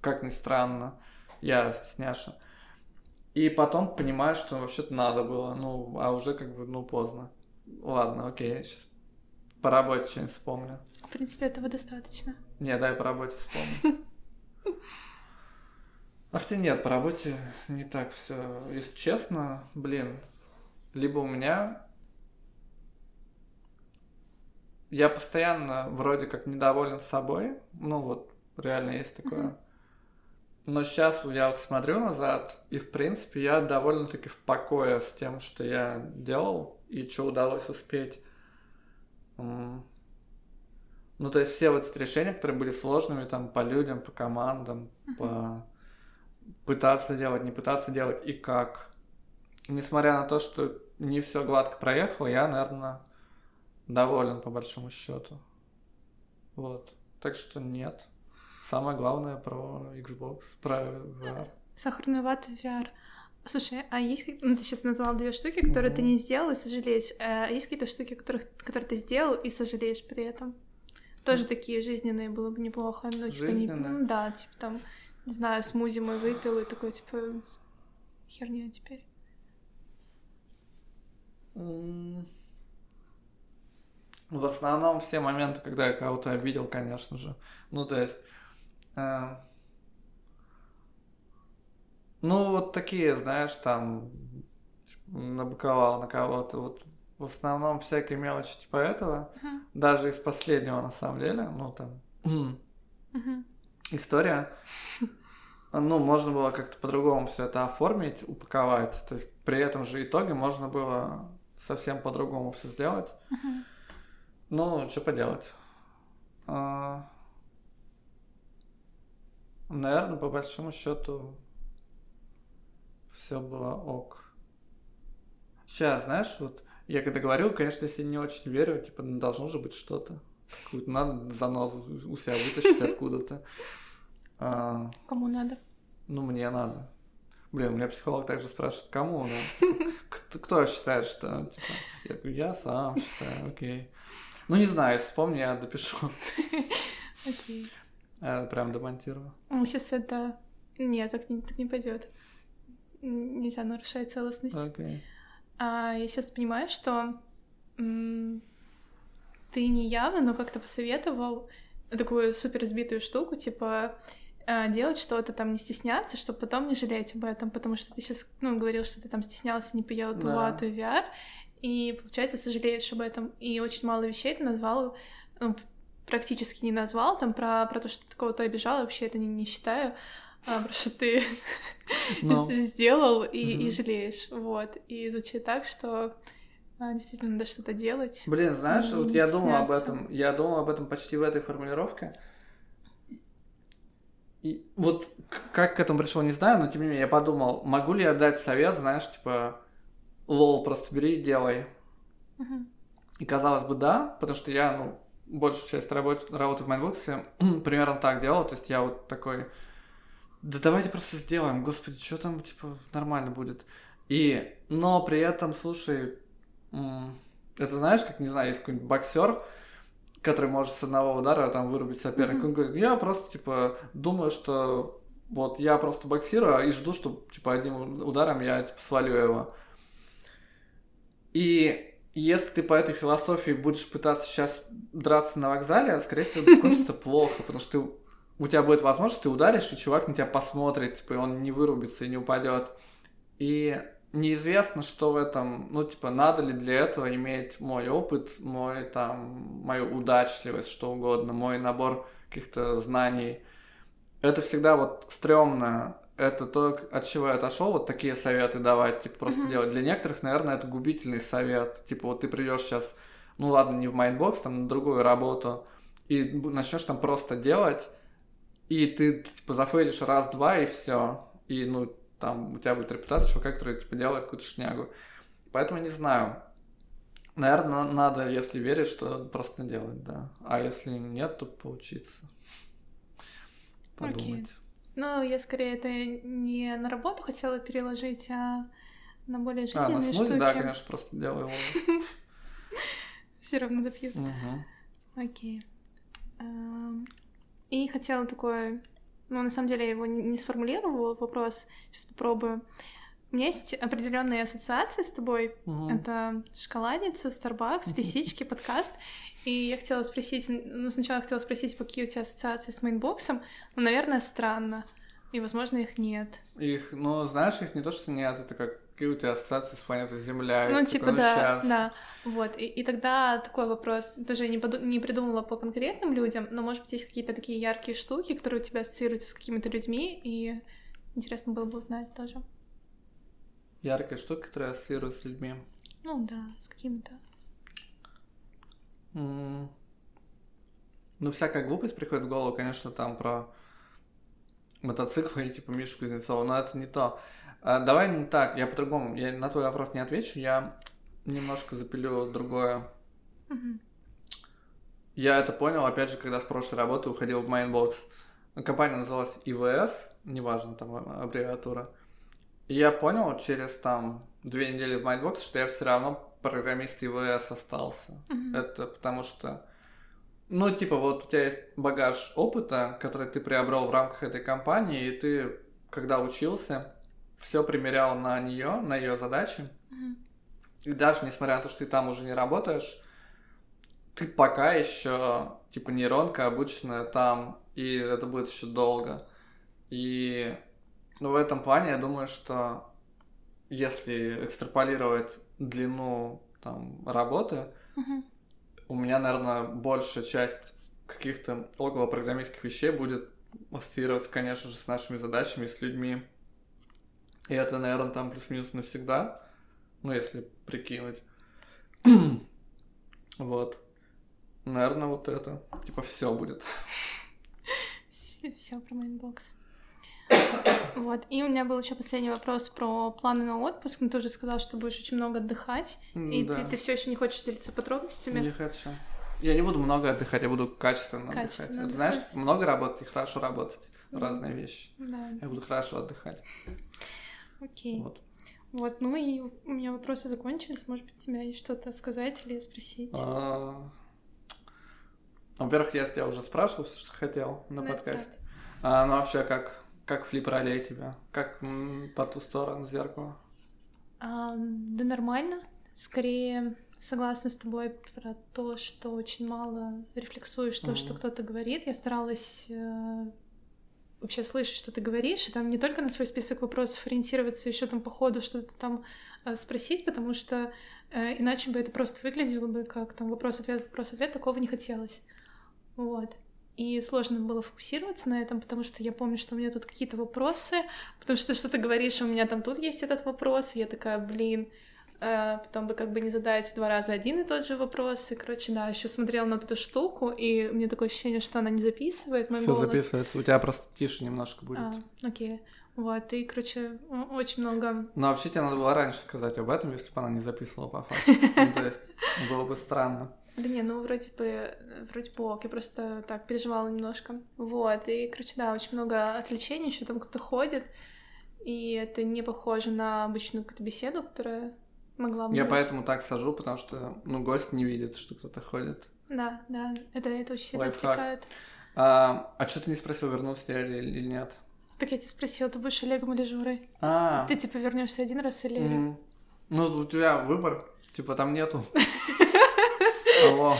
как ни странно, я стесняша. И потом понимаю, что вообще-то надо было, ну, а уже как бы, ну, поздно. Ладно, окей, сейчас по работе что-нибудь вспомню. В принципе, этого достаточно. Не, дай по работе вспомню. Ах ты нет, по работе не так все. Если честно, блин, либо у меня я постоянно вроде как недоволен собой, ну вот реально есть такое. Но сейчас я вот смотрю назад, и в принципе я довольно-таки в покое с тем, что я делал и что удалось успеть. Ну, то есть все вот эти решения, которые были сложными там по людям, по командам, uh-huh. по пытаться делать, не пытаться делать и как. Несмотря на то, что не все гладко проехало, я, наверное, доволен по большому счету. Вот. Так что нет. Самое главное про Xbox, про VR. Сахарную вату VR. Слушай, а есть ну ты сейчас назвал две штуки, которые mm-hmm. ты не сделал и сожалеешь. А есть какие-то штуки, которых, которые ты сделал и сожалеешь при этом? Тоже mm-hmm. такие жизненные было бы неплохо. Ну, типа, не, ну, да, типа там, не знаю, смузи мой выпил и такой, типа, херня теперь. Mm. В основном все моменты, когда я кого-то обидел, конечно же. Ну, то есть Э, ну, вот такие, знаешь, там набыковал на кого-то. Вот в основном всякие мелочи типа этого. Uh-huh. Даже из последнего, на самом деле, ну там uh-huh. история. Ну, можно было как-то по-другому все это оформить, упаковать. То есть при этом же итоге можно было совсем по-другому все сделать. Uh-huh. Ну, что поделать. А, Наверное, по большому счету все было ок. Сейчас, знаешь, вот я когда говорил, конечно, если не очень верю, типа, ну, должно же быть что-то. Какую-то надо занозу у себя вытащить откуда-то. А, кому надо? Ну, мне надо. Блин, у меня психолог также спрашивает, кому, да? Типа, кто, кто считает, что, типа, я говорю, я сам считаю, окей. Ну, не знаю, если вспомню, я допишу. Окей. Я прям домонтирую. Сейчас это... Нет, так не, так не пойдет. Нельзя нарушать целостность. Okay. А я сейчас понимаю, что м- ты не явно, но как-то посоветовал такую супер сбитую штуку, типа а, делать что-то там, не стесняться, чтобы потом не жалеть об этом, потому что ты сейчас, ну, говорил, что ты там стеснялся, не поел ту да. VR, и, получается, сожалеешь об этом, и очень мало вещей ты назвал, ну, практически не назвал, там про, про то, что ты кого-то обижал, вообще это не, не считаю, а, что ты Но... сделал и, угу. и жалеешь, вот, и звучит так, что а, действительно надо что-то делать. Блин, знаешь, вот я думал об этом, я думал об этом почти в этой формулировке, И вот как к этому пришел, не знаю, но тем не менее я подумал, могу ли я дать совет, знаешь, типа, lol, просто бери и делай. Мгм. И казалось бы, да, потому что я, ну, большую часть работ- работы в Mindbox е примерно так делал, то есть я вот такой, да давайте просто сделаем, господи, что там, типа, нормально будет. И, но при этом, слушай, это знаешь, как, не знаю, есть какой-нибудь боксер, который может с одного удара там вырубить соперника. Мгм. Он говорит, я просто, типа, думаю, что вот я просто боксирую и жду, что, типа, одним ударом я, типа, свалю его. И если ты по этой философии будешь пытаться сейчас драться на вокзале, скорее всего, кончится плохо, потому что ты- у тебя будет возможность, ты ударишь, и чувак на тебя посмотрит, типа, и он не вырубится и не упадет. И неизвестно, что в этом, ну, типа, надо ли для этого иметь мой опыт, мой, там, мою удачливость, что угодно, мой набор каких-то знаний. Это всегда вот стрёмно. Это то, от чего я отошел, вот такие советы давать, типа, просто Мгм. делать. Для некоторых, наверное, это губительный совет. Типа, вот ты придешь сейчас, ну ладно, не в Mindbox, там, на другую работу, и начнешь там просто делать, и ты, типа, зафейлишь раз-два, и все. И, ну, там у тебя будет репутация чувака, который, типа, делает какую-то шнягу. Поэтому не знаю. Наверное, надо, если веришь, что просто делать, да. А если нет, то поучиться. Подумать. Ну, я скорее это не на работу хотела переложить, а на более А, на жизненные смузи, штуки. да, конечно, просто делаю его. Все равно допьют. Окей. И хотела такое... Ну, на самом деле, я его не сформулировала, вопрос. Сейчас попробую. У меня есть определенные ассоциации с тобой. Мгм. Это шоколадница, Starbucks, лисички, подкаст. И я хотела спросить, ну, сначала хотела спросить, какие у тебя ассоциации с мейнбоксом. Ну, наверное, странно. И, возможно, их нет. Их, ну, знаешь, их не то, что нет, это как какие у тебя ассоциации с планетой Земля. Ну, типа, да, щас. да. Вот. И, и тогда такой вопрос. Тоже не, поду- не придумала по конкретным людям, но, может быть, есть какие-то такие яркие штуки, которые у тебя ассоциируются с какими-то людьми, и интересно было бы узнать тоже. Яркая штука, которая ассоциируется с людьми. Ну да, с какими-то. М. Ну, всякая глупость приходит в голову, конечно, там про мотоциклы и типа Мишу Кузнецова, но это не то. А, давай не так, я по-другому, я на твой вопрос не отвечу, я немножко запилю другое. Я это понял, опять же, когда с прошлой работы уходил в Mindbox. Компания называлась ИВС, неважно там аббревиатура. И я понял через там две недели в Mindbox, что я все равно программист ИВС остался. Это потому что, ну, типа, вот у тебя есть багаж опыта, который ты приобрел в рамках этой компании, и ты, когда учился, все примерял на нее, на ее задачи. Мгм. И даже несмотря на то, что ты там уже не работаешь, ты пока еще, типа, нейронка обычная там, и это будет еще долго. И, ну, в этом плане я думаю, что если экстраполировать длину там работы, Мгм. у меня, наверное, большая часть каких-то около программистских вещей будет ассоциироваться, конечно же, с нашими задачами, с людьми. И это, наверное, там плюс-минус навсегда, ну, если прикинуть. вот. Наверное, вот это. Типа все будет. Все про Mindbox. Вот. И у меня был еще последний вопрос про планы на отпуск. Ну, ты уже сказал, что будешь очень много отдыхать. И да. ты, все еще не хочешь делиться подробностями. Не хочу. Я не буду много отдыхать, я буду качественно, Качественно отдыхать. Это, знаешь, отдыхать. много работать и хорошо работать. Мгм. Разные вещи. Да, Я буду хорошо отдыхать. Окей. Вот. Вот, ну и у меня вопросы закончились. Может быть, у тебя есть что-то сказать или спросить? А, Во-первых, я тебя уже спрашивал что хотел на Ну, это подкасте. А, ну вообще, как, как флип ролей тебя? Как м, по ту сторону зеркала? А, да нормально. Скорее согласна с тобой про то, что очень мало рефлексуешь то, Мгм. что кто-то говорит. Я старалась э, вообще слышать, что ты говоришь, и там не только на свой список вопросов ориентироваться, еще там по ходу что-то там э, спросить, потому что э, иначе бы это просто выглядело бы как там вопрос-ответ, вопрос-ответ, такого не хотелось. Вот. И сложно было фокусироваться на этом, потому что я помню, что у меня тут какие-то вопросы, потому что ты говоришь, у меня там тут есть этот вопрос, и я такая, блин, потом бы как бы не задать два раза один и тот же вопрос. И, короче, да, еще смотрела на эту штуку, и мне такое ощущение, что она не записывает мой Все голос. записывается, у тебя просто тише немножко будет. А, окей. Вот, и, короче, очень много... Ну, вообще тебе надо было раньше сказать об этом, если бы она не записывала по факту. Ну, то есть, было бы странно. Да не, ну вроде бы, вроде бы ок, я просто так переживала немножко. Вот, и, короче, да, очень много отвлечений, еще там кто-то ходит, и это не похоже на обычную какую-то беседу, которая могла бы... Я поэтому так сажу, потому что, ну, гость не видит, что кто-то ходит. Да, да, это, это очень сильно Лайфхак. отвлекает. А, а что ты не спросил, вернулся я или, или нет? Так я тебя спросила, ты будешь Олегом или Журой? А, Ты типа вернешься один раз или... мгм. ну, у тебя выбор, типа, там нету. Алло.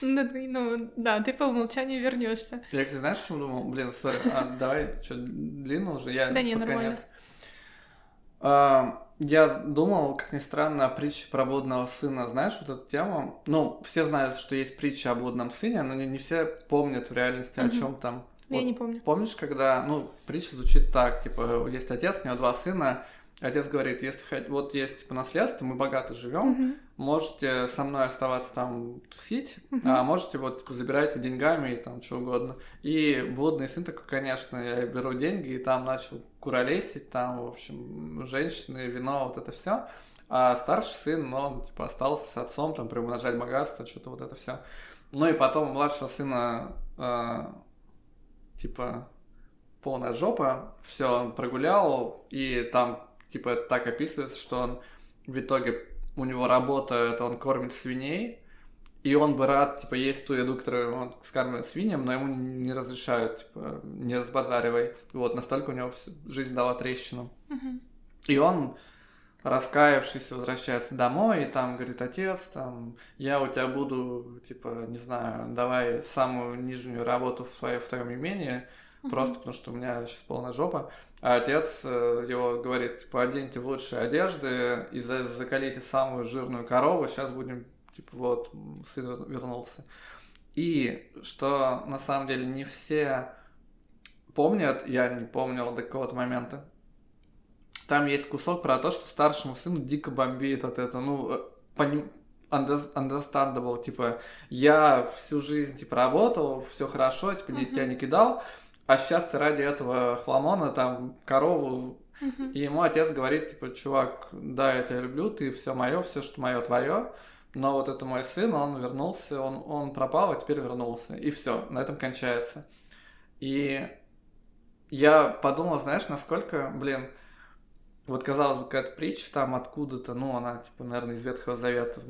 Ну, ну, да, ты по умолчанию вернешься. Я, кстати, знаешь, о чем думал? Блин, сори, а, давай, что, длинно уже? Я Да не, нормально. А, я думал, как ни странно, о притче про блудного сына. Знаешь вот эту тему? Ну, все знают, что есть притча о блудном сыне, но не, не все помнят в реальности, о Мгм. чем там. Я Вот не помню. Помнишь, когда, ну, притча звучит так, типа, есть отец, у него два сына, отец говорит, если вот есть, типа, наследство, мы богато живем, Мгм. можете со мной оставаться там тусить, Мгм. а можете вот типа, забирайте деньгами и там что угодно. И блудный сын такой, конечно, я беру деньги и там начал куролесить, там, в общем, женщины, вино, вот это все. А старший сын, ну, он типа остался с отцом, там, приумножать богатство, что-то вот это все. Ну и потом младшего сына, э, типа, полная жопа, все, он прогулял, и там, типа, так описывается, что он в итоге у него работа, это он кормит свиней, и он бы рад, типа, есть ту еду, которую он скармливает свиньям, но ему не разрешают, типа, не разбазаривай. Вот, настолько у него жизнь дала трещину. Мгм. И он, раскаявшись, возвращается домой, и там говорит, отец, там, я у тебя буду, типа, не знаю, давай самую нижнюю работу в, твоей, в твоем имении, просто потому что у меня сейчас полная жопа. А отец э, его говорит, типа, оденьте в лучшие одежды и за- закалите самую жирную корову, сейчас будем, типа, вот, сын вер- вернулся. И что на самом деле не все помнят, я не помнил до какого-то момента, там есть кусок про то, что старшему сыну дико бомбит от этого, ну, э, поним- under- understandable, типа, я всю жизнь, типа, работал, все хорошо, типа, Мгм. тебя не кидал, а сейчас ты ради этого хламона, там, корову, и ему отец говорит, типа, чувак, да, я тебя люблю, ты все мое, все, что мое, твое, но вот это мой сын, он вернулся, он, он пропал, а теперь вернулся, и все, на этом кончается. И я подумал, знаешь, насколько, блин, вот казалось бы, какая-то притча там откуда-то, ну, она, типа, наверное, из Ветхого Завета,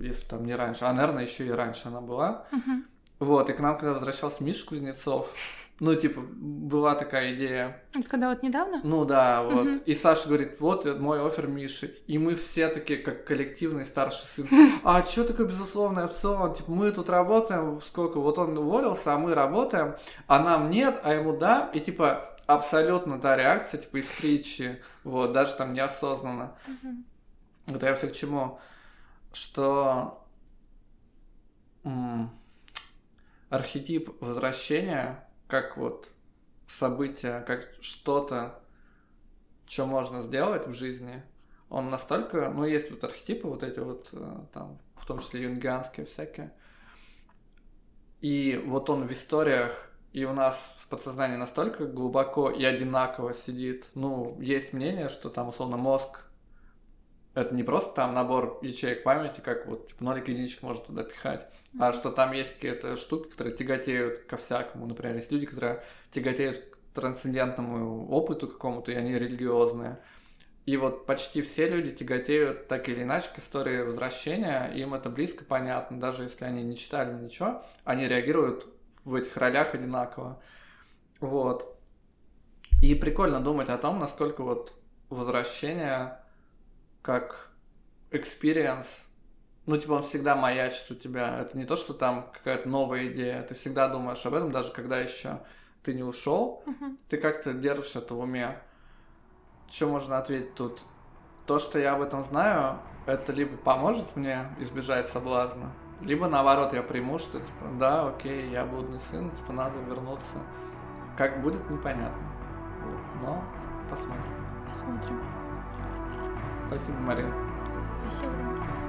если там не раньше, а, наверное, еще и раньше она была. Мгм. Вот, и к нам, когда возвращался Миша Кузнецов, ну, типа, была такая идея, Это когда вот недавно? ну да, вот. Мгм. И Саша говорит, вот мой офер Миши. И мы все такие, как коллективный старший сын. А что такое безусловный опцион? Типа, мы тут работаем, сколько? Вот он уволился, а мы работаем, а нам нет, а ему да. И типа, абсолютно та реакция, типа, из притчи. Вот, даже там неосознанно. Мгм. Это я все к чему? Что архетип возвращения, как вот событие, как что-то, что можно сделать в жизни, он настолько, ну, есть вот архетипы вот эти вот, э, там, в том числе юнгианские всякие, и вот он в историях и у нас в подсознании настолько глубоко и одинаково сидит. Ну, есть мнение, что там, условно, мозг это не просто там набор ячеек памяти, как вот типа нолик единичек можно туда пихать, а что там есть какие-то штуки, которые тяготеют ко всякому. Например, есть люди, которые тяготеют к трансцендентному опыту какому-то, и они религиозные. И вот почти все люди тяготеют так или иначе к истории возвращения, им это близко понятно, даже если они не читали ничего, они реагируют в этих ролях одинаково. Вот. И прикольно думать о том, насколько вот возвращение как experience, ну, типа, он всегда маячит у тебя. Это не то, что там какая-то новая идея. Ты всегда думаешь об этом, даже когда еще ты не ушел, Мгм. ты как-то держишь это в уме. Что можно ответить тут? То, что я об этом знаю, это либо поможет мне избежать соблазна, либо наоборот я приму, что типа, да, окей, я блудный сын, типа, надо вернуться. Как будет, непонятно. Вот, но посмотрим. Посмотрим. Спасибо, Марина. Спасибо.